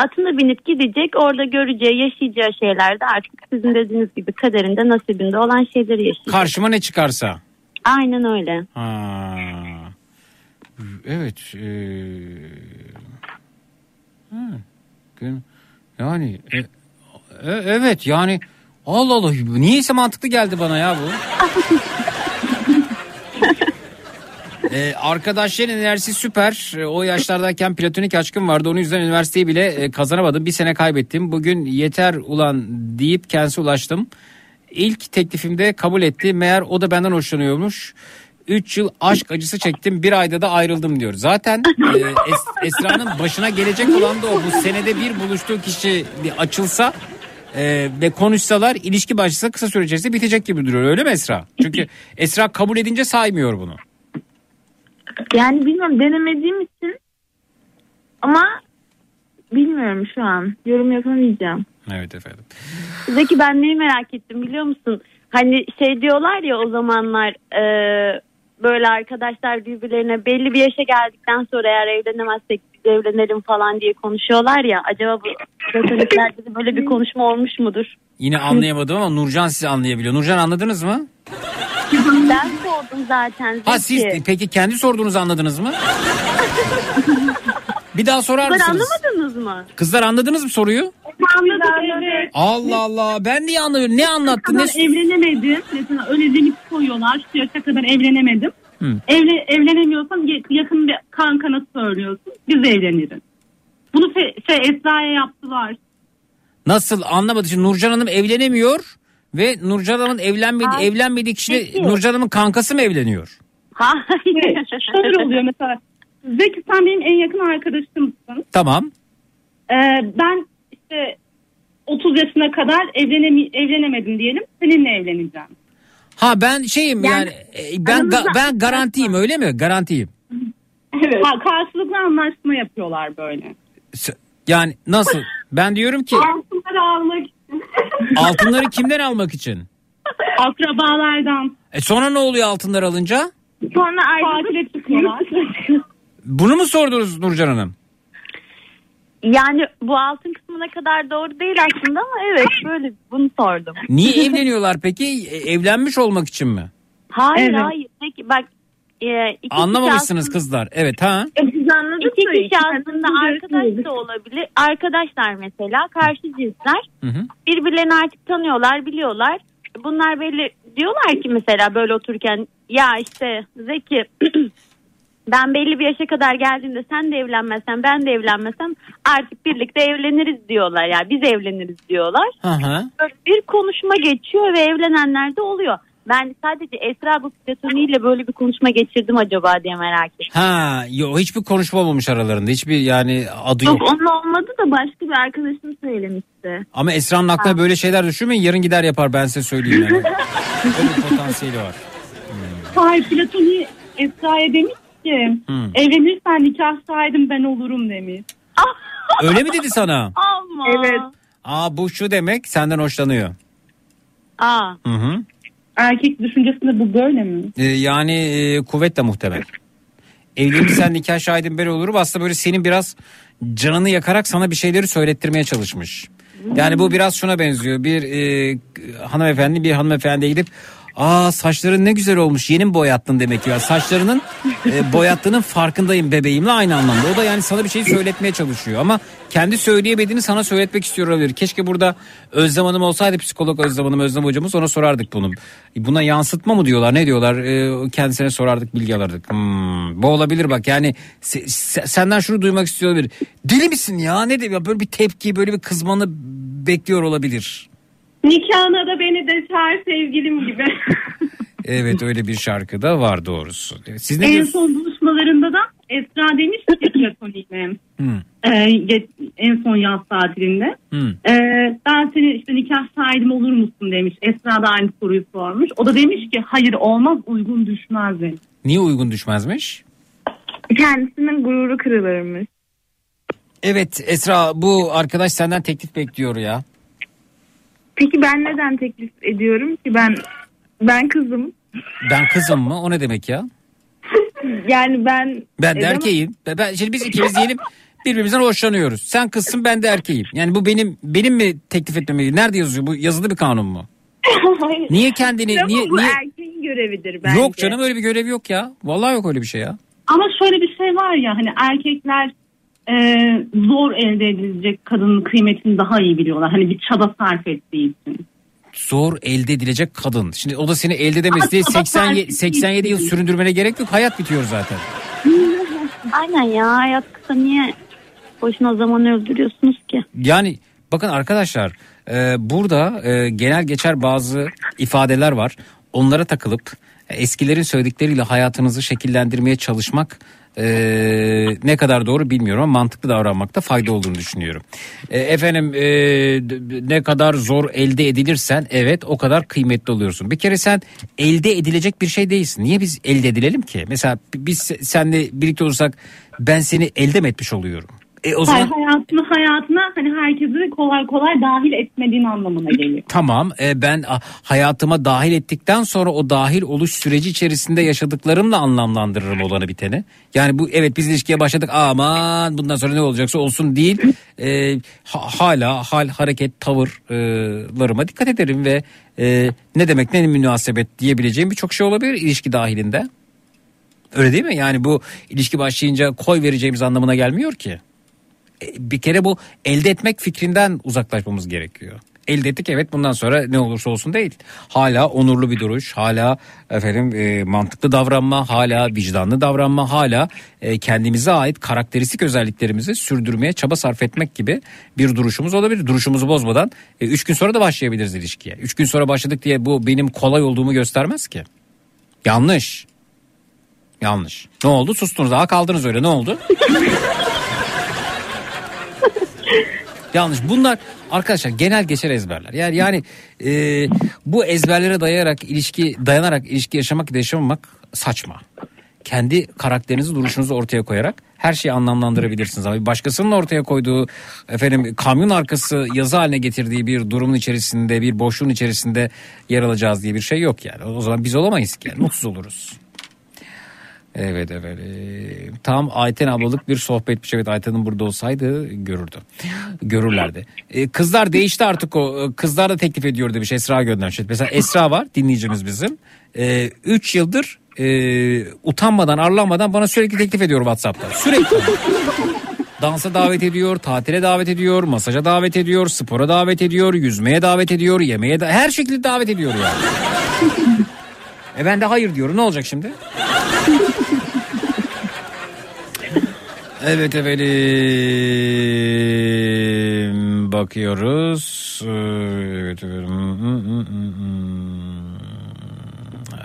atına binip gidecek orada göreceği yaşayacağı şeyler de artık sizin dediğiniz gibi kaderinde nasibinde olan şeyleri yaşayacak. Karşıma ne çıkarsa. Aynen öyle. Ha. Evet. e, ha, Yani e, e- evet yani Allah Allah niyeyse mantıklı geldi bana ya bu. Ee, arkadaşların enerjisi süper. Ee, O yaşlardayken platonik aşkım vardı. Onun yüzden üniversiteyi bile e, kazanamadım. Bir sene kaybettim. Bugün yeter ulan deyip kendisi ulaştım. İlk teklifimde kabul etti. Meğer o da benden hoşlanıyormuş. 3 yıl aşk acısı çektim. Bir ayda da ayrıldım diyor. Zaten e, Es- Esra'nın başına gelecek olan da o. Bu senede bir buluştuğu kişi açılsa e, ve konuşsalar ilişki başlasa kısa süre içerisinde bitecek gibi duruyor. Öyle mi Esra? Çünkü Esra kabul edince saymıyor bunu. Yani bilmiyorum denemediğim için ama bilmiyorum şu an. Yorum yapamayacağım. Evet efendim. Zeki ben neyi merak ettim biliyor musun? Hani şey diyorlar ya o zamanlar e, böyle arkadaşlar birbirlerine belli bir yaşa geldikten sonra eğer evlenemezsek biz evlenelim falan diye konuşuyorlar ya. Acaba bu platoniklerde de böyle bir konuşma olmuş mudur? Yine anlayamadım ama Nurcan sizi anlayabiliyor. Nurcan anladınız mı? Ben sordum zaten Zeki. Ha siz peki kendi sorduğunuzu anladınız mı? Bir daha sorar Kızlar mısınız? anlamadınız mı? Kızlar anladınız mı soruyu? Anladık evet. Allah Allah ben niye anlamıyorum? Ne anlattı? kadar Ne... evlenemedim. Mesela öyle limit koyuyorlar. Şu yaşa kadar evlenemedim. Hı. Evle, evlenemiyorsan ya- yakın bir kankana söylüyorsun. Biz evleniriz. Bunu fe- şey Esra'ya yaptılar. Nasıl anlamadı. Şimdi Nurcan Hanım evlenemiyor ve Nurcan Hanım'ın evlenmedi, Ay, evlenmediği kişiyle peki. Nurcan Hanım'ın kankası mı evleniyor? Hayır. Şöyle oluyor mesela. Zeki sen benim en yakın arkadaşımsın. Tamam. Ee, ben işte 30 yaşına kadar evlenemi evlenemedim diyelim. Seninle evleneceğim. Ha ben şeyim yani, e, ben ga- ben garantiyim öyle mi? Garantiyim. Evet. Ha, karşılıklı anlaşma yapıyorlar böyle. Yani nasıl? Ben diyorum ki Altınları almak için. altınları kimden almak için? Akrabalardan. E sonra ne oluyor altınlar alınca? Sonra tatile çıkıyorlar. Bunu mu sordunuz Nurcan Hanım? Yani bu altın kısmına kadar doğru değil aslında ama evet böyle bunu sordum. Niye evleniyorlar peki? E, Evlenmiş olmak için mi? Hayır Evet. hayır. Peki bak e, iki Anlamamışsınız kişi kızlar. Evet ha? Biz anladık İki da kişi iki aslında arkadaş da olabilir. Arkadaşlar mesela karşı cinsler Hı hı. birbirlerini artık tanıyorlar, biliyorlar. Bunlar belli diyorlar ki mesela böyle otururken ya işte Zeki ben belli bir yaşa kadar geldiğimde sen de evlenmezsen ben de evlenmesem artık birlikte evleniriz diyorlar. Yani biz evleniriz diyorlar. Hı hı. Böyle bir konuşma geçiyor ve evlenenler de oluyor. Ben sadece Esra bu platoniyle böyle bir konuşma geçirdim acaba diye merak ettim. Ha, yo, hiçbir konuşma olmamış aralarında. Hiçbir yani adı yok. Yok onun olmadı da başka bir arkadaşım söylemişti. Ama Esra'nın aklına böyle şeyler düşünmeyin. Yarın gider yapar ben size söyleyeyim. Yani. Öyle bir potansiyeli var. Hayır Platoni Esra'ya demiş ki Hı. evlenirsen nikah sahidim ben olurum demiş. Öyle mi dedi sana? Ama. Evet. Aa bu şu demek senden hoşlanıyor. Aa. Hı hı. Erkek düşüncesinde bu böyle mi? Ee, yani e, kuvvetle muhtemel. Evlenirsen nikah şahidin ben olurum. Aslında böyle senin biraz canını yakarak sana bir şeyleri söylettirmeye çalışmış. Yani bu biraz şuna benziyor. Bir e, hanımefendi bir hanımefendiye gidip Aa saçların ne güzel olmuş yeni mi boyattın demek ya. Saçlarının e, boyattığının farkındayım bebeğimle aynı anlamda. O da yani sana bir şey söyletmeye çalışıyor. Ama kendi söyleyemediğini sana söyletmek istiyor olabilir. Keşke burada Özlem Hanım olsaydı psikolog Özlem Hanım Özlem hocamız ona sorardık bunu. Buna yansıtma mı diyorlar ne diyorlar e, kendisine sorardık bilgi alırdık. Hmm, bu olabilir bak yani se- se- senden şunu duymak istiyor olabilir. Deli misin ya ne de böyle bir tepki böyle bir kızmanı bekliyor olabilir. Nikahına da beni de çağır sevgilim gibi. Evet öyle bir şarkı da var doğrusu. Evet, Siz ne en son buluşmalarında da Esra demiş ki Platoni'yle Hmm, e, ge- en son yaz tatilinde. hmm. E, ben senin işte nikah sahidim olur musun demiş. Esra da aynı soruyu sormuş. O da demiş ki hayır olmaz uygun düşmez demiş. Niye uygun düşmezmiş? Kendisinin gururu kırılırmış. Evet Esra bu arkadaş senden teklif bekliyor ya. Peki ben neden teklif ediyorum ki ben ben kızım. Ben kızım mı? O ne demek ya? Yani ben Ben de edemem. erkeğim. Ben, şimdi biz ikimiz diyelim Birbirimizden hoşlanıyoruz. Sen kızsın ben de erkeğim. Yani bu benim benim mi teklif etmemi? Nerede yazıyor? Bu yazılı bir kanun mu? Niye kendini Ama niye bu niye erkeğin görevidir bence. Yok canım öyle bir görev yok ya. Vallahi yok öyle bir şey ya. Ama şöyle bir şey var ya hani erkekler e, zor elde edilecek kadının kıymetini daha iyi biliyorlar. Hani bir çaba sarf ettiği için. Zor elde edilecek kadın. Şimdi o da seni elde edemez diye Ama 87, 87 yıl süründürmene gerek yok. Hayat bitiyor zaten. Aynen ya hayat kısa niye boşuna zaman öldürüyorsunuz ki? Yani bakın arkadaşlar e, burada e, genel geçer bazı ifadeler var. Onlara takılıp e, eskilerin söyledikleriyle hayatınızı şekillendirmeye çalışmak e, ne kadar doğru bilmiyorum ama mantıklı davranmakta fayda olduğunu düşünüyorum. E, efendim e, ne kadar zor elde edilirsen evet o kadar kıymetli oluyorsun. Bir kere sen elde edilecek bir şey değilsin. Niye biz elde edilelim ki? Mesela biz seninle birlikte olursak ben seni elde mi etmiş oluyorum? E o zaman Hayır, hayatını hayatına hani herkesi kolay kolay dahil etmediğin anlamına geliyor. Tamam e, ben hayatıma dahil ettikten sonra o dahil oluş süreci içerisinde yaşadıklarımla anlamlandırırım olanı biteni. Yani bu evet biz ilişkiye başladık aman bundan sonra ne olacaksa olsun değil. E, ha- hala hal hareket tavırlarıma dikkat ederim ve e, ne demek ne münasebet diyebileceğim birçok şey olabilir ilişki dahilinde. Öyle değil mi? Yani bu ilişki başlayınca koy vereceğimiz anlamına gelmiyor ki. E, bir kere bu elde etmek fikrinden uzaklaşmamız gerekiyor. Elde ettik evet bundan sonra ne olursa olsun değil. Hala onurlu bir duruş, hala efendim e, mantıklı davranma, hala vicdanlı davranma, hala e, kendimize ait karakteristik özelliklerimizi sürdürmeye çaba sarf etmek gibi bir duruşumuz olabilir. Duruşumuzu bozmadan 3 gün sonra da başlayabiliriz ilişkiye. 3 gün sonra başladık diye bu benim kolay olduğumu göstermez ki. Yanlış. Yanlış. Ne oldu? Sustunuz daha kaldınız öyle ne oldu? Yanlış. Bunlar arkadaşlar genel geçer ezberler. Yani yani e, bu ezberlere dayayarak ilişki dayanarak ilişki yaşamak yaşamamak saçma. Kendi karakterinizi, duruşunuzu ortaya koyarak her şeyi anlamlandırabilirsiniz. Ama başkasının ortaya koyduğu efendim kamyon arkası yazı haline getirdiği bir durumun içerisinde, bir boşluğun içerisinde yer alacağız diye bir şey yok yani. O zaman biz olamayız ki yani. Mutsuz oluruz. Evet evet. Ee, Tam Ayten ablalık bir sohbetmiş. Evet Ayten'in burada olsaydı görürdü. Görürlerdi. Ee, kızlar değişti artık o. Ee, Kızlar da teklif ediyor demiş. Esra göndermiş. Mesela Esra var dinleyicimiz bizim. 3 yıldır e, utanmadan arlanmadan bana sürekli teklif ediyor Whatsapp'ta. Sürekli. Dansa davet ediyor, tatile davet ediyor, masaja davet ediyor, spora davet ediyor, yüzmeye davet ediyor, yemeğe da her şekilde davet ediyor yani. e ben de hayır diyorum. Ne olacak şimdi? Evet efendim bakıyoruz. Evet efendim.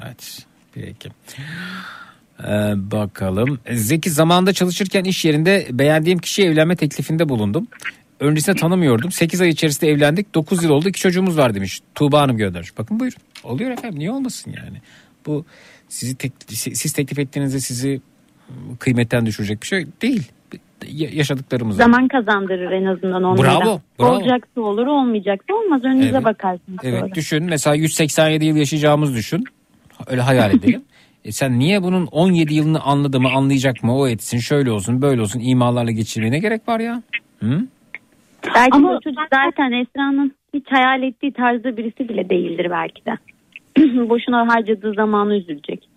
Evet peki. Ee, bakalım. Zeki zamanında çalışırken iş yerinde beğendiğim kişiye evlenme teklifinde bulundum. Öncesinde tanımıyordum. 8 ay içerisinde evlendik. 9 yıl oldu. iki çocuğumuz var demiş. Tuğba Hanım göndermiş. Bakın buyurun. Oluyor efendim. Niye olmasın yani? Bu sizi tek, siz teklif ettiğinizde sizi kıymetten düşürecek bir şey değil. Ya- Yaşadıklarımız. Zaman kazandırır en azından onlara. Bravo, bravo. Olacaksa olur olmayacaksa olmaz önünüze Evet. bakarsınız Evet sonra. düşün mesela 187 yıl yaşayacağımızı düşün. Öyle hayal edelim. E sen niye bunun 17 yılını anladı mı anlayacak mı o etsin şöyle olsun böyle olsun imalarla geçirmeye ne gerek var ya? Hı? Belki de o çocuk zaten Esra'nın hiç hayal ettiği tarzda birisi bile değildir belki de. Boşuna harcadığı zamanı üzülecek.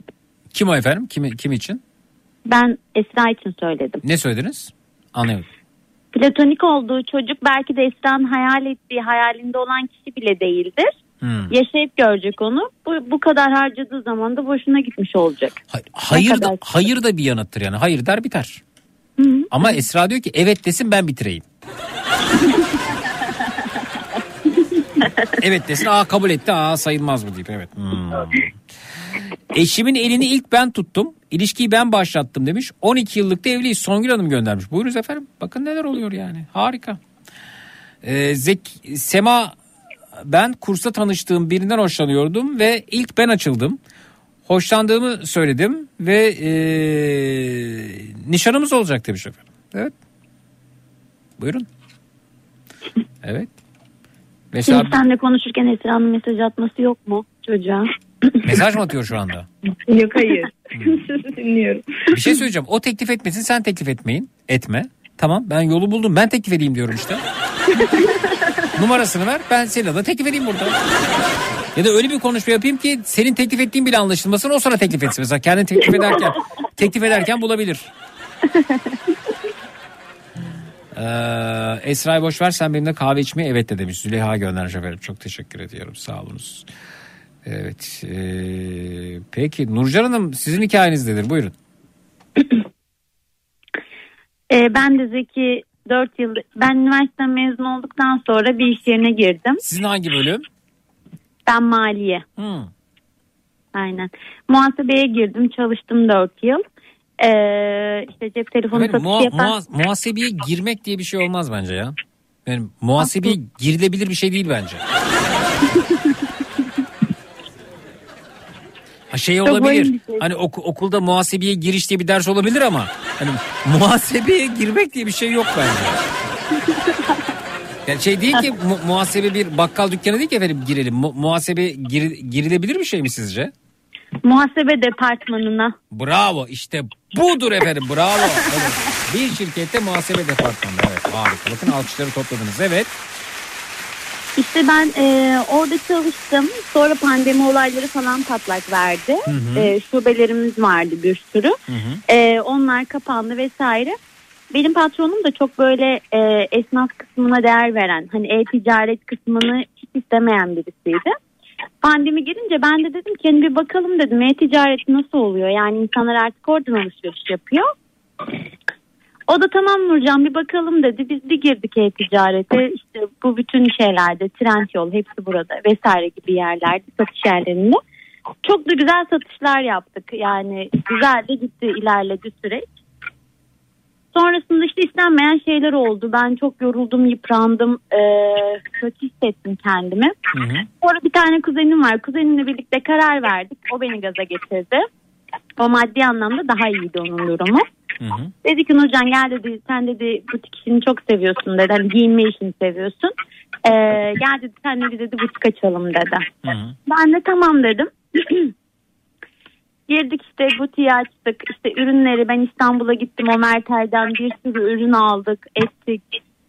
Kim o efendim? Kim, kim için? Ben Esra için söyledim. Ne söylediniz? Anlayamadım. Platonik olduğu çocuk belki de Esra'nın hayal ettiği hayalinde olan kişi bile değildir. Hmm. Yaşayıp görecek onu. Bu, bu kadar harcadığı zaman da boşuna gitmiş olacak. Hayır da, hayır da bir yanıttır yani. Hayır der biter. Ama Esra diyor ki evet desin ben bitireyim. evet desin aa kabul etti aa sayılmaz bu deyip evet. Hmm. Eşimin elini ilk ben tuttum. İlişkiyi ben başlattım demiş. 12 yıllık da evliyiz. Songül Hanım göndermiş. Buyurunuz efendim. Bakın neler oluyor yani. Harika. Ee, Zek, Sema ben kursta tanıştığım birinden hoşlanıyordum ve ilk ben açıldım. Hoşlandığımı söyledim ve ee, nişanımız olacak demiş efendim. Evet. Buyurun. Evet. Mesela Şimdi senle konuşurken Esra'nın mesaj atması yok mu çocuğa? Mesaj mı atıyor şu anda? yok hayır. Dinliyorum. Bir şey söyleyeceğim. O teklif etmesin sen teklif etmeyin. Etme. Tamam ben yolu buldum. Ben teklif edeyim diyorum işte. Numarasını ver. Ben senin adına teklif edeyim burada. Ya da öyle bir konuşma yapayım ki senin teklif ettiğin bile anlaşılmasın. O sonra teklif etsin. Mesela kendini teklif ederken teklif ederken bulabilir. Ee, Esra'yı boş ver sen benimle kahve içmeye evet de demiş. Züleyha göndermiş efendim. Çok teşekkür ediyorum. Sağ olunuz. Evet. ee, peki Nurcan Hanım sizin hikayeniz nedir? Buyurun. Ee, ben de Zeki 4 yıl ben üniversiteden mezun olduktan sonra bir iş yerine girdim. Sizin hangi bölüm? Ben maliye. Hmm. Aynen. Muhasebeye girdim çalıştım 4 yıl. Ee, işte cep telefonu Efendim, satışı muha- yapan. muha- muhasebeye girmek diye bir şey olmaz bence ya. Yani muhasebeye girilebilir bir şey değil bence. Şey Çok olabilir. şey. Hani oku- okulda muhasebeye giriş diye bir ders olabilir ama hani muhasebeye girmek diye bir şey yok bence. Yani şey değil ki mu- muhasebe bir bakkal dükkanı değil ki efendim girelim. Mu- muhasebe gir- girilebilir bir şey mi sizce? Muhasebe departmanına. Bravo işte budur efendim bravo. Evet. Bir şirkette muhasebe departmanı evet harika. Bakın alkışları topladınız evet. İşte ben e, orada çalıştım. Sonra pandemi olayları falan patlak verdi. Hı hı. E, şubelerimiz vardı bir sürü. E, onlar kapandı vesaire. Benim patronum da çok böyle e, esnaf kısmına değer veren, hani e-ticaret kısmını hiç istemeyen birisiydi. Pandemi gelince ben de dedim ki hani bir bakalım dedim e-ticaret nasıl oluyor? Yani insanlar artık oradan alışveriş yapıyor. O da tamam Nurcan bir bakalım dedi. Biz bir girdik e-ticarete. İşte bu bütün şeylerde Trendyol hepsi burada vesaire gibi yerlerde satış yerlerinde. Çok da güzel satışlar yaptık. Yani güzel de gitti ilerledi süreç. Sonrasında işte istenmeyen şeyler oldu. Ben çok yoruldum, yıprandım. Ee, kötü hissettim kendimi. Sonra bir tane kuzenim var. Kuzenimle birlikte karar verdik. O beni gaza getirdi. O maddi anlamda daha iyiydi onun durumu. Dedi ki Nurcan gel dedi sen dedi butik işini çok seviyorsun dedi. Hani giyinme işini seviyorsun. Ee, gel dedi senle bir dedi butik açalım dedi. Ben de tamam dedim. Girdik işte butiği açtık. İşte ürünleri ben İstanbul'a gittim o Mertel'den bir sürü ürün aldık ettik.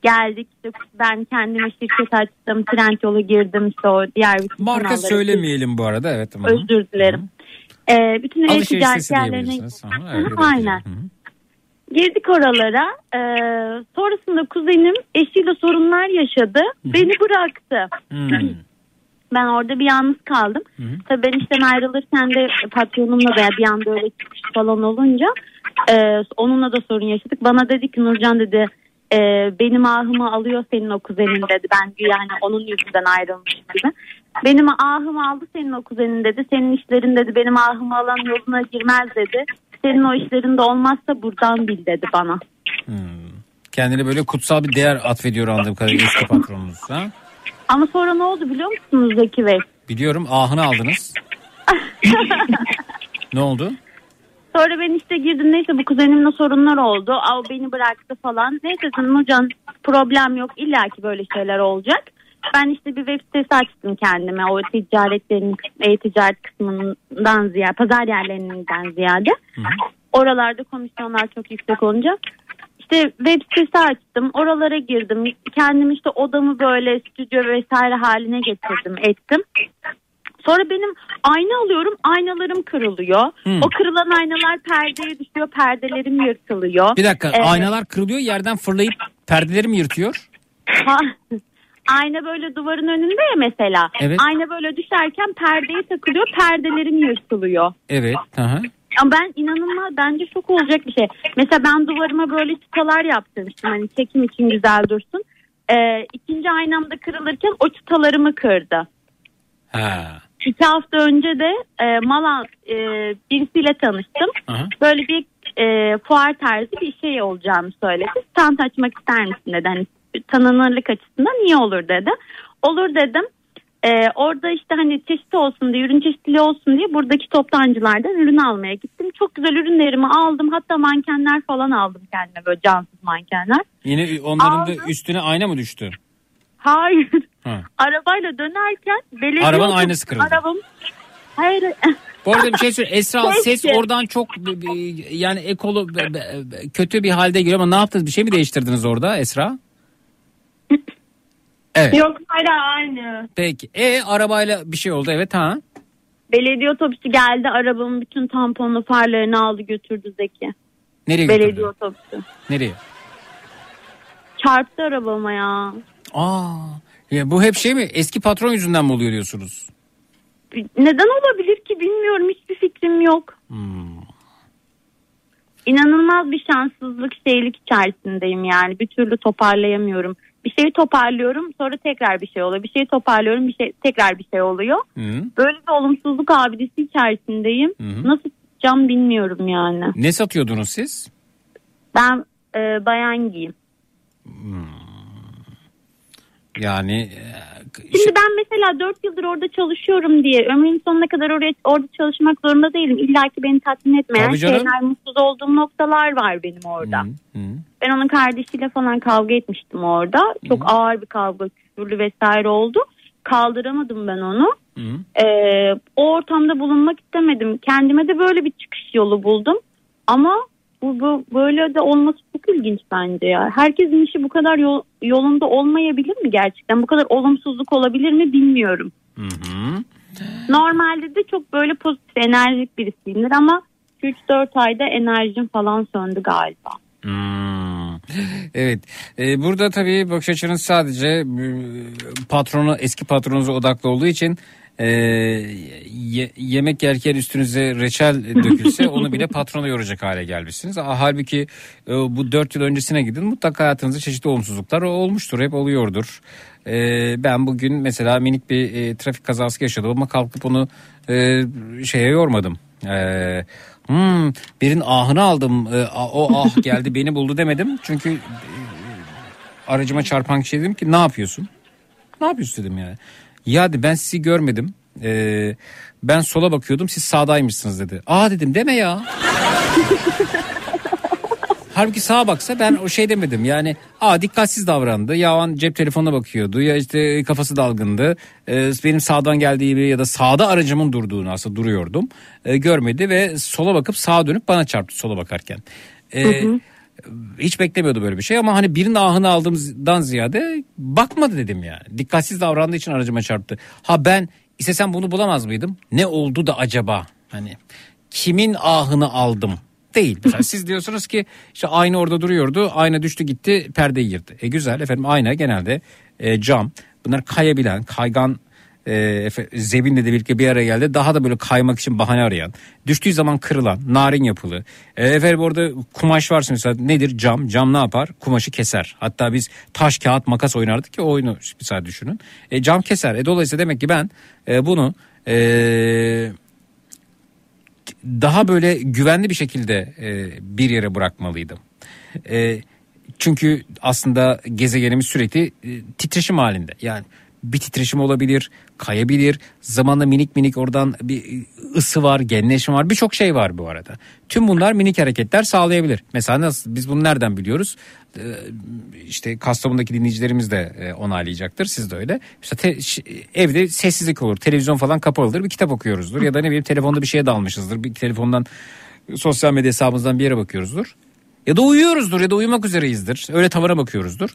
Geldik işte ben kendime şirket açtım. Trendyol'a girdim işte o diğer bütün Marka söylemeyelim bu arada evet. Tamam. Özür dilerim. Ee, bütün e-ticaret sitesi yerlerine. Aha, Hı, Aynen. Girdik oralara. Ee, sonrasında kuzenim eşiyle sorunlar yaşadı. Beni bıraktı. Hmm. Ben orada bir yalnız kaldım. Tabii ben işten ayrılırken de patronumla da bir anda öyle çıkış falan olunca e, onunla da sorun yaşadık. Bana dedi ki Nurcan dedi e, benim ahımı alıyor senin o kuzenin dedi. Ben yani onun yüzünden ayrılmış gibi. Benim ahımı aldı senin o kuzenin dedi. Senin işlerin dedi benim ahımı alan yoluna girmez dedi. Senin o işlerinde olmazsa buradan bil dedi bana. Kendine böyle kutsal bir değer atfediyor anladığım kadarıyla eski patronunuz. Ha? Ama sonra ne oldu biliyor musunuz Zeki Bey? Biliyorum ahını aldınız. ne oldu? Sonra ben işte girdim neyse bu kuzenimle sorunlar oldu. Av beni bıraktı falan. Neyse dedim hocam problem yok illaki böyle şeyler olacak. Ben işte bir web sitesi açtım kendime. O ticaretlerin, e-ticaret kısmından ziyade, pazar yerlerinden ziyade. Oralarda komisyonlar çok yüksek olunca. İşte web sitesi açtım. Oralara girdim. Kendim işte odamı böyle stüdyo vesaire haline getirdim, ettim. Sonra benim ayna alıyorum. Aynalarım kırılıyor. Hmm. O kırılan aynalar perdeye düşüyor. Perdelerim yırtılıyor. Bir dakika Ee, aynalar kırılıyor yerden fırlayıp perdeleri mi yırtıyor? Ayna böyle duvarın önünde ya mesela. Evet. Ayna böyle düşerken perdeye takılıyor. Perdelerim yırtılıyor. Evet. Aha. Ama ben inanılmaz bence şok olacak bir şey. Mesela ben duvarıma böyle çıtalar yaptırmıştım. Hani çekim için güzel dursun. Ee, ikinci aynamda kırılırken o çıtalarımı kırdı. Ha. İki hafta önce de e, Malan e, birisiyle tanıştım. Aha. Böyle bir e, fuar tarzı bir şey olacağını söyledi. Stand açmak ister misin dedi. Hani tanınırlık açısından iyi olur dedi. Olur dedim. E, orada işte hani çeşit olsun diye, ürün çeşitliliği olsun diye buradaki toptancılardan ürün almaya gittim. Çok güzel ürünlerimi aldım. Hatta mankenler falan aldım kendime böyle cansız mankenler. Yine onların da Aldım. üstüne ayna mı düştü? Hayır. Ha. Arabayla dönerken belediye Arabanın aynası kırıldı. Arabam Hayır. Bu arada bir şey söyle. Esra ses oradan çok yani ekolu kötü bir halde geliyor ama ne yaptınız? Bir şey mi değiştirdiniz orada Esra? Evet. Yok hala aynı. Peki. E arabayla bir şey oldu evet ha. Belediye otobüsü geldi arabamın bütün tamponlu farlarını aldı götürdü Zeki. Nereye Belediye götürdü? otobüsü. Nereye? Çarptı arabama ya. Aa. Ya bu hep şey mi? Eski patron yüzünden mi oluyor diyorsunuz? Neden olabilir ki bilmiyorum hiçbir fikrim yok. Hmm. İnanılmaz bir şanssızlık şeylik içerisindeyim yani bir türlü toparlayamıyorum. Bir şeyi toparlıyorum sonra tekrar bir şey oluyor. Bir şeyi toparlıyorum bir şey tekrar bir şey oluyor. Hı. Böyle bir olumsuzluk abidesi içerisindeyim. Hı. Nasıl tutacağım bilmiyorum yani. Ne satıyordunuz siz? Ben e, bayan giyim. Yani e, Şimdi ben mesela 4 yıldır orada çalışıyorum diye ömrümün sonuna kadar oraya orada çalışmak zorunda değilim. İlla ki beni tatmin etmeyen Tabii canım. şeyler, mutsuz olduğum noktalar var benim orada. Ben onun kardeşiyle falan kavga etmiştim orada. Çok ağır bir kavga, küfürlü vesaire oldu. Kaldıramadım ben onu. Ee, o ortamda bulunmak istemedim. Kendime de böyle bir çıkış yolu buldum. Ama bu, bu böyle de olması çok ilginç bence ya. Herkesin işi bu kadar yol- yolunda olmayabilir mi gerçekten? Bu kadar olumsuzluk olabilir mi bilmiyorum. Normalde de çok böyle pozitif enerjik birisiyimdir ama 3-4 ayda enerjim falan söndü galiba. Hmm. Evet. Ee, burada tabii bakış açınız sadece e, patronu eski patronunuza odaklı olduğu için e, ye- yemek yerken üstünüze reçel dökülse onu bile patrona yoracak hale gelmişsiniz. Halbuki e, bu 4 yıl öncesine gidin mutlaka hayatınızda çeşitli olumsuzluklar olmuştur. Hep oluyordur. E, ben bugün mesela minik bir e, trafik kazası yaşadım ama kalkıp onu e, şeye yormadım. E, hmm, birinin ahını aldım e, o ah geldi beni buldu demedim. Çünkü e, aracıma çarpan kişiye dedim ki ne yapıyorsun? Ne yapıyorsun dedim yani. Ya dedi, ben sizi görmedim. E, ben sola bakıyordum siz sağdaymışsınız dedi. Aa dedim deme ya. Halbuki sağa baksa ben o şey demedim yani aa dikkatsiz davrandı ya an cep telefonuna bakıyordu ya işte kafası dalgındı Ee, benim sağdan geldiğimi ya da sağda aracımın durduğunu aslında duruyordum Ee, görmedi ve sola bakıp sağa dönüp bana çarptı sola bakarken. Ee, hiç beklemiyordu böyle bir şey ama hani birinin ahını aldığımdan ziyade bakmadı dedim yani. Dikkatsiz davrandığı için aracıma çarptı. Ha ben istesem bunu bulamaz mıydım? Ne oldu da acaba? Hani kimin ahını aldım? Değil. Mesela siz diyorsunuz ki işte ayna orada duruyordu. Ayna düştü gitti perdeyi yırttı. E güzel efendim ayna genelde e, cam. Bunlar kayabilen, kaygan e, zebinle de birlikte bir araya geldi. Daha da böyle kaymak için bahane arayan. Düştüğü zaman kırılan, narin yapılı. E, efendim orada kumaş varsa mesela nedir? Cam. Cam ne yapar? Kumaşı keser. Hatta biz taş, kağıt, makas oynardık ki oyunu bir saat düşünün. E, cam keser. E, dolayısıyla demek ki ben e, bunu e, daha böyle güvenli bir şekilde e, bir yere bırakmalıydım. E, çünkü aslında gezegenimiz sürekli e, titreşim halinde. Yani bir titreşim olabilir, kayabilir. Zamanla minik minik oradan bir ısı var, genleşme var. Birçok şey var bu arada. Tüm bunlar minik hareketler sağlayabilir. Mesela nasıl biz bunu nereden biliyoruz? Ee, işte Kastamonu'daki dinleyicilerimiz de e, onaylayacaktır. Siz de öyle. İşte te- evde sessizlik olur. Televizyon falan kapalıdır. Bir kitap okuyoruzdur. Ya da ne bileyim telefonda bir şeye dalmışızdır. Bir telefondan sosyal medya hesabımızdan bir yere bakıyoruzdur. Ya da uyuyoruzdur ya da uyumak üzereyizdir. Öyle tavana bakıyoruzdur.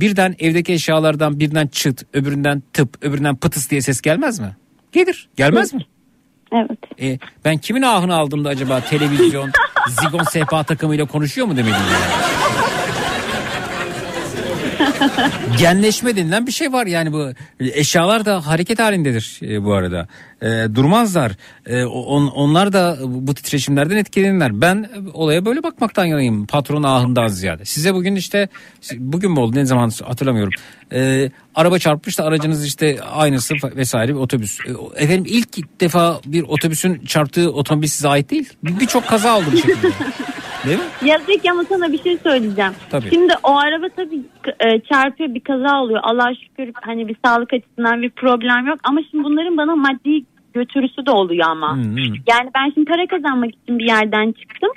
Birden evdeki eşyalardan birden çıt, öbüründen tıp, öbüründen pıtıs diye ses gelmez mi? Gelir. Gelmez mi? Evet. E, ben kimin ahını aldığımda acaba televizyon zigon sehpa takımıyla konuşuyor mu demeliyim yani? Genleşme denilen bir şey var yani bu eşyalar da hareket halindedir e, bu arada. E, durmazlar. E, on, onlar da bu titreşimlerden etkilenirler. Ben olaya böyle bakmaktan yanayım patron ahından ziyade. Size bugün işte bugün mü oldu ne zaman hatırlamıyorum. E, araba çarpmış da aracınız işte aynısı vesaire bir otobüs. E, efendim ilk defa bir otobüsün çarptığı otomobil size ait değil. Bir- Birçok kaza oldu bu şekilde. Değil mi? Ya Zeki ama sana bir şey söyleyeceğim. Tabii. Şimdi o araba tabii e, çarpıyor bir kaza oluyor. Allah şükür hani bir sağlık açısından bir problem yok. Ama şimdi bunların bana maddi götürüsü de oluyor ama. Yani ben şimdi para kazanmak için bir yerden çıktım.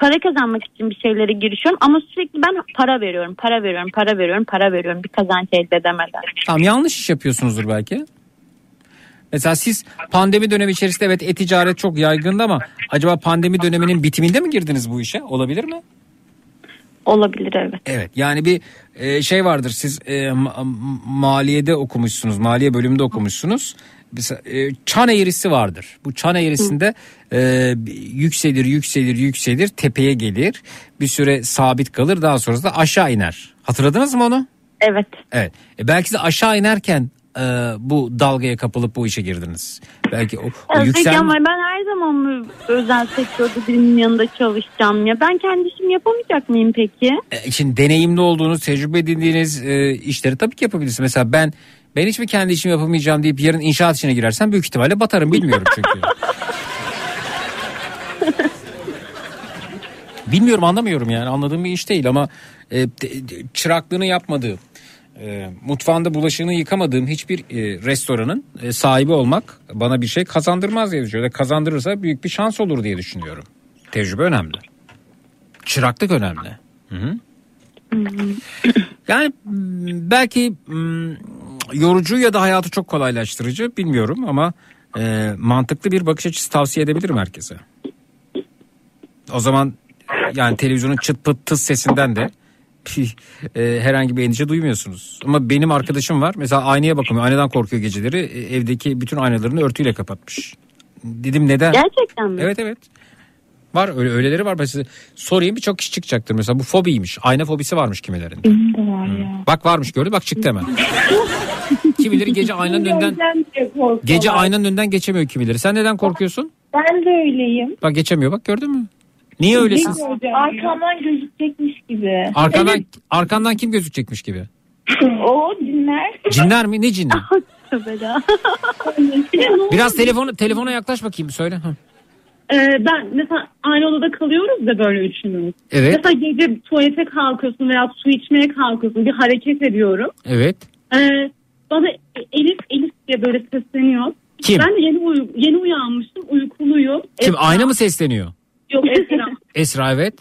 Para kazanmak için bir şeylere girişiyorum ama sürekli ben para veriyorum, para veriyorum, para veriyorum, para veriyorum bir kazanç elde edemeden. Tamam yanlış iş yapıyorsunuzdur belki. Mesela siz pandemi dönemi içerisinde evet e-ticaret çok yaygındı ama acaba pandemi döneminin bitiminde mi girdiniz bu işe? Olabilir mi? Olabilir evet. Evet yani bir e, şey vardır siz e, ma- maliyede okumuşsunuz maliye bölümünde okumuşsunuz. E, çan eğrisi vardır. Bu çan eğrisinde e, yükselir yükselir yükselir tepeye gelir. Bir süre sabit kalır daha sonrasında aşağı iner. Hatırladınız mı onu? Evet. Evet. E, belki de aşağı inerken e, bu dalgaya kapılıp bu işe girdiniz. Belki o, o Evet, yüksel... Ama ben her zaman mı özel sektörde birinin yanında çalışacağım ya? Ben kendi işimi yapamayacak mıyım peki? E, Şimdi deneyimli olduğunuz, tecrübe edindiğiniz e, işleri tabii ki yapabilirsiniz. Mesela ben ben hiç mi kendi işimi yapamayacağım deyip yarın inşaat işine girersem büyük ihtimalle batarım bilmiyorum çünkü. bilmiyorum anlamıyorum yani anladığım bir iş değil ama e, çıraklığını yapmadığım, e, mutfağında bulaşığını yıkamadığım hiçbir e, restoranın e, sahibi olmak bana bir şey kazandırmaz diye düşünüyorum. Kazandırırsa büyük bir şans olur diye düşünüyorum. Tecrübe önemli. Çıraklık önemli. Hı hı. Yani belki yorucu ya da hayatı çok kolaylaştırıcı bilmiyorum ama e, mantıklı bir bakış açısı tavsiye edebilirim herkese. O zaman yani televizyonun çıt pıt tıs sesinden de e, herhangi bir endişe duymuyorsunuz. Ama benim arkadaşım var mesela aynaya bakmıyor aynadan korkuyor geceleri E, evdeki bütün aynalarını örtüyle kapatmış. Dedim neden? Gerçekten mi? Evet evet. Var öyle öyleleri var. Ben size sorayım birçok kişi çıkacaktır. Mesela bu fobiymiş. Ayna fobisi varmış kimilerinde. Benim de var ya. Bak varmış gördü bak çıktı hemen. kimileri gece aynanın önünden gece aynanın önünden geçemiyor kimileri. Sen neden korkuyorsun? Ben de öyleyim. Bak geçemiyor bak gördün mü? Niye öylesin? Arkamdan gözükecekmiş gibi. Arkandan arkandan kim gözükecekmiş gibi? o dinler. Cinler mi? Ne ya. Biraz telefonu telefona yaklaş bakayım söyle. Hı. Ee, ben mesela aynı odada kalıyoruz da böyle üçümüz. Evet. Mesela gece tuvalete kalkıyorsun veya su içmeye kalkıyorsun bir hareket ediyorum. Evet. Ee, bana Elif Elif diye böyle sesleniyor. Kim? Ben de yeni, uyu- yeni uyanmıştım uykuluyum. Kim Esra- ayna mı sesleniyor? Yok Esra. Esra evet.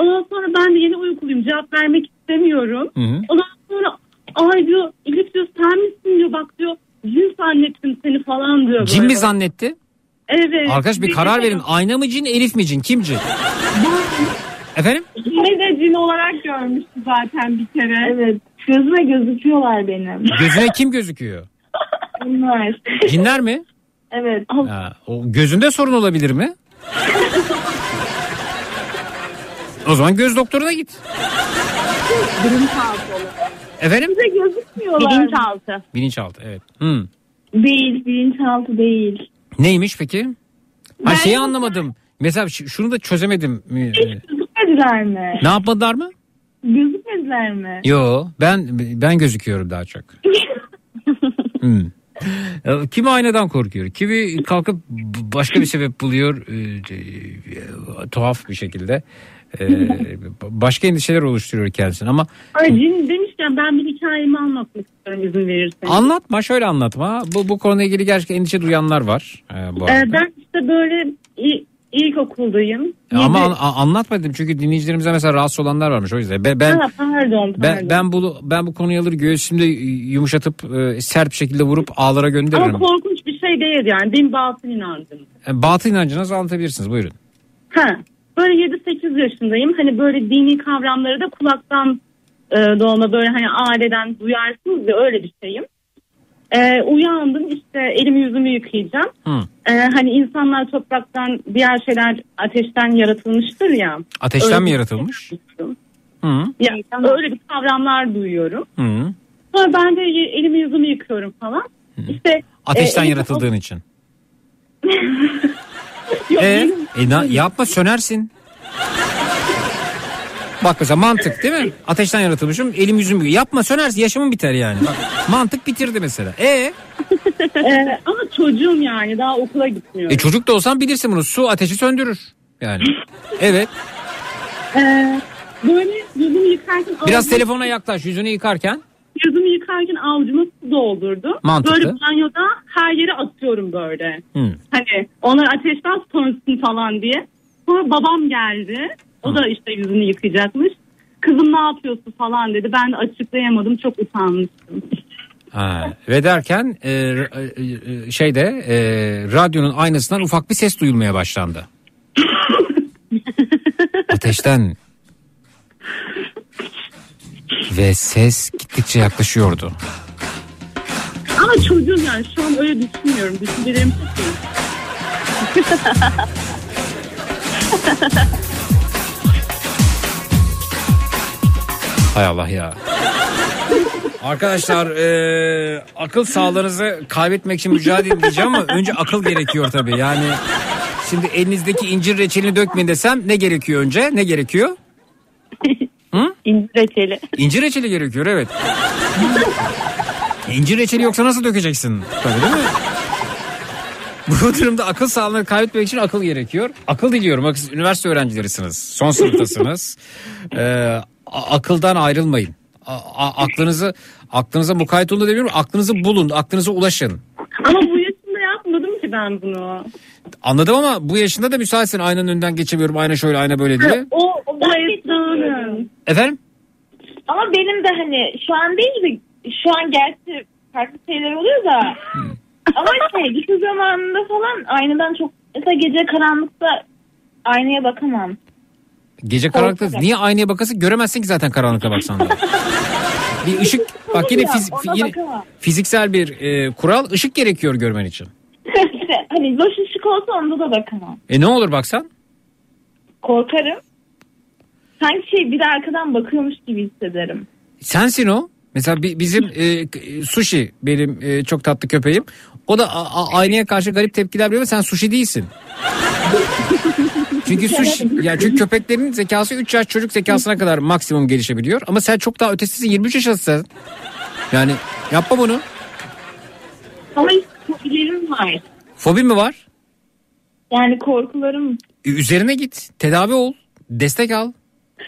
Ondan sonra ben de yeni uykuluyum cevap vermek istemiyorum. Hı hı. Ondan sonra ay diyor Elif diyor sen misin diyor bak diyor cin zannettim seni falan diyor. Cin mi zannetti? Evet. Arkadaş bir karar verin. Ayna mı cin, Elif mi cin? Kim cin? Efendim? Beni de cin olarak görmüştü zaten bir kere. Evet. Gözüme gözüküyorlar benim. Gözüne kim gözüküyor? Bunlar. Cinler mi? Evet. Ha, o gözünde sorun olabilir mi? O zaman göz doktoruna git. Bilinçaltı olur. Efendim? Bize gözükmüyorlar. Bilinçaltı. Bilinçaltı evet. Hmm. Değil, bilinçaltı değil. Neymiş peki? Ha Ben- şeyi anlamadım. Mesela şunu da çözemedim. Ee, Gözükmediler mi? Ne yapmadılar mı? Gözükmediler mi? Yo ben ben gözüküyorum daha çok. Hmm. Kimi aynadan korkuyor. Kimi kalkıp başka bir sebep buluyor. e, e, tuhaf bir şekilde. E, başka endişeler oluşturuyor kendisine ama cin demişken ben bir hikayemi anlatmak istiyorum izin verirseniz. anlatma şöyle anlatma. Bu bu konuyla ilgili gerçekten endişe duyanlar var e, bu Ee, arada. ben işte böyle ilkokuldayım. Ama Yedi- an- anlatmadım çünkü dinleyicilerimize mesela rahatsız olanlar varmış o yüzden. Ben ben Ha, pardon pardon. ben, ben bunu ben bu konuyu alır göğsümde yumuşatıp e, sert bir şekilde vurup ağlara gönderirim. Ama korkunç bir şey değil yani. Benim batıl inancım. E, Batı inancınızı anlatabilirsiniz buyurun. Ha, böyle 7-8 yaşındayım. Hani böyle dini kavramları da kulaktan e, dolma böyle hani aileden duyarsınız ya öyle bir şeyim. E, uyandım işte elimi yüzümü yıkayacağım. Hı. E, hani insanlar topraktan diğer şeyler ateşten yaratılmıştır ya. Ateşten Öyle mi yaratılmış? Hı. Yani öyle bir kavramlar duyuyorum. Hı. Sonra ben de elimi yüzümü yıkıyorum falan. İşte Ateşten e, yaratıldığın için. Yok, E, e, na- yapma sönersin. Bak mesela mantık değil mi? Ateşten yaratılmışım elim yüzüm yapma sönersin yaşamın biter yani. Mantık bitirdi mesela. E, e, ama çocuğum yani daha okula gitmiyorum. e çocuk da olsan bilirsin bunu su ateşi söndürür. Yani. Evet. E, böyle yüzümü yıkarken Biraz telefona yaklaş yüzünü yıkarken. Yüzümü yıkarken avucuma su doldurdum. Mantıklı. Böyle banyoda her yere atıyorum böyle. Hı. Hani onlar ateşten sönsün falan diye. Sonra babam geldi. O da işte yüzünü yıkayacakmış. Kızım ne yapıyorsun falan dedi. Ben de açıklayamadım. Çok utanmıştım. Ha, ve derken e, e, e, şeyde e, radyonun aynasından ufak bir ses duyulmaya başlandı. Ateşten ve ses gittikçe yaklaşıyordu. Ama çocuğum yani şu an öyle düşünmüyorum. Düşüncelerim çok. Hay Allah ya. Arkadaşlar e, akıl sağlığınızı kaybetmek için mücadele edeceğim ama önce akıl gerekiyor tabii. Yani şimdi elinizdeki incir reçelini dökmeyin desem ne gerekiyor önce? Ne gerekiyor? Hı? İncir reçeli. İncir reçeli gerekiyor evet. İncir reçeli yoksa nasıl dökeceksin? Tabii değil mi? Bu durumda akıl sağlığını kaybetmek için akıl gerekiyor. Akıl diliyorum. Bak siz üniversite öğrencilerisiniz. Son sınıftasınız. Ee, akıldan ayrılmayın. A- a- aklınızı aklınıza mukayyet olun demiyorum. Aklınızı bulun. Aklınıza ulaşın. Ama bu ben bunu. Anladım ama bu yaşında da müsaitsin. Aynanın önünden geçemiyorum. Ayna şöyle ayna böyle diye. O, o yaşlılığının. Efendim? Ama benim de hani şu an değil de şu an gerçi farklı şeyler oluyor da ama şey düşün zamanında falan aynadan çok mesela gece karanlıkta aynaya bakamam. Gece karanlıkta niye aynaya bakasın? Göremezsin ki zaten karanlıkta baksan da. bir ışık bak yine, fiz- yine bakamam. fiziksel bir e, kural ışık gerekiyor görmen için. İşte hani loş ışık olsa onda da bakamam. E ne olur baksan? Korkarım. Sanki şey bir de arkadan bakıyormuş gibi hissederim. Sensin o. Mesela bi- bizim e, sushi benim e, çok tatlı köpeğim. O da a- a- aynaya karşı garip tepkiler veriyor ve sen sushi değilsin. Çünkü sushi ya çünkü köpeklerin zekası 3 yaş çocuk zekasına kadar maksimum gelişebiliyor ama sen çok daha ötesisin 23 yaşındasın. Yani yapma bunu. Ama hiç fobilerim var. Fobi mi var? Yani korkularım. E, üzerine git. Tedavi ol. Destek al.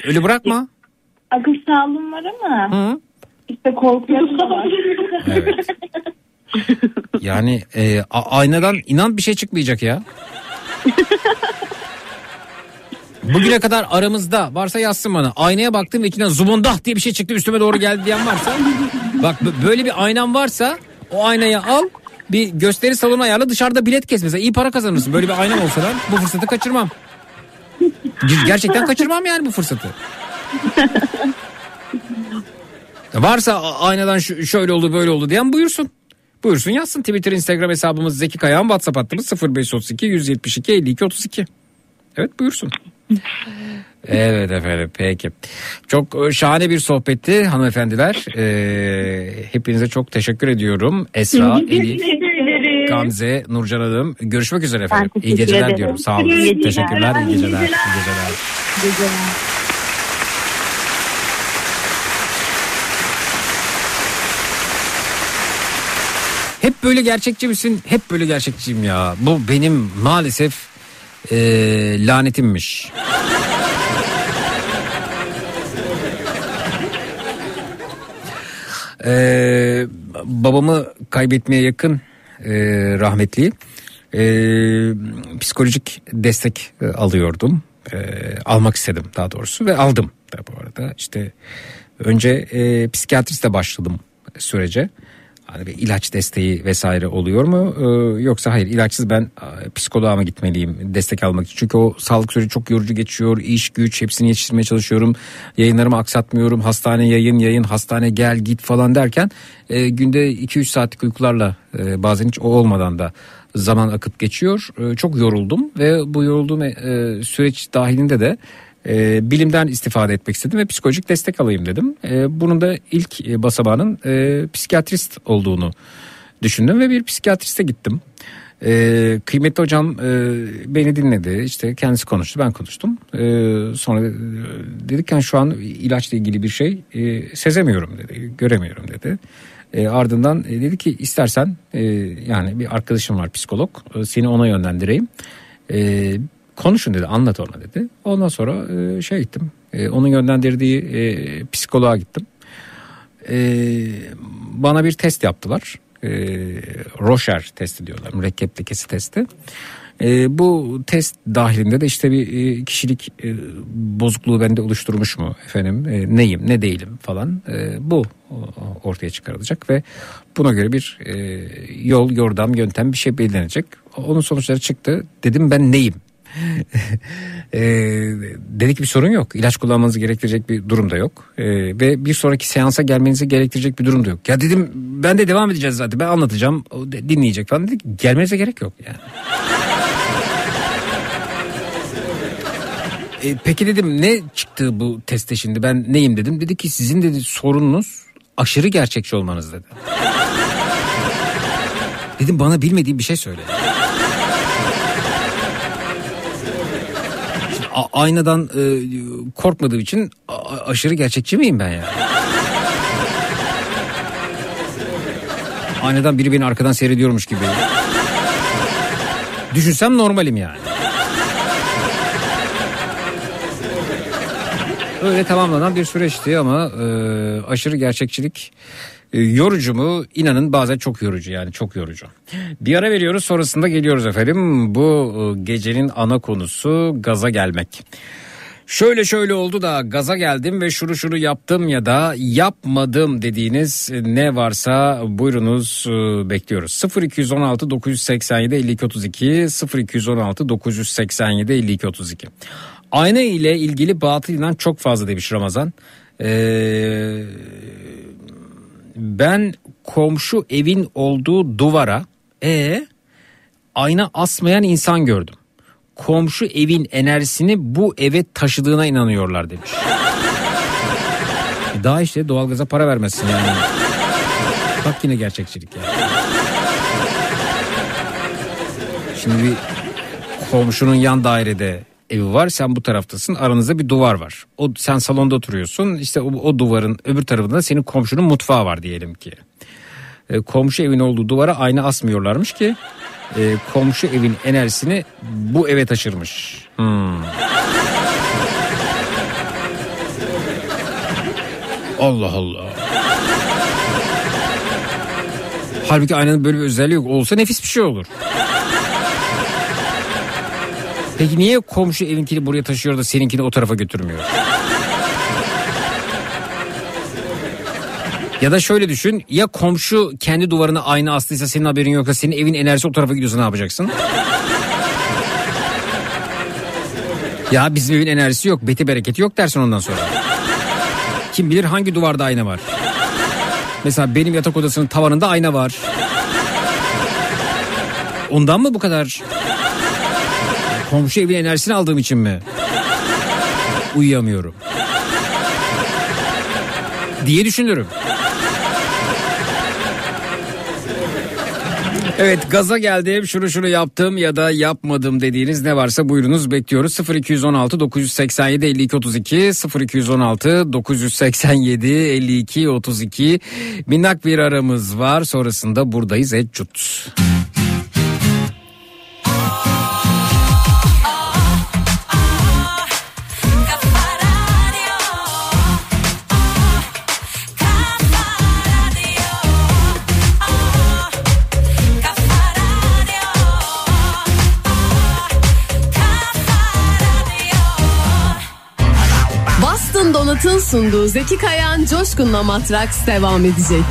Öyle bırakma. Akıl sağlığım var ama Hı. işte var. Evet. Yani e, a- aynadan inan bir şey çıkmayacak ya. Bugüne kadar aramızda varsa yazsın bana. Aynaya baktım ve içinden zumundah diye bir şey çıktı üstüme doğru geldi diyen varsa. Bak böyle bir aynan varsa o aynayı al bir gösteri salonu ayarla dışarıda bilet kes mesela iyi para kazanırsın. Böyle bir aynam olsa ben bu fırsatı kaçırmam. Ger- Gerçekten kaçırmam yani bu fırsatı. Varsa aynadan şöyle oldu böyle oldu diyen buyursun. Buyursun yazsın Twitter Instagram hesabımız Zeki Kayağan WhatsApp hattımız 0532 172 52 32. Evet buyursun. Evet efendim peki. Çok e, şahane bir sohbetti hanımefendiler. Ee, hepinize çok teşekkür ediyorum. Esra, Elif, Gamze, Nurcan Hanım. Görüşmek üzere efendim. İyi geceler ederim. diyorum. Sağ olun. İyi geceler. Teşekkürler. iyi İyi geceler. geceler. İyi geceler. Hep böyle gerçekçi misin? Hep böyle gerçekçiyim ya. Bu benim maalesef eee, lanetimmiş. Eee, babamı kaybetmeye yakın eee, rahmetli eee, psikolojik destek e, alıyordum. Eee, almak istedim daha doğrusu ve aldım da bu arada. İşte önce eee psikiyatristle başladım sürece. Hani bir ilaç desteği vesaire oluyor mu? Ee, yoksa hayır ilaçsız ben e, psikoloğa mı gitmeliyim destek almak için? Çünkü o sağlık süreci çok yorucu geçiyor. İş güç hepsini yetiştirmeye çalışıyorum. Yayınlarımı aksatmıyorum. Hastane yayın yayın hastane gel git falan derken e, günde 2-3 saatlik uykularla e, bazen hiç o olmadan da zaman akıp geçiyor. E, çok yoruldum ve bu yorulduğum e, süreç dahilinde de e, bilimden istifade etmek istedim ve psikolojik destek alayım dedim. E, bunun da ilk e, basamağının e, psikiyatrist olduğunu düşündüm ve bir psikiyatriste gittim. E, kıymetli hocam e, beni dinledi işte kendisi konuştu ben konuştum. E, sonra e, dedik yani şu an ilaçla ilgili bir şey e, sezemiyorum dedi göremiyorum dedi. E, ardından dedi ki istersen e, yani bir arkadaşım var psikolog e, seni ona yönlendireyim. E, konuşun dedi anlat ona dedi. Ondan sonra e, şey gittim e, onun yönlendirdiği e, psikoloğa gittim. E, bana bir test yaptılar. E, Rocher testi diyorlar. Mürekkep lekesi testi. E, bu test dahilinde de işte bir e, kişilik e, bozukluğu bende oluşturmuş mu efendim e, neyim ne değilim falan e, bu ortaya çıkarılacak ve buna göre bir e, yol yordam yöntem bir şey belirlenecek. Onun sonuçları çıktı dedim ben neyim e, dedik bir sorun yok. İlaç kullanmanızı gerektirecek bir durum da yok. E, ve bir sonraki seansa gelmenizi gerektirecek bir durum da yok. Ya dedim ben de devam edeceğiz zaten. Ben anlatacağım. O dinleyecek falan dedik. Gelmenize gerek yok yani. E, peki dedim ne çıktı bu testte şimdi ben neyim dedim. Dedi ki sizin dedi sorununuz aşırı gerçekçi olmanız dedi. dedim bana bilmediğim bir şey söyle. A- aynadan e, korkmadığım için a- aşırı gerçekçi miyim ben ya? Aynadan biri beni arkadan seyrediyormuş gibi. Düşünsem normalim yani. Öyle tamamlanan bir süreçti ama e, aşırı gerçekçilik yorucu mu? İnanın bazen çok yorucu yani çok yorucu. Bir ara veriyoruz sonrasında geliyoruz efendim. Bu e, gecenin ana konusu gaza gelmek. Şöyle şöyle oldu da gaza geldim ve şunu şunu yaptım ya da yapmadım dediğiniz ne varsa buyurunuz e, bekliyoruz. 0216 987 52 32 0216 987 52 32. Ayna ile ilgili batıl inan çok fazla demiş Ramazan. Ee, ben komşu evin olduğu duvara e ayna asmayan insan gördüm. Komşu evin enerjisini bu eve taşıdığına inanıyorlar demiş. Daha işte doğalgaza para vermezsin yani. Bak yine gerçekçilik ya. Şimdi bir komşunun yan dairede evi var sen bu taraftasın aranızda bir duvar var. O sen salonda oturuyorsun işte o, o duvarın öbür tarafında senin komşunun mutfağı var diyelim ki. E, komşu evin olduğu duvara ayna asmıyorlarmış ki e, komşu evin enerjisini bu eve taşırmış. Hmm. Allah Allah. Halbuki aynanın böyle bir özelliği yok. Olsa nefis bir şey olur. Peki niye komşu evinkini buraya taşıyor da seninkini o tarafa götürmüyor? Ya da şöyle düşün ya komşu kendi duvarına ayna astıysa senin haberin yoksa senin evin enerjisi o tarafa gidiyorsa ne yapacaksın? ya bizim evin enerjisi yok beti bereketi yok dersin ondan sonra. Kim bilir hangi duvarda ayna var. Mesela benim yatak odasının tavanında ayna var. Ondan mı bu kadar? Komşu evin enerjisini aldığım için mi? Uyuyamıyorum. Diye düşünürüm. Evet gaza geldim şunu şunu yaptım ya da yapmadım dediğiniz ne varsa buyurunuz bekliyoruz 0216 987 52 32 0216 987 52 32 minnak bir aramız var sonrasında buradayız Eccut. Boston Donat'ın sunduğu Zeki Kayan Coşkun'la Matraks devam edecek.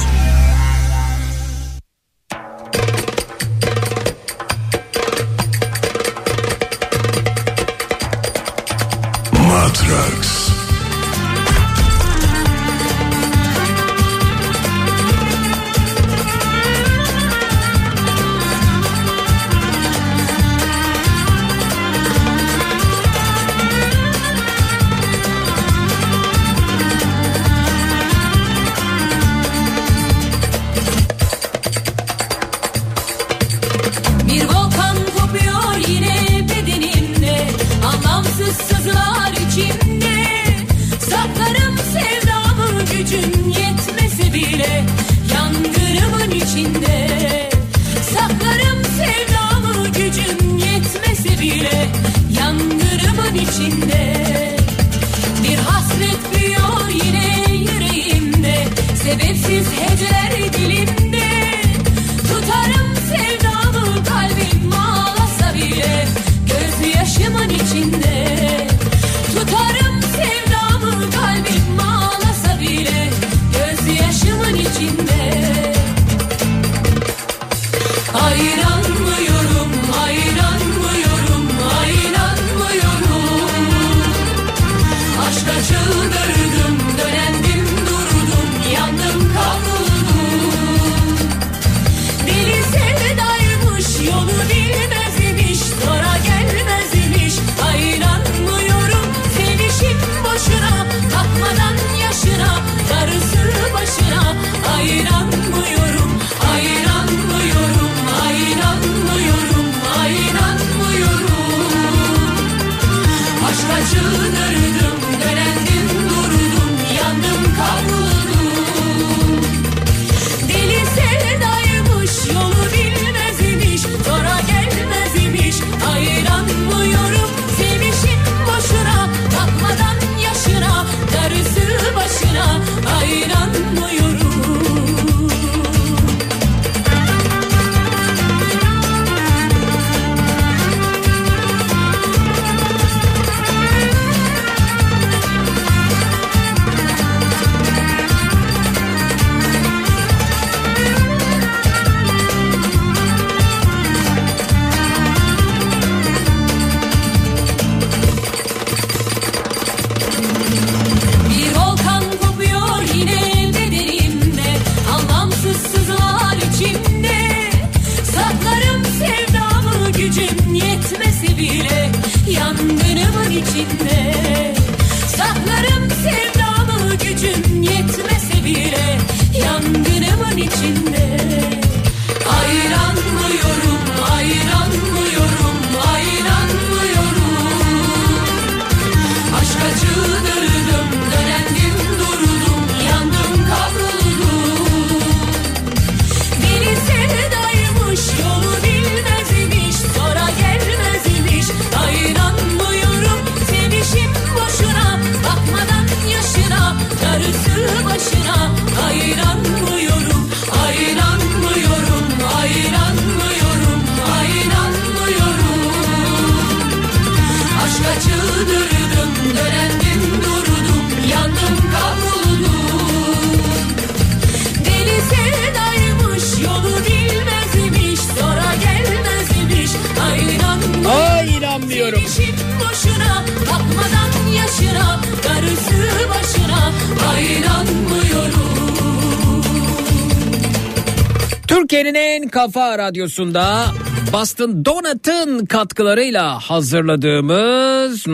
Kafa radyosunda Boston Donut'ın katkılarıyla hazırladığımız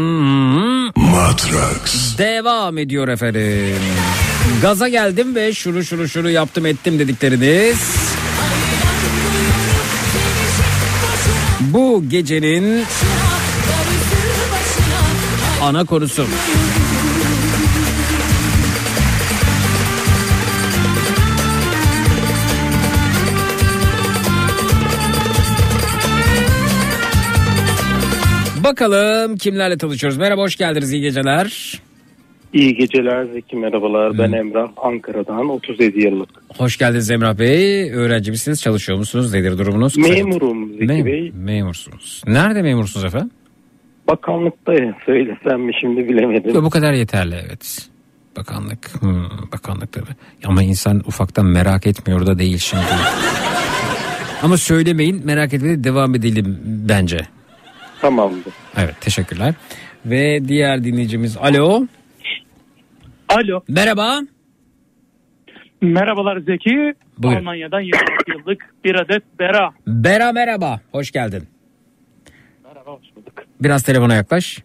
Matrax devam ediyor efendim. Gaza geldim ve şunu şunu şunu yaptım ettim dedikleriniz. Bu gecenin ana konusu. Bakalım kimlerle tanışıyoruz. Merhaba hoş geldiniz iyi geceler. İyi geceler Zeki merhabalar. Ben Emrah Ankara'dan 37 yıllık. Hoş geldiniz Emrah Bey. Öğrenci misiniz? Çalışıyor musunuz? Nedir durumunuz? Memurum Zeki Mem- Bey. Memursunuz. Nerede memursunuz efendim? Bakanlıkta söylesem mi şimdi bilemedim. Yok, bu kadar yeterli evet. Bakanlık. Hmm, bakanlık tabii. Ama insan ufaktan merak etmiyor da değil şimdi. Ama söylemeyin merak etmeye devam edelim bence. Tamamdır. Evet teşekkürler. Ve diğer dinleyicimiz alo. Alo. Merhaba. Merhabalar Zeki. Buyurun. Almanya'dan 26 yıllık bir adet Bera. Bera merhaba. Hoş geldin. Merhaba hoş bulduk. Biraz telefona yaklaş.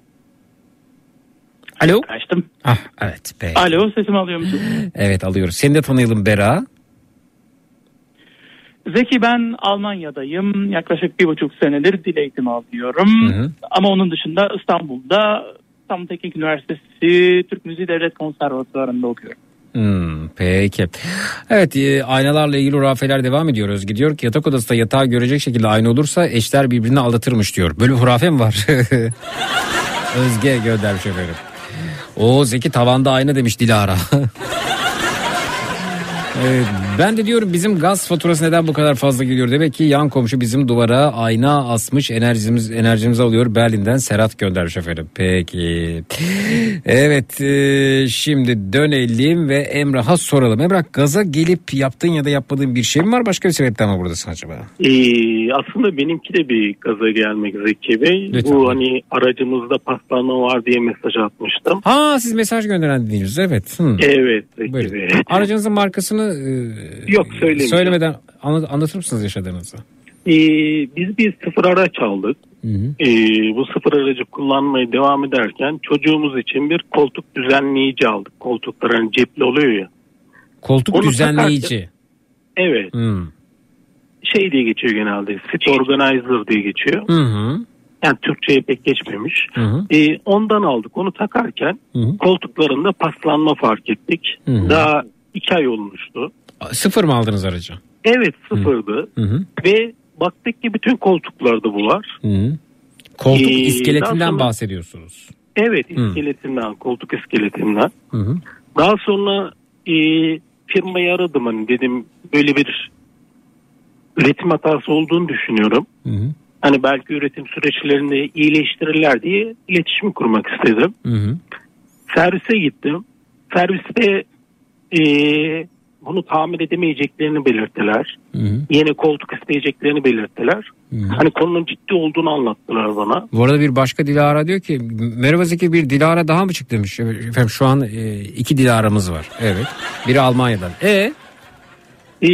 Alo. Açtım. Ah evet. Peki. Alo sesimi alıyor musun? Evet alıyoruz. Seni de tanıyalım Bera. Zeki ben Almanya'dayım. Yaklaşık bir buçuk senedir dil eğitimi alıyorum. Hı hı. Ama onun dışında İstanbul'da İstanbul Teknik Üniversitesi Türk Müziği Devlet Konservatuvarı'nda okuyorum. Hmm, peki. Evet e, aynalarla ilgili hurafeler devam ediyoruz. Gidiyor ki yatak odasında yatağı görecek şekilde ayna olursa eşler birbirini aldatırmış diyor. Böyle hurafe mi var? Özge göndermiş efendim. O Zeki tavanda ayna demiş Dilara. Evet, ben de diyorum bizim gaz faturası neden bu kadar fazla geliyor? Demek ki yan komşu bizim duvara ayna asmış enerjimiz enerjimizi alıyor. Berlin'den Serhat göndermiş efendim. Peki. Evet e, şimdi dönelim ve Emrah'a soralım. Emrah gaza gelip yaptığın ya da yapmadığın bir şey mi var? Başka bir sebepten mi buradasın acaba? Ee, aslında benimki de bir gaza gelmek Zeki Bey. Lütfen. Bu hani aracımızda paslanma var diye mesaj atmıştım. Ha siz mesaj gönderen dinleyiciniz evet. Hı. Evet Zeki Buyurun. Bey. Aracınızın markasını e, Yok söylemeden anlat- anlatır mısınız yaşadığınızı? Ee, biz bir sıfır araç aldık. Ee, bu sıfır aracı kullanmaya devam ederken çocuğumuz için bir koltuk düzenleyici aldık. Koltuklar hani cepli oluyor ya. Koltuk Onu düzenleyici. takarken- Evet. Hmm. Şey diye geçiyor genelde. Seat organizer diye geçiyor. Hı hı. Yani Türkçe'ye pek geçmemiş. Hı hı. Ee, ondan aldık. Onu takarken Hı hı. koltuklarında paslanma fark ettik. Hı hı. Daha iki ay olmuştu. Sıfır mı aldınız aracı? Evet sıfırdı. Hı hı. Ve baktık ki bütün koltuklarda bu var. Hı hı. Koltuk Ee, iskeletinden sonra- bahsediyorsunuz. Evet Hı. iskeletinden, koltuk iskeletinden. Hı hı. Daha sonra e, firmayı aradım hani dedim böyle bir üretim hatası olduğunu düşünüyorum. Hı hı. Hani belki üretim süreçlerini iyileştirirler diye iletişim kurmak istedim. Hı hı. Servise gittim. Serviste e, bunu tamir edemeyeceklerini belirttiler. Hı hı. Yeni koltuk isteyeceklerini belirttiler. Hı hı. Hani konunun ciddi olduğunu anlattılar bana. Bu arada bir başka Dilara diyor ki merhaba Zeki bir Dilara daha mı çıktı demiş. Efendim şu an e, iki Dilara'mız var. Evet. Biri Almanya'dan. E Ee,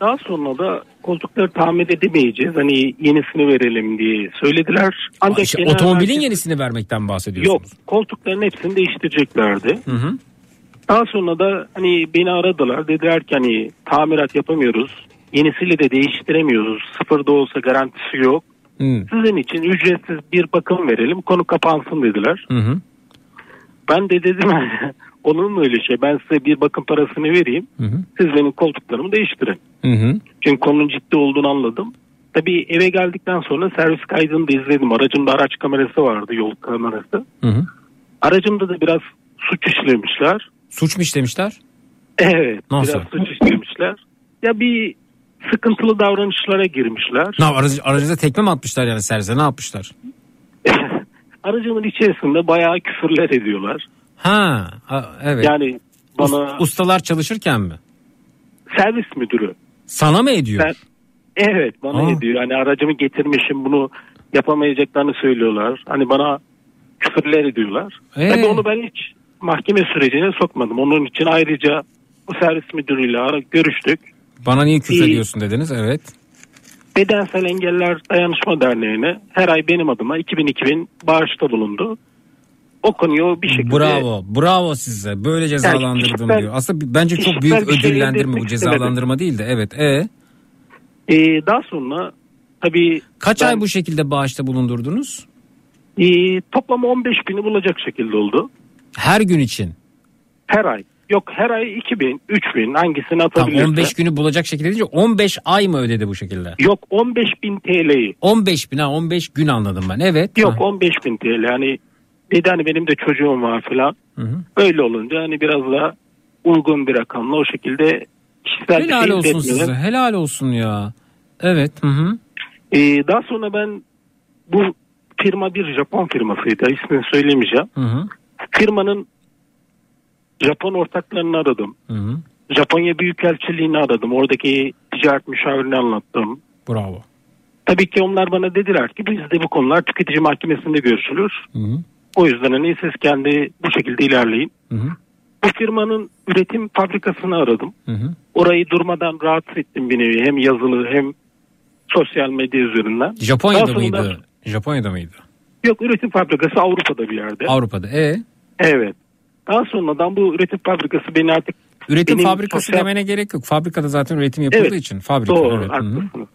daha sonra da koltukları tamir edemeyeceğiz. Hani yenisini verelim diye söylediler. Ancak işte otomobilin merkez- yenisini vermekten bahsediyorsunuz. Yok koltukların hepsini değiştireceklerdi. Hı hı. Daha sonra da hani beni aradılar. Dediler ki hani tamirat yapamıyoruz. Yenisiyle de değiştiremiyoruz. Sıfırda olsa garantisi yok. Hı. Sizin için ücretsiz bir bakım verelim. Konu kapansın dediler. Hı hı. Ben de dedim olur mu öyle şey? Ben size bir bakım parasını vereyim. Hı hı. Siz benim koltuklarımı değiştirin. Hı hı. Çünkü konunun ciddi olduğunu anladım. Tabii eve geldikten sonra servis kaydını da izledim. Aracımda araç kamerası vardı, yol kamerası. Hı hı. Aracımda da biraz suç işlemişler. Suç mu işlemişler? Evet, Nasıl? biraz suç işlemişler. Ya bir sıkıntılı davranışlara girmişler. Ne aracı, aracınıza tekme mi atmışlar yani servise ne yapmışlar? Aracımın içerisinde bayağı küfürler ediyorlar. Ha, a- evet. Yani bana Us- ustalar çalışırken mi? servis müdürü. Sana mı ediyor? Ben, evet bana Aa. ediyor. Hani aracımı getirmişim bunu yapamayacaklarını söylüyorlar. Hani bana küfürler ediyorlar. Ee? Tabii onu ben hiç mahkeme sürecine sokmadım. Onun için ayrıca bu servis müdürüyle görüştük. Bana niye küfür ediyorsun dediniz? Evet. Bedensel Engeller Dayanışma Derneği'ne her ay benim adıma 2000-2000 bağışta bulundu. O konuyu bir şekilde... Bravo. Bravo size. Böyle cezalandırdım kişisel- diyor. Aslında bence çok büyük şey ödüllendirme bu cezalandırma değil de. Evet. E Ee, daha sonra tabii kaç ben, ay bu şekilde bağışta bulundurdunuz? e, toplam 15 bini bulacak şekilde oldu. Her gün için. Her ay. Yok her ay 2000, 3000 hangisini Tam atabilirse. 15 günü bulacak şekilde deyince 15 ay mı ödedi bu şekilde? Yok 15 bin TL'yi. 15 bin ha 15 gün anladım ben. Evet. Yok Ha. 15 bin TL. Hani dedi hani benim de çocuğum var hı. Öyle olunca hani biraz da uygun bir rakamla o şekilde kişisel bir Helal şey olsun etmeden- size. Helal olsun ya. Evet. Hı hı. Ee, daha sonra ben bu firma bir Japon firmasıydı. İsmini söylemeyeceğim. Hı hı. Firmanın Japon ortaklarını aradım. Hı hı. Japonya Büyükelçiliğini aradım. Oradaki ticaret müşavirini anlattım. Bravo. Tabii ki onlar bana dediler ki bizde bu konular tüketici mahkemesinde görüşülür. Hı hı. O yüzden hani siz kendi bu şekilde ilerleyin. Hı hı. Bu firmanın üretim fabrikasını aradım. Hı hı. Orayı durmadan rahatsız ettim bir nevi. Hem yazılı hem sosyal medya üzerinden. Japonya'da Daha mıydı? Japonya'da mıydı? Yok üretim fabrikası Avrupa'da bir yerde. Avrupa'da. E Evet. Daha sonradan bu üretim fabrikası beni artık üretim benim fabrikası sosyal- demene gerek yok. Fabrikada zaten üretim yapıldığı Evet, için fabrika. Doğru, evet. Haklısınız.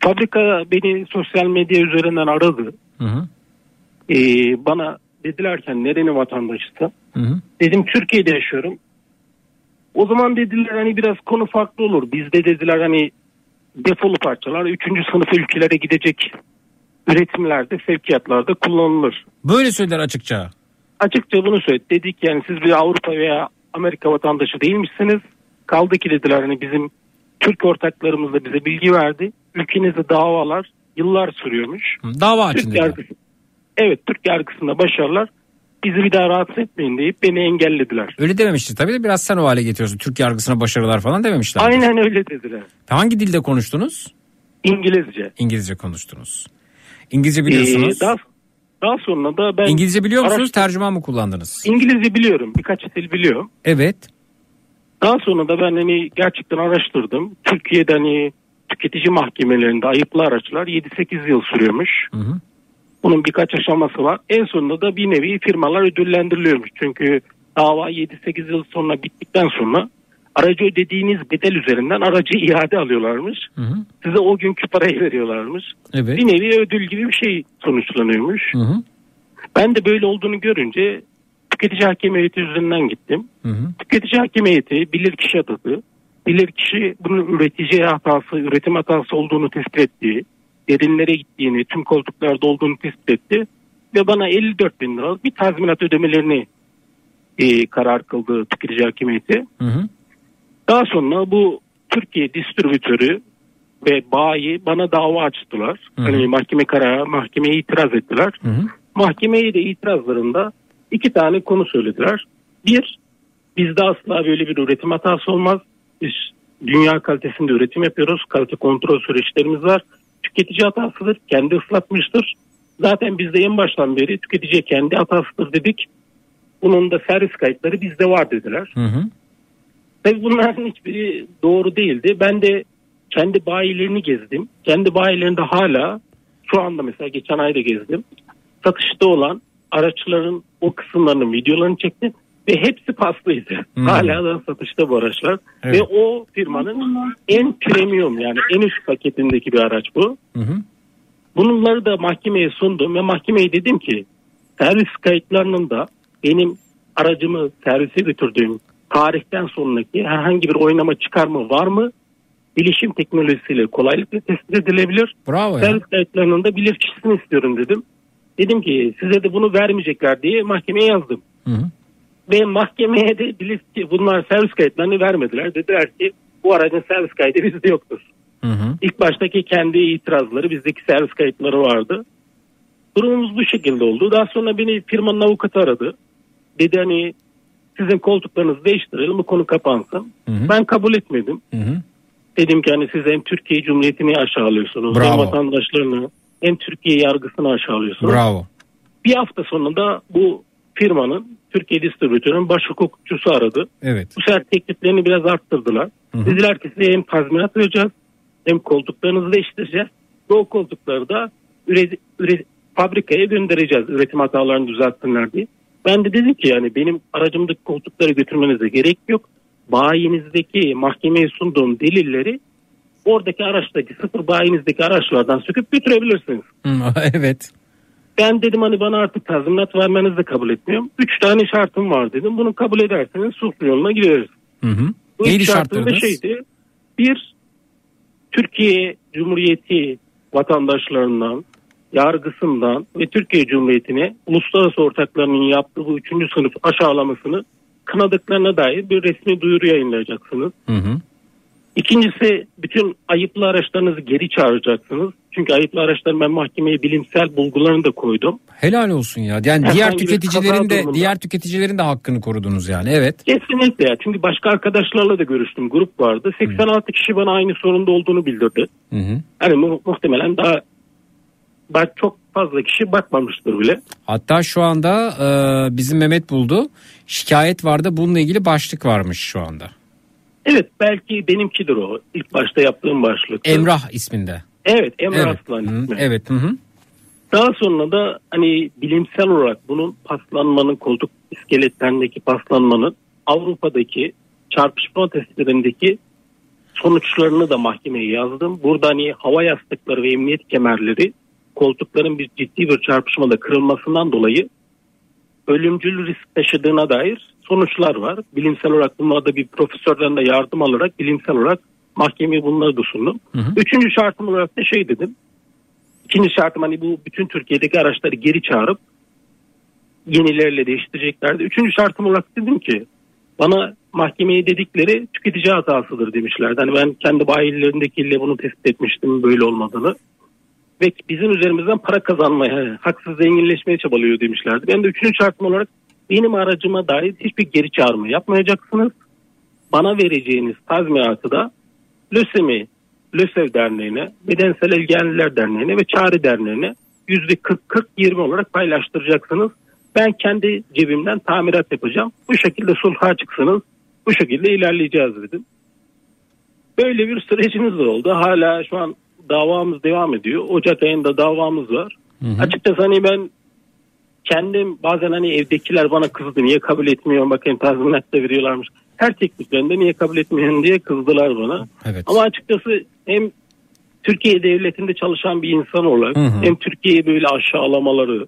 Fabrika beni sosyal medya üzerinden aradı. Hı hı. Ee, bana dediler ki nerenin vatandaşısın? Hı hı. Dedim Türkiye'de yaşıyorum. O zaman dediler hani biraz konu farklı olur. Bizde dediler hani defolu parçalar 3. sınıf ülkelere gidecek üretimlerde, sevkiyatlarda kullanılır. Böyle söyler açıkça. Açıkça bunu söyledi. Dedik yani siz bir Avrupa veya Amerika vatandaşı değilmişsiniz. Kaldı ki dediler hani bizim Türk ortaklarımız da bize bilgi verdi. Ülkenizde davalar yıllar sürüyormuş. Dava açın evet Türk yargısında başarılar bizi bir daha rahatsız etmeyin deyip beni engellediler. Öyle dememişti tabii de biraz sen o hale getiriyorsun. Türk yargısına başarılar falan dememişler. Aynen öyle dediler. Hangi dilde konuştunuz? İngilizce. İngilizce konuştunuz. İngilizce biliyorsunuz. Ee, daha, daha sonra da ben İngilizce biliyor musunuz? araş- Tercüman mı kullandınız? İngilizce biliyorum. Birkaç dil biliyorum. Evet. Daha sonra da ben hani gerçekten araştırdım. Türkiye'de hani tüketici mahkemelerinde ayıplı araçlar 7-8 yıl sürüyormuş. Bunun birkaç aşaması var. En sonunda da bir nevi firmalar ödüllendiriliyormuş. Çünkü dava 7-8 yıl sonra bittikten sonra aracı ödediğiniz bedel üzerinden aracı iade alıyorlarmış. Size o günkü parayı veriyorlarmış. Evet. Bir nevi ödül gibi bir şey sonuçlanıyormuş. Ben de böyle olduğunu görünce tüketici hakem heyeti üzerinden gittim. Tüketici hakem heyeti bilirkişi atadı. Bilirkişi bunun üretici hatası, üretim hatası olduğunu tespit etti. Derinlere gittiğini, tüm koltuklarda olduğunu tespit etti. Ve bana 54 bin liralık bir tazminat ödemelerini e, karar kıldı tüketici hakem heyeti. Daha sonra bu Türkiye distribütörü ve bayi bana dava açtılar. Hani mahkeme kararı mahkemeye itiraz ettiler. Mahkemeye de itirazlarında iki tane konu söylediler. Bir, bizde asla böyle bir üretim hatası olmaz. Biz dünya kalitesinde üretim yapıyoruz. Kalite kontrol süreçlerimiz var. Tüketici hatasıdır. Kendi ıslatmıştır. Zaten bizde en baştan beri tüketici kendi hatasıdır dedik. Bunun da servis kayıtları bizde var dediler. Tabii bunların hiçbiri doğru değildi. Ben de kendi bayilerini gezdim. Kendi bayilerinde hala şu anda mesela geçen ayda gezdim. Satışta olan araçların o kısımlarının videolarını çektim ve hepsi paslıydı. Hmm. Hala da satışta bu araçlar. Evet. Ve o firmanın en premium yani en üst paketindeki bir araç bu. Bunları da mahkemeye sundum ve mahkemeye dedim ki servis kayıtlarının da benim aracımı servise götürdüğüm tarihten sonraki herhangi bir oynama çıkarma var mı? Bilişim teknolojisiyle kolaylıkla tespit edilebilir. Bravo ya. Servis kayıtlarının da bilirkişisini istiyorum dedim. Dedim ki size de bunu vermeyecekler diye mahkemeye yazdım. Ve mahkemeye de bilir ki bunlar servis kayıtlarını vermediler. Dediler ki bu aracın servis kaydı bizde yoktur. İlk baştaki kendi itirazları bizdeki servis kayıtları vardı. Durumumuz bu şekilde oldu. Daha sonra beni firmanın avukatı aradı. Dedi hani sizin koltuklarınızı değiştirelim bu konu kapansın. Ben kabul etmedim. Dedim ki hani siz hem Türkiye Cumhuriyeti'ni aşağılıyorsunuz. Hem Bravo. vatandaşlarını hem Türkiye yargısını aşağılıyorsunuz. Bravo. Bir hafta sonunda bu firmanın Türkiye distribütörünün baş hukukçusu aradı. Evet. Bu sefer tekliflerini biraz arttırdılar. Dediler ki size hem tazminat vereceğiz hem koltuklarınızı değiştireceğiz. Ve o koltukları da üre, üre- fabrikaya göndereceğiz üretim hatalarını düzeltsinler diye. Ben de dedim ki yani benim aracımdaki koltukları götürmenize gerek yok. Bayinizdeki mahkemeye sunduğum delilleri oradaki araçtaki sıfır bayinizdeki araçlardan söküp götürebilirsiniz. evet. Ben dedim hani bana artık tazminat vermenizi de kabul etmiyorum. Üç tane şartım var dedim. Bunu kabul ederseniz sulh yoluna gideriz. Bu Neydi üç şartım da şartlarınız? şeydi. Bir, Türkiye Cumhuriyeti vatandaşlarından, yargısından ve Türkiye Cumhuriyeti'ne uluslararası ortaklarının yaptığı bu üçüncü sınıf aşağılamasını kınadıklarına dair bir resmi duyuru yayınlayacaksınız. İkincisi bütün ayıplı araçlarınızı geri çağıracaksınız. Çünkü ayıplı araçların ben mahkemeye bilimsel bulgularını da koydum. Helal olsun ya. Yani Herhangi diğer tüketicilerin de durumunda. diğer tüketicilerin de hakkını korudunuz yani. Evet. Kesinlikle ya. Çünkü başka arkadaşlarla da görüştüm. Grup vardı. 86 kişi bana aynı sorunda olduğunu bildirdi. Hani mu- muhtemelen daha, daha çok fazla kişi bakmamıştır bile. Hatta şu anda e, bizim Mehmet buldu. Şikayet vardı. Bununla ilgili başlık varmış şu anda. Evet belki benimkidir o. İlk başta yaptığım başlık. Emrah isminde. Evet Emrah Evet. Aslan Hı, ismi. Evet. Hı hı. Daha sonra da hani bilimsel olarak bunun paslanmanın koltuk iskeletlerindeki paslanmanın Avrupa'daki çarpışma testlerindeki sonuçlarını da mahkemeye yazdım. Burada hani hava yastıkları ve emniyet kemerleri koltukların bir ciddi bir çarpışmada kırılmasından dolayı ölümcül risk taşıdığına dair sonuçlar var. Bilimsel olarak bunlarda bir profesörden de yardım alarak bilimsel olarak mahkemeye bunları da sundum. Üçüncü şartım olarak da şey dedim. İkinci şartım hani bu bütün Türkiye'deki araçları geri çağırıp yenilerle değiştireceklerdi. Üçüncü şartım olarak dedim ki bana mahkemeye dedikleri tüketici hatasıdır demişlerdi. Hani ben kendi bayilerindekiyle bunu tespit etmiştim böyle olmadığını. Ve bizim üzerimizden para kazanmaya, haksız zenginleşmeye çabalıyor demişlerdi. Ben de üçüncü şartım olarak benim aracıma dair hiçbir geri çağırma yapmayacaksınız. Bana vereceğiniz tazminatı da LÖSEM'i, LÖSEV Derneği'ne, Bedensel Engelliler Derneği'ne ve Çağrı Derneği'ne %40-40-20 olarak paylaştıracaksınız. Ben kendi cebimden tamirat yapacağım. Bu şekilde sulha çıksınız. Bu şekilde ilerleyeceğiz dedim. Böyle bir sürecimiz oldu. Hala şu an davamız devam ediyor. Ocak ayında davamız var. Açıkçası hani ben kendim bazen hani evdekiler bana kızdı. Niye kabul etmiyor? Bakın tazminat da veriyorlarmış. Her tekliflerinde niye kabul etmiyorsun diye kızdılar bana. Evet. Ama açıkçası hem Türkiye devletinde çalışan bir insan olarak Hı hı. hem Türkiye'yi böyle aşağılamaları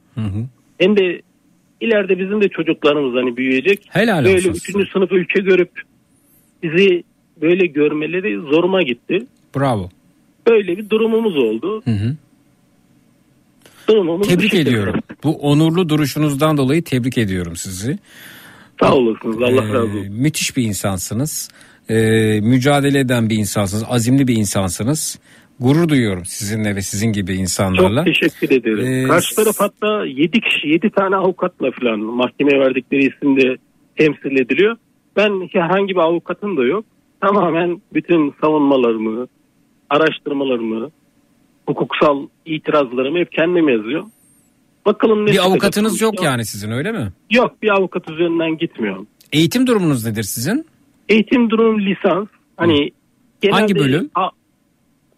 hem de ileride bizim de çocuklarımız hani büyüyecek. Helal böyle olsun üçüncü sınıf ülke görüp bizi böyle görmeleri zoruma gitti. Bravo. Böyle bir durumumuz oldu. Hı hı. Durumumuz Tebrik ediyorum. Bu onurlu duruşunuzdan dolayı tebrik ediyorum sizi. Sağ olasınız. Allah Ee, razı olsun. Müthiş bir insansınız. Ee, mücadele eden bir insansınız. Azimli bir insansınız. Gurur duyuyorum sizinle ve sizin gibi insanlarla. Çok teşekkür ederim. Ee, Karşı taraf hatta 7 kişi 7 tane avukatla falan mahkemeye verdikleri isimde temsil ediliyor. Ben herhangi bir avukatım da yok. Tamamen bütün savunmalarımı, araştırmalarımı, hukuksal itirazlarımı hep kendim yazıyor. Bakalım ne Bir avukatınız yok yani sizin öyle mi? Yok bir avukat üzerinden gitmiyorum. Eğitim durumunuz nedir sizin? Eğitim durum lisans. Hani genelde Hangi bölüm? A-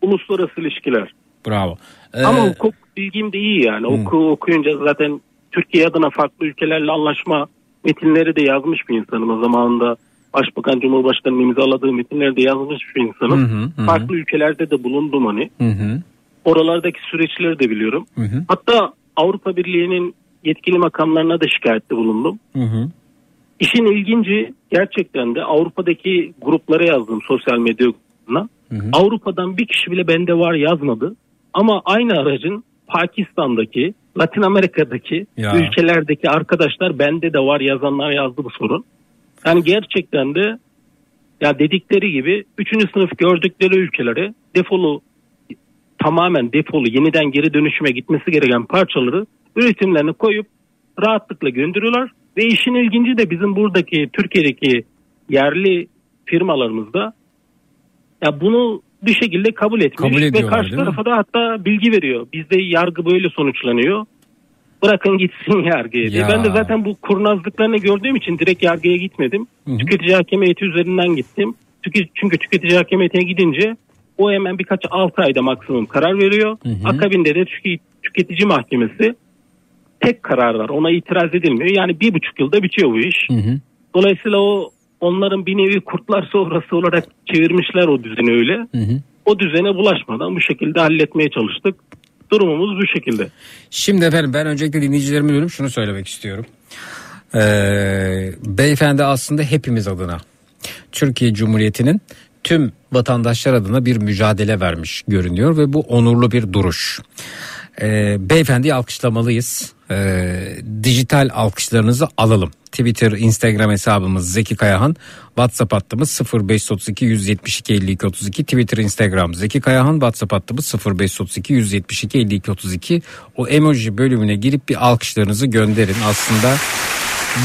uluslararası ilişkiler. Bravo. Ee, Ama hukuk bilgim de iyi yani. Oku, okuyunca zaten Türkiye adına farklı ülkelerle anlaşma metinleri de yazmış bir insanım. O zamanında Başbakan Cumhurbaşkanı'nın imzaladığı metinleri de yazmış bir insanım. Hı hı, hı. Farklı ülkelerde de bulundum hani. Hı hı. Oralardaki süreçleri de biliyorum. Hı hı. Hatta Avrupa Birliği'nin yetkili makamlarına da şikayette bulundum. Hı hı. İşin ilginci gerçekten de Avrupa'daki gruplara yazdım sosyal medya grubuna. Avrupa'dan bir kişi bile bende var yazmadı. Ama aynı aracın Pakistan'daki, Latin Amerika'daki Ya. ülkelerdeki arkadaşlar bende de var yazanlar yazdı bu sorun. Yani gerçekten de ya dedikleri gibi 3. sınıf gördükleri ülkelere defolu tamamen defolu yeniden geri dönüşüme gitmesi gereken parçaları üretimlerine koyup rahatlıkla gönderiyorlar. Ve işin ilginci de bizim buradaki Türkiye'deki yerli firmalarımızda ya bunu bir şekilde kabul etmiş Kabul ve karşı tarafa da hatta bilgi veriyor. Bizde yargı böyle sonuçlanıyor. Bırakın gitsin yargıya diye. Ya. Ben de zaten bu kurnazlıklarını gördüğüm için direkt yargıya gitmedim. Tüketici hakem heyeti üzerinden gittim. Tüke- Çünkü tüketici hakem heyetine gidince o hemen birkaç 6 ayda maksimum karar veriyor. Akabinde de tüke- tüketici mahkemesi tek karar var. Ona itiraz edilmiyor. Yani bir buçuk yılda bitiyor bu iş. Dolayısıyla o onların bir nevi kurtlar sofrası olarak çevirmişler o düzeni öyle. O düzene bulaşmadan bu şekilde halletmeye çalıştık. Durumumuz bu şekilde. Şimdi efendim ben öncelikle dinleyicilerime dönüp şunu söylemek istiyorum. Ee, beyefendi aslında hepimiz adına Türkiye Cumhuriyeti'nin tüm vatandaşlar adına bir mücadele vermiş görünüyor ve bu onurlu bir duruş. Ee, beyefendiyi alkışlamalıyız. Ee, dijital alkışlarınızı alalım. Twitter, Instagram hesabımız Zeki Kayahan. WhatsApp hattımız 0532 172 52 32. Twitter, Instagram Zeki Kayahan. WhatsApp hattımız 0532 172 52 32. O emoji bölümüne girip bir alkışlarınızı gönderin. Aslında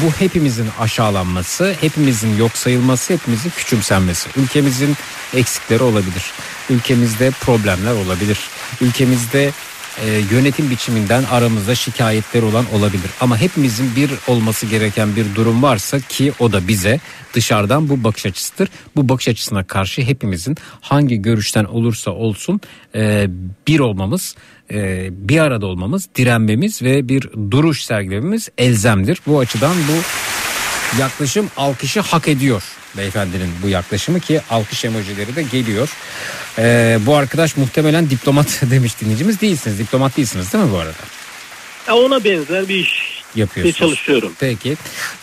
bu hepimizin aşağılanması, hepimizin yok sayılması, hepimizin küçümsenmesi. Ülkemizin eksikleri olabilir. Ülkemizde problemler olabilir. Ülkemizde e, yönetim biçiminden aramızda şikayetler olan olabilir. Ama hepimizin bir olması gereken bir durum varsa ki o da bize dışarıdan bu bakış açısıdır. Bu bakış açısına karşı hepimizin hangi görüşten olursa olsun e, bir olmamız, e, bir arada olmamız, direnmemiz ve bir duruş sergilememiz elzemdir. Bu açıdan bu yaklaşım alkışı hak ediyor beyefendinin bu yaklaşımı ki alkış emojileri de geliyor. Ee, bu arkadaş muhtemelen diplomat demiş dinleyicimiz değilsiniz. Diplomat değilsiniz değil mi bu arada? Ya ona benzer bir iş Yapıyorsunuz. çalışıyorum. Peki.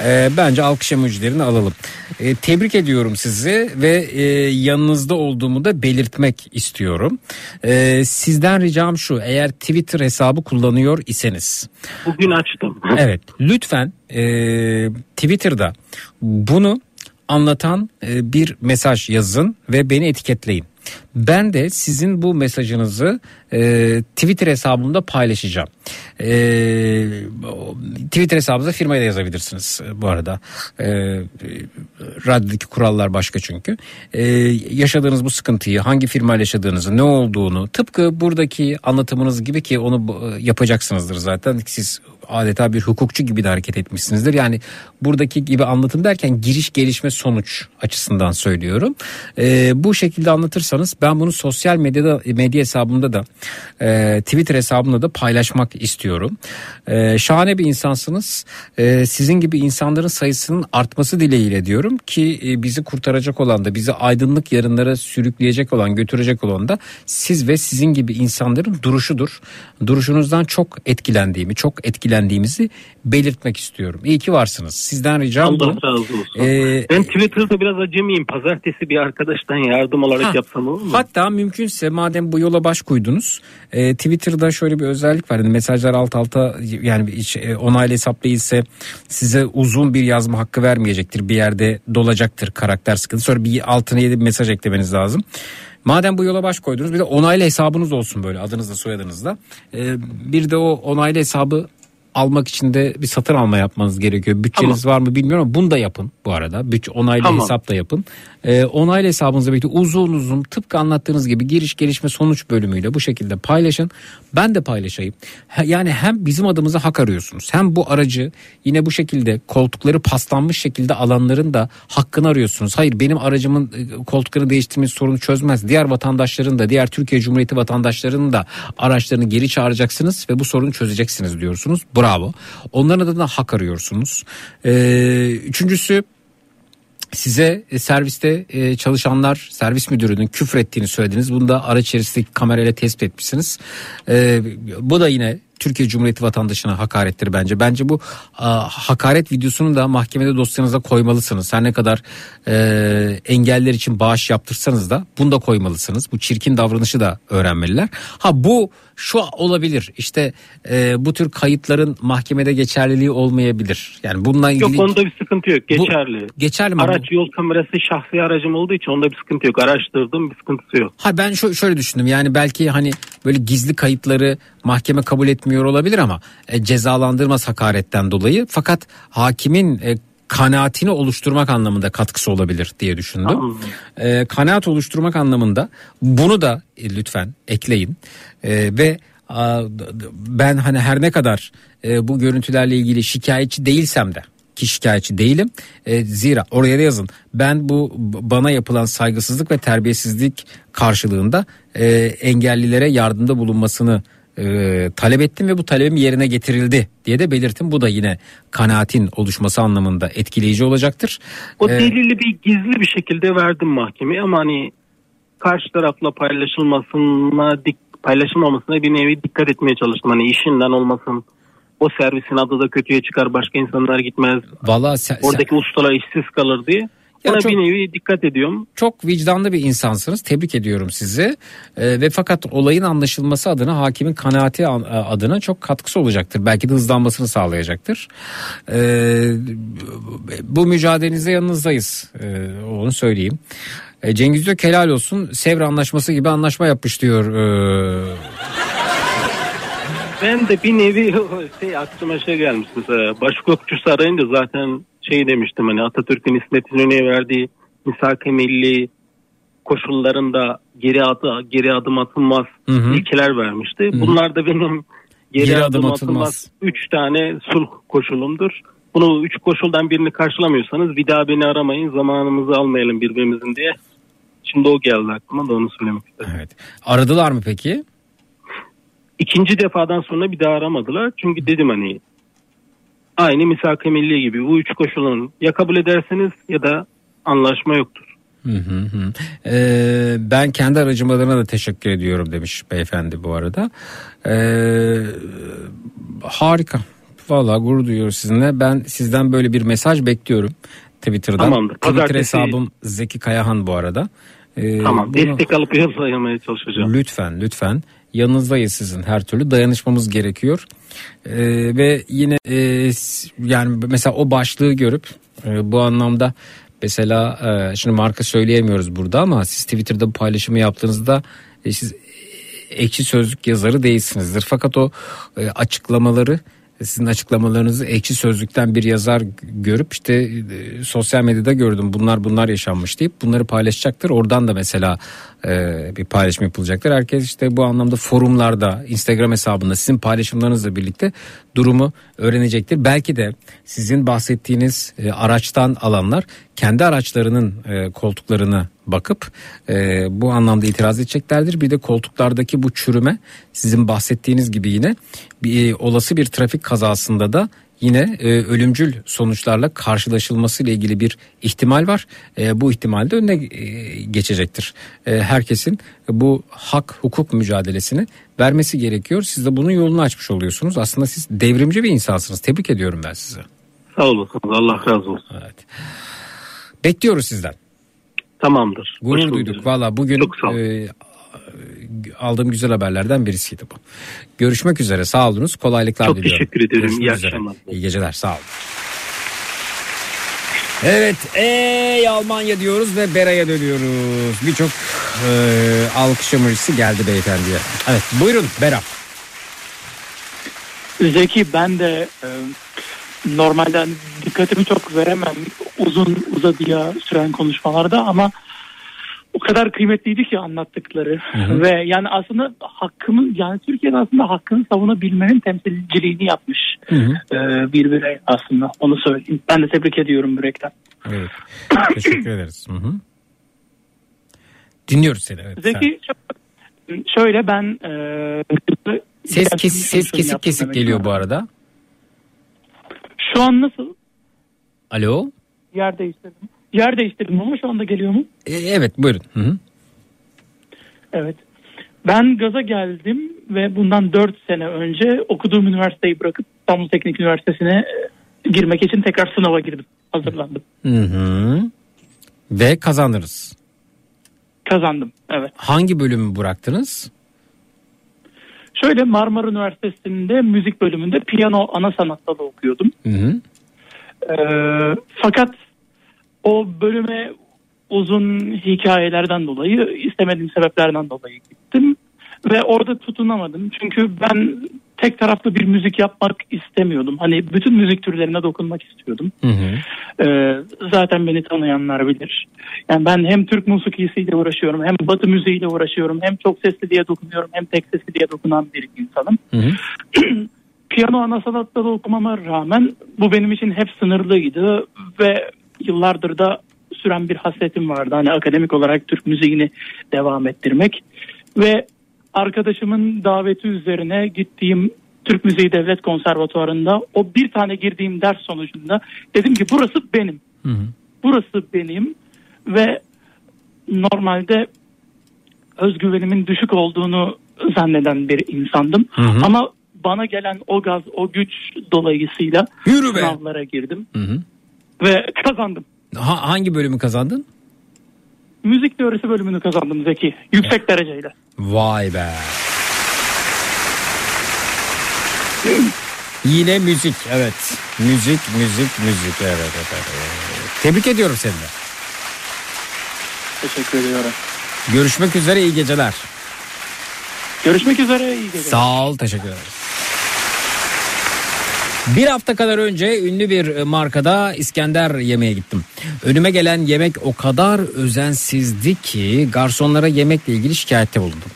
Ee, bence alkış emojilerini alalım. Ee, tebrik ediyorum sizi ve e, yanınızda olduğumu da belirtmek istiyorum. Ee, sizden ricam şu eğer Twitter hesabı kullanıyor iseniz. Bugün açtım. Evet lütfen e, Twitter'da bunu anlatan e, bir mesaj yazın ve beni etiketleyin. Ben de sizin bu mesajınızı e, Twitter hesabımda paylaşacağım. E, Twitter hesabınıza firmaya da yazabilirsiniz e, bu arada. E, radyodaki kurallar başka çünkü. E, yaşadığınız bu sıkıntıyı, hangi firmayla yaşadığınızı, ne olduğunu tıpkı buradaki anlatımınız gibi ki onu bu- yapacaksınızdır zaten. Siz adeta bir hukukçu gibi de hareket etmişsinizdir. Yani buradaki gibi anlatım derken giriş gelişme sonuç açısından söylüyorum. Ee, bu şekilde anlatırsanız ben bunu sosyal medyada medya hesabımda da e, Twitter hesabımda da paylaşmak istiyorum. Ee, şahane bir insansınız. Ee, sizin gibi insanların sayısının artması dileğiyle diyorum ki e, bizi kurtaracak olan da bizi aydınlık yarınlara sürükleyecek olan götürecek olan da siz ve sizin gibi insanların duruşudur. Duruşunuzdan çok etkilendiğimi çok etkilendiğimizi belirtmek istiyorum. İyi ki varsınız. Sizden ricam Allah bu. razı olsun. Ee, ben Twitter'da biraz acemiyim. Pazartesi bir arkadaştan yardım olarak Ha, yapsam olur mu? Hatta mümkünse madem bu yola baş koydunuz e, Twitter'da şöyle bir özellik var. Yani mesajlar alt alta yani hiç, e, onaylı hesap değilse size uzun bir yazma hakkı vermeyecektir. Bir yerde dolacaktır karakter sıkıntı. Sonra bir altına yedi bir mesaj eklemeniz lazım. Madem bu yola baş koydunuz bir de onaylı hesabınız olsun böyle adınızla soyadınızla. E, bir de o onaylı hesabı almak için de bir satın alma yapmanız gerekiyor. Bütçeniz var mı bilmiyorum ama bunu da yapın bu arada. Bütçe onaylı Tamam. hesap da yapın. Ee, onaylı hesabınızla birlikte uzun uzun tıpkı anlattığınız gibi giriş gelişme sonuç bölümüyle bu şekilde paylaşın. Ben de paylaşayım. Yani hem bizim adımıza hak arıyorsunuz. Hem bu aracı yine bu şekilde koltukları paslanmış şekilde alanların da hakkını arıyorsunuz. Hayır benim aracımın e, koltuklarını değiştirmesi sorunu çözmez. Diğer vatandaşların da diğer Türkiye Cumhuriyeti vatandaşlarının da araçlarını geri çağıracaksınız ve bu sorunu çözeceksiniz diyorsunuz. Bravo. Onların adına hak arıyorsunuz. Ee, üçüncüsü size e, serviste e, çalışanlar servis müdürünün küfür ettiğini söylediniz. Bunu da araç içerisindeki kamerayla tespit etmişsiniz. E, bu da yine Türkiye Cumhuriyeti vatandaşına hakarettir bence. Bence bu a, hakaret videosunu da mahkemede dosyanıza koymalısınız. Her ne kadar e, engeller için bağış yaptırsanız da bunu da koymalısınız. Bu çirkin davranışı da öğrenmeliler. Ha bu şu olabilir işte e, bu tür kayıtların mahkemede geçerliliği olmayabilir. Yani bununla ilgili... Yok onda bir sıkıntı yok. Geçerli. geçerli mi? Araç yol kamerası şahsi aracım olduğu için onda bir sıkıntı yok. Araştırdım bir sıkıntısı yok. Ha ben şö- şöyle düşündüm yani belki hani böyle gizli kayıtları mahkeme kabul etmiyor olabilir ama e, cezalandırmaz hakaretten dolayı fakat hakimin e, kanaatini oluşturmak anlamında katkısı olabilir diye düşündüm. E, kanaat oluşturmak anlamında bunu da e, lütfen ekleyin E, ve a, ben hani her ne kadar e, bu görüntülerle ilgili şikayetçi değilsem de ki şikayetçi değilim. E, zira oraya da yazın. Ben bu bana yapılan saygısızlık ve terbiyesizlik karşılığında e, engellilere yardımda bulunmasını e, talep ettim ve bu talebim yerine getirildi diye de belirttim. Bu da yine kanaatin oluşması anlamında etkileyici olacaktır. O E, delili bir gizli bir şekilde verdim mahkemeye ama hani karşı tarafla paylaşılmasına dik, paylaşılmamasına bir nevi dikkat etmeye çalıştım. Hani işinden olmasın. O servisin adı da kötüye çıkar başka insanlar gitmez. Vallahi sen- Oradaki ustalar işsiz kalır diye. Ona çok- bir nevi dikkat ediyorum. çok vicdanlı bir insansınız. Tebrik ediyorum sizi. Ee, ve fakat olayın anlaşılması adına hakimin kanaati an- adına çok katkısı olacaktır. Belki de hızlanmasını sağlayacaktır. Ee, bu mücadelenizde yanınızdayız. Ee, onu söyleyeyim. Ee, Cengiz diyor ki helal olsun. Sevr anlaşması gibi anlaşma yapmış diyor. Ee, Ben de bir nevi şey aklıma şey gelmiş mesela başhukukçusu arayınca zaten şey demiştim hani Atatürk'ün İsmet İnönü'ye verdiği misak-ı milli koşullarında geri, adı, geri adım atılmaz Hı hı. ilkeler vermişti. Hı hı. Bunlar da benim geri, Geri adım, adım atılmaz. atılmaz. üç tane sulh koşulumdur. Bunu üç koşuldan birini karşılamıyorsanız bir daha beni aramayın zamanımızı almayalım birbirimizin diye. Şimdi o geldi aklıma da onu söylemek istedim. Evet. Aradılar mı peki? İkinci defadan sonra bir daha aramadılar. Çünkü dedim hani aynı misak-ı milli gibi bu üç koşulun ya kabul ederseniz ya da anlaşma yoktur. Hı hı hı. Ee, ben kendi aracım adına da teşekkür ediyorum demiş beyefendi bu arada. Ee, harika. Valla gurur duyuyoruz sizinle. Ben sizden böyle bir mesaj bekliyorum Twitter'dan. Tamamdır. Twitter Pazartesi- hesabım Zeki Kayahan bu arada. Ee, tamam. bunu- Destek alıp yollamaya çalışacağım. Lütfen lütfen yanınızdayız sizin her türlü dayanışmamız gerekiyor. Ee, ve yine e, yani mesela o başlığı görüp e, bu anlamda Mesela e, şimdi marka söyleyemiyoruz burada ama siz Twitter'da bu paylaşımı yaptığınızda e, siz ekşi sözlük yazarı değilsinizdir. Fakat o e, açıklamaları sizin açıklamalarınızı ekşi sözlükten bir yazar görüp işte e, sosyal medyada gördüm bunlar bunlar yaşanmış deyip bunları paylaşacaktır. Oradan da mesela e, bir paylaşım yapılacaktır. Herkes işte bu anlamda forumlarda Instagram hesabında sizin paylaşımlarınızla birlikte durumu öğrenecektir. Belki de sizin bahsettiğiniz e, araçtan alanlar kendi araçlarının e, koltuklarını bakıp e, bu anlamda itiraz edeceklerdir. Bir de koltuklardaki bu çürüme sizin bahsettiğiniz gibi yine bir olası bir trafik kazasında da yine e, ölümcül sonuçlarla karşılaşılması ile ilgili bir ihtimal var. E, bu ihtimal de önüne e, geçecektir. E, herkesin bu hak hukuk mücadelesini vermesi gerekiyor. Siz de bunun yolunu açmış oluyorsunuz. Aslında siz devrimci bir insansınız. Tebrik ediyorum ben sizi. Sağ olasınız. Allah razı olsun. Evet. Bekliyoruz sizden. Tamamdır. Gurur duyduk. Valla bugün e, aldığım güzel haberlerden birisiydi bu. Görüşmek üzere. Sağ olunuz. Kolaylıklar Çok diliyorum. teşekkür ederim. Görüşmek İyi üzere. akşamlar. İyi geceler. Sağ olun. Evet ey Almanya diyoruz ve Bera'ya dönüyoruz. Birçok e, alkış emojisi geldi beyefendiye. Evet buyurun Bera. Zeki ben de e, normalde hani dikkatimi çok veremem uzun uzadıya süren konuşmalarda ama o kadar kıymetliydi ki anlattıkları hı. ve yani aslında hakkımın yani Türkiye'de aslında hakkını savunabilmenin temsilciliğini yapmış e, bir birey aslında onu söyleyeyim. Ben de tebrik ediyorum yürekten. Evet. Teşekkür ederiz. Hı hı. Dinliyoruz seni. Evet, sen. Zeki şö- şöyle ben e, Ses, kes, ses kesik kesik geliyor bu arada. Şu an nasıl? Alo. Yer değiştirdim. Yer değiştirdim ama şu anda geliyor mu? E, evet buyurun. Hı hı. Evet. Ben gaza geldim ve bundan 4 sene önce okuduğum üniversiteyi bırakıp İstanbul Teknik Üniversitesi'ne e, girmek için tekrar sınava girdim. Hazırlandım. Hı hı. Ve kazandınız. Kazandım. Evet. Hangi bölümü bıraktınız? Şöyle Marmara Üniversitesi'nde müzik bölümünde piyano ana sanat dalı okuyordum. Hı hı. Ee, fakat o bölüme uzun hikayelerden dolayı istemediğim sebeplerden dolayı gittim ve orada tutunamadım. Çünkü ben tek taraflı bir müzik yapmak istemiyordum. Hani bütün müzik türlerine dokunmak istiyordum. Hı hı. Ee, zaten beni tanıyanlar bilir. Yani ben hem Türk musikisiyle uğraşıyorum, hem Batı müziğiyle uğraşıyorum, hem çok sesli diye dokunuyorum, hem tek sesli diye dokunan bir insanım. Hı hı. Piyano ana sanatta da okumama rağmen bu benim için hep sınırlıydı ve yıllardır da süren bir hasretim vardı. Hani akademik olarak Türk müziğini devam ettirmek ve arkadaşımın daveti üzerine gittiğim Türk Müziği Devlet Konservatuvarı'nda o bir tane girdiğim ders sonucunda dedim ki burası benim. Hı hı. Burası benim ve normalde özgüvenimin düşük olduğunu zanneden bir insandım. Hı hı. Ama bana gelen o gaz, o güç dolayısıyla Yürü be. sınavlara girdim Hı hı. Ve kazandım. Ha- hangi bölümü kazandın? Müzik teorisi bölümünü kazandım Zeki. Yüksek dereceyle. Vay be. Yine müzik evet. Müzik müzik müzik evet, evet, evet. Tebrik ediyorum seni de. Teşekkür ediyorum. Görüşmek üzere iyi geceler. Görüşmek üzere iyi geceler. Sağ ol teşekkür ederiz. Bir hafta kadar önce ünlü bir e, markada İskender yemeğe gittim. Önüme gelen yemek o kadar özensizdi ki garsonlara yemekle ilgili şikayette bulundum.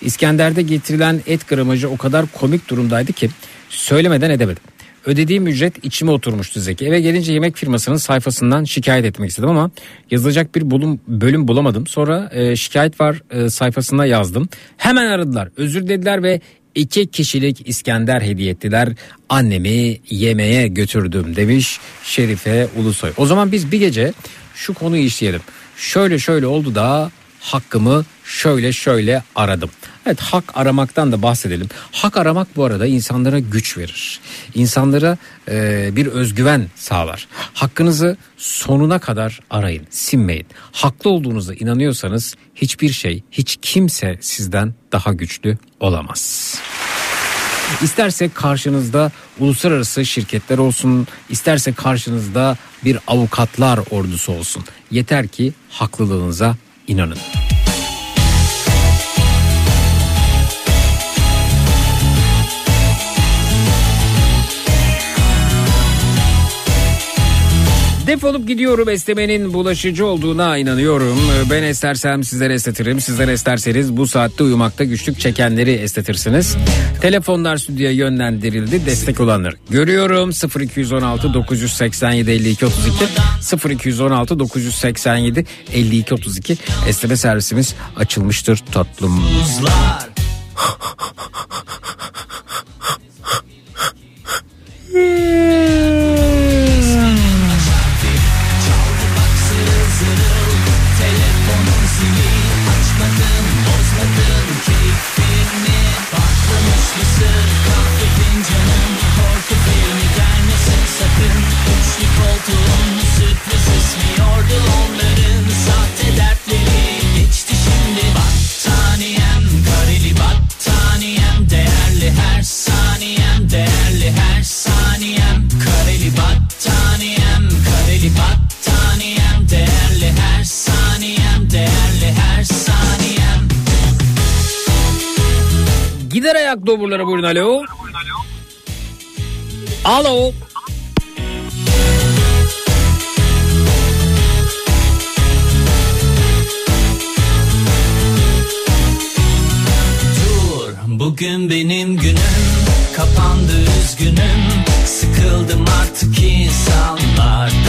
İskender'de getirilen et gramajı o kadar komik durumdaydı ki söylemeden edemedim. Ödediğim ücret içime oturmuştu Zeki. Eve gelince yemek firmasının sayfasından şikayet etmek istedim ama yazılacak bir bulum, bölüm bulamadım. Sonra e, şikayet var e, sayfasına yazdım. Hemen aradılar. Özür dediler ve iki kişilik İskender hediye ettiler. Annemi yemeğe götürdüm demiş Şerife Ulusoy. O zaman biz bir gece şu konuyu işleyelim. Şöyle şöyle oldu da hakkımı şöyle şöyle aradım. Evet hak aramaktan da bahsedelim. Hak aramak bu arada insanlara güç verir. İnsanlara e, bir özgüven sağlar. Hakkınızı sonuna kadar arayın, sinmeyin. Haklı olduğunuza inanıyorsanız hiçbir şey, hiç kimse sizden daha güçlü olamaz. İsterse karşınızda uluslararası şirketler olsun, isterse karşınızda bir avukatlar ordusu olsun. Yeter ki haklılığınıza inanın. Defolup gidiyorum esnemenin bulaşıcı olduğuna inanıyorum. Ben estersem sizlere estetirim. Sizler esterseniz bu saatte uyumakta güçlük çekenleri estetirsiniz. Telefonlar stüdyoya yönlendirildi. Destek olanlar. Görüyorum 0216 987 52 32 0216 987 52 32 esneme servisimiz açılmıştır tatlım. doburlara buyurun alo. Alo. Dur bugün benim günüm Kapandı üzgünüm Sıkıldım artık insanlardan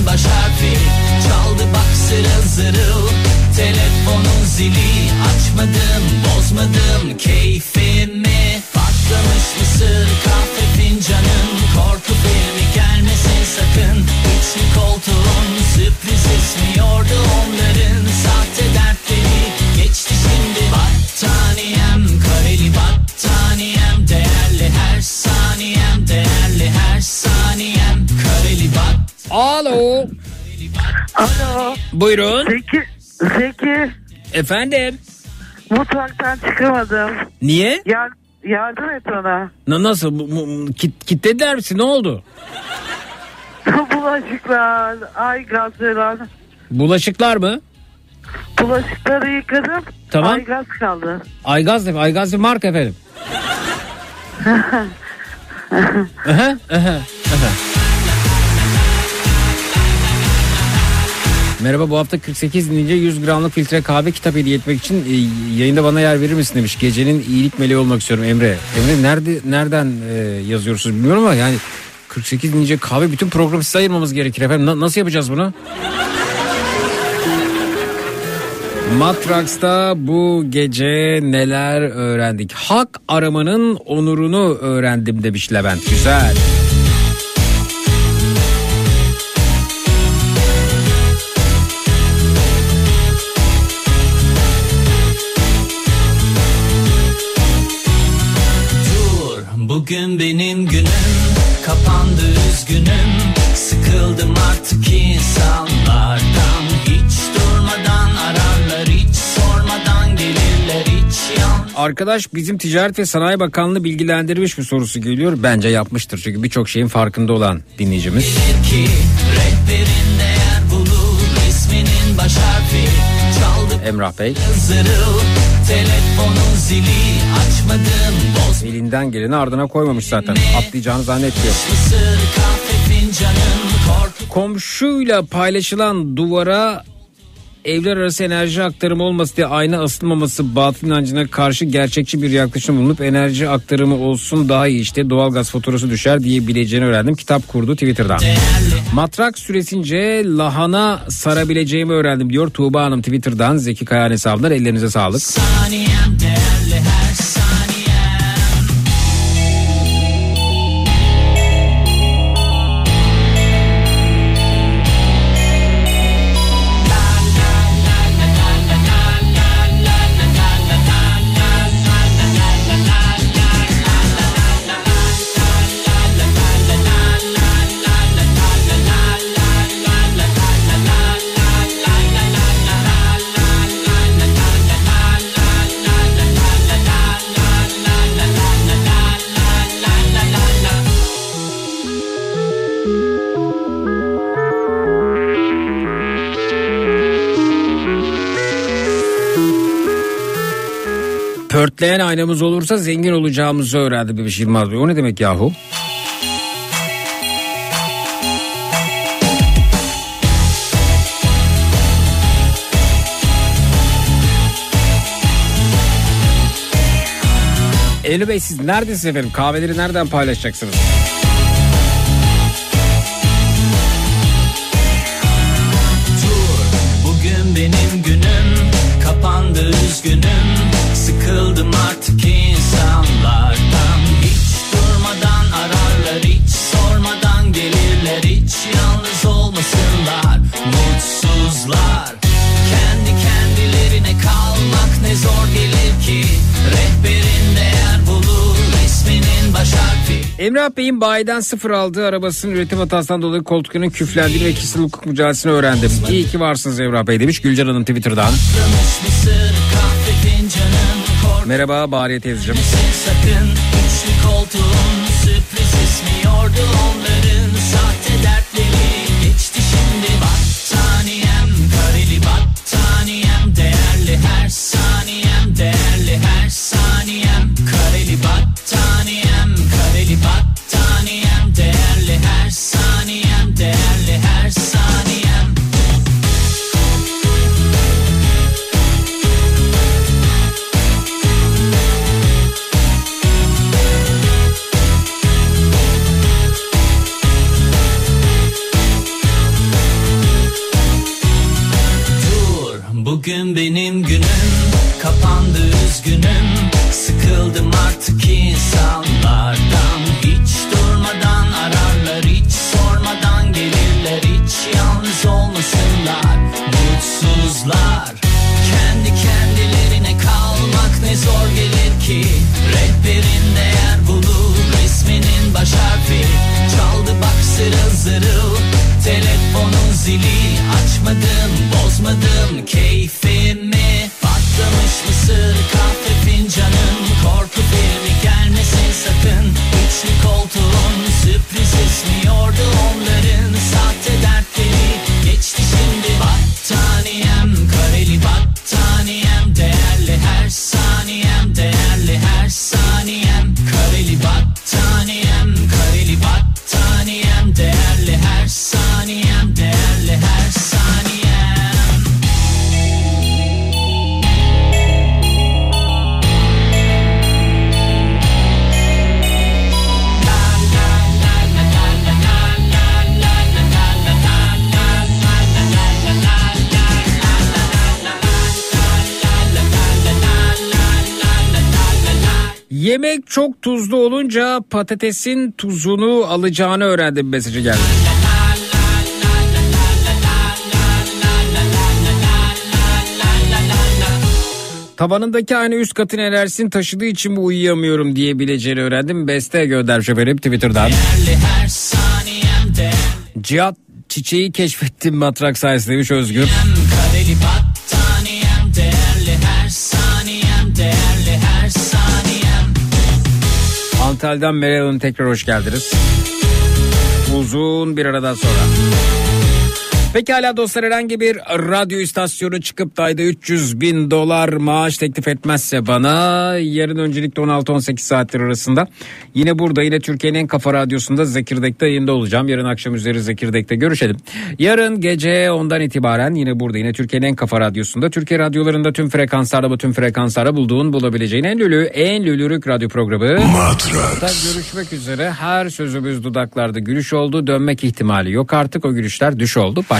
Resminin baş harfi. Çaldı bak zırıl zırıl. Telefonun zili. Açmadım bozmadım. Keyfimi Patlamış mısır. Kahve fincanım Korku filmi gelmesin sakın. Üçlü koltuğun sürpriz ismiyordu onların Sahte dertleri Alo. Buyurun. Zeki. Zeki. Efendim. Mutfaktan çıkamadım. Niye? Yar yardım et bana. Na- Nasıl? Bu- Kit, kitlediler misin? Ne oldu? Bulaşıklar, ay gazlar. Bulaşıklar mı? Bulaşıkları yıkadım. Tamam. Ay gaz kaldı. Aygaz ne? Aygaz bir marka efendim. Aha, aha, aha. Merhaba bu hafta 48 dinleyince 100 gramlık filtre kahve kitap hediye etmek için e, yayında bana yer verir misin demiş. Gecenin iyilik meleği olmak istiyorum Emre. Emre nerede nereden e, yazıyorsunuz bilmiyorum ama yani 48 dinleyince kahve bütün programı size ayırmamız gerekir efendim. Na- nasıl yapacağız bunu? Matraks'ta bu gece neler öğrendik? Hak aramanın onurunu öğrendim demiş Levent. Güzel. Dur bugün benim günüm Kapandı üzgünüm Sıkıldım artık insanlardan Hiç durmadan ararlar Hiç sormadan gelirler Hiç yalnız Arkadaş bizim Ticaret ve Sanayi Bakanlığı bilgilendirmiş mi sorusu geliyor. Bence yapmıştır çünkü birçok şeyin farkında olan dinleyicimiz. ki değer bulur baş harfi Emrah Bey. zırıl Telefonun zili açmadım Boz Elinden geleni ardına koymamış zaten. Atlayacağını zannetmiyor. mısır kahve fincanım Korku Komşuyla paylaşılan duvara evler arası enerji aktarımı olması diye ayna asılmaması batıl inancına karşı gerçekçi bir yaklaşım bulunup enerji aktarımı olsun daha iyi işte doğalgaz faturası düşer diyebileceğini öğrendim. Kitap kurdu Twitter'dan. Matrak süresince lahana sarabileceğimi öğrendim diyor Tuğba Hanım Twitter'dan. Zeki Kayan hesabından ellerinize sağlık. saniyem Değerli her Patlayan aynamız olursa zengin olacağımızı öğrendi Bebiş Yılmaz Bey. O ne demek yahu? Eylül Bey siz neredesiniz efendim? Kahveleri nereden paylaşacaksınız? Emrah Bey'in bayiden sıfır aldığı arabasının üretim hatasından dolayı koltuklarının küflendiğini ve kişisel hukuk mücadelesini öğrendim. İyi ki varsınız Emrah Bey demiş Gülcan Hanım Twitter'dan. Merhaba Bariye teyzeciğim. sakın Üçlü bugün benim günüm kapandı üzgünüm. Sıkıldım artık insanlardan zili açmadım bozmadım keyfimi çok tuzlu olunca patatesin tuzunu alacağını öğrendim mesajı geldi. Tavanındaki aynı üst katın enerjisini taşıdığı için mi uyuyamıyorum diyebileceğini öğrendim. Beste göndermiş efendim Twitter'dan. Cihat çiçeği keşfettim matrak sayesinde demiş Özgür. Kareli Antalya'dan Meral Hanım tekrar hoş geldiniz. Uzun bir aradan sonra. Pekala dostlar herhangi bir radyo istasyonu çıkıp da ayda 300 bin dolar maaş teklif etmezse bana yarın öncelikle 16-18 saatler arasında yine burada yine Türkiye'nin en kafa radyosunda Zekirdek'te yayında olacağım. Yarın akşam üzeri Zekirdek'te görüşelim. Yarın gece ondan itibaren yine burada yine Türkiye'nin en kafa radyosunda Türkiye radyolarında tüm frekanslarda bu tüm frekanslarda bulduğun bulabileceğin en lülü en lülürük radyo programı. Matrax. Görüşmek üzere her sözümüz dudaklarda gülüş oldu dönmek ihtimali yok artık o gülüşler düş oldu baş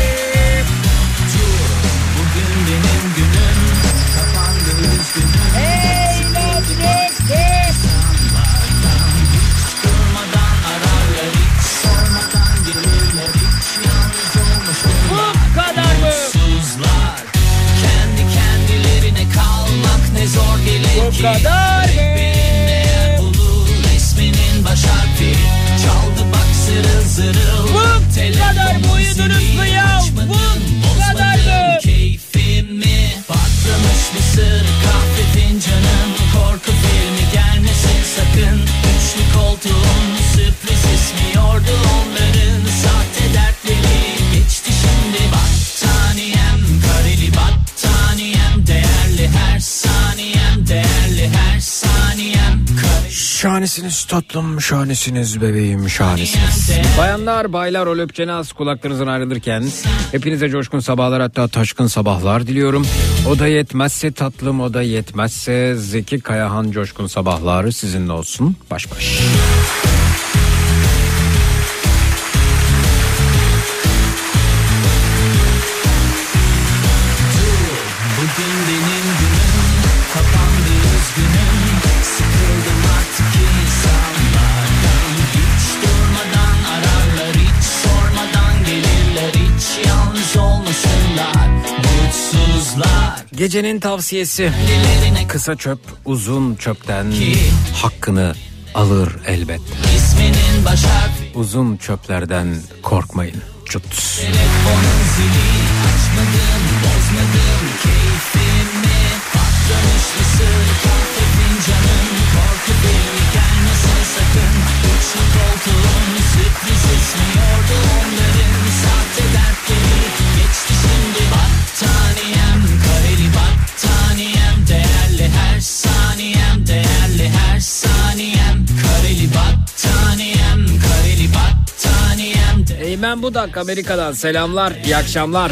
kadar mı? Değer bulur resminin baş harfi Çaldı bak zırıl zırıl Bu kadar mı uyudunuz mu ya? Bu kadar Patlamış mısır kahve fincanın Korku filmi gelmesin sakın Üçlü koltuğun sürpriz ismi yordu onların Sahte dertleri geçti şimdi Battaniyem Şahanesiniz tatlım, şahanesiniz bebeğim, şahanesiniz. Bayanlar, baylar, o löpçenaz kulaklarınızdan ayrılırken hepinize coşkun sabahlar hatta taşkın sabahlar diliyorum. O da yetmezse tatlım, o da yetmezse Zeki Kayahan coşkun sabahları sizinle olsun. Baş baş. Gecenin tavsiyesi kısa çöp uzun çöpten hakkını alır elbet. Uzun çöplerden korkmayın. Çut. Telefonun zili Eymen Budak Amerika'dan selamlar. İyi akşamlar.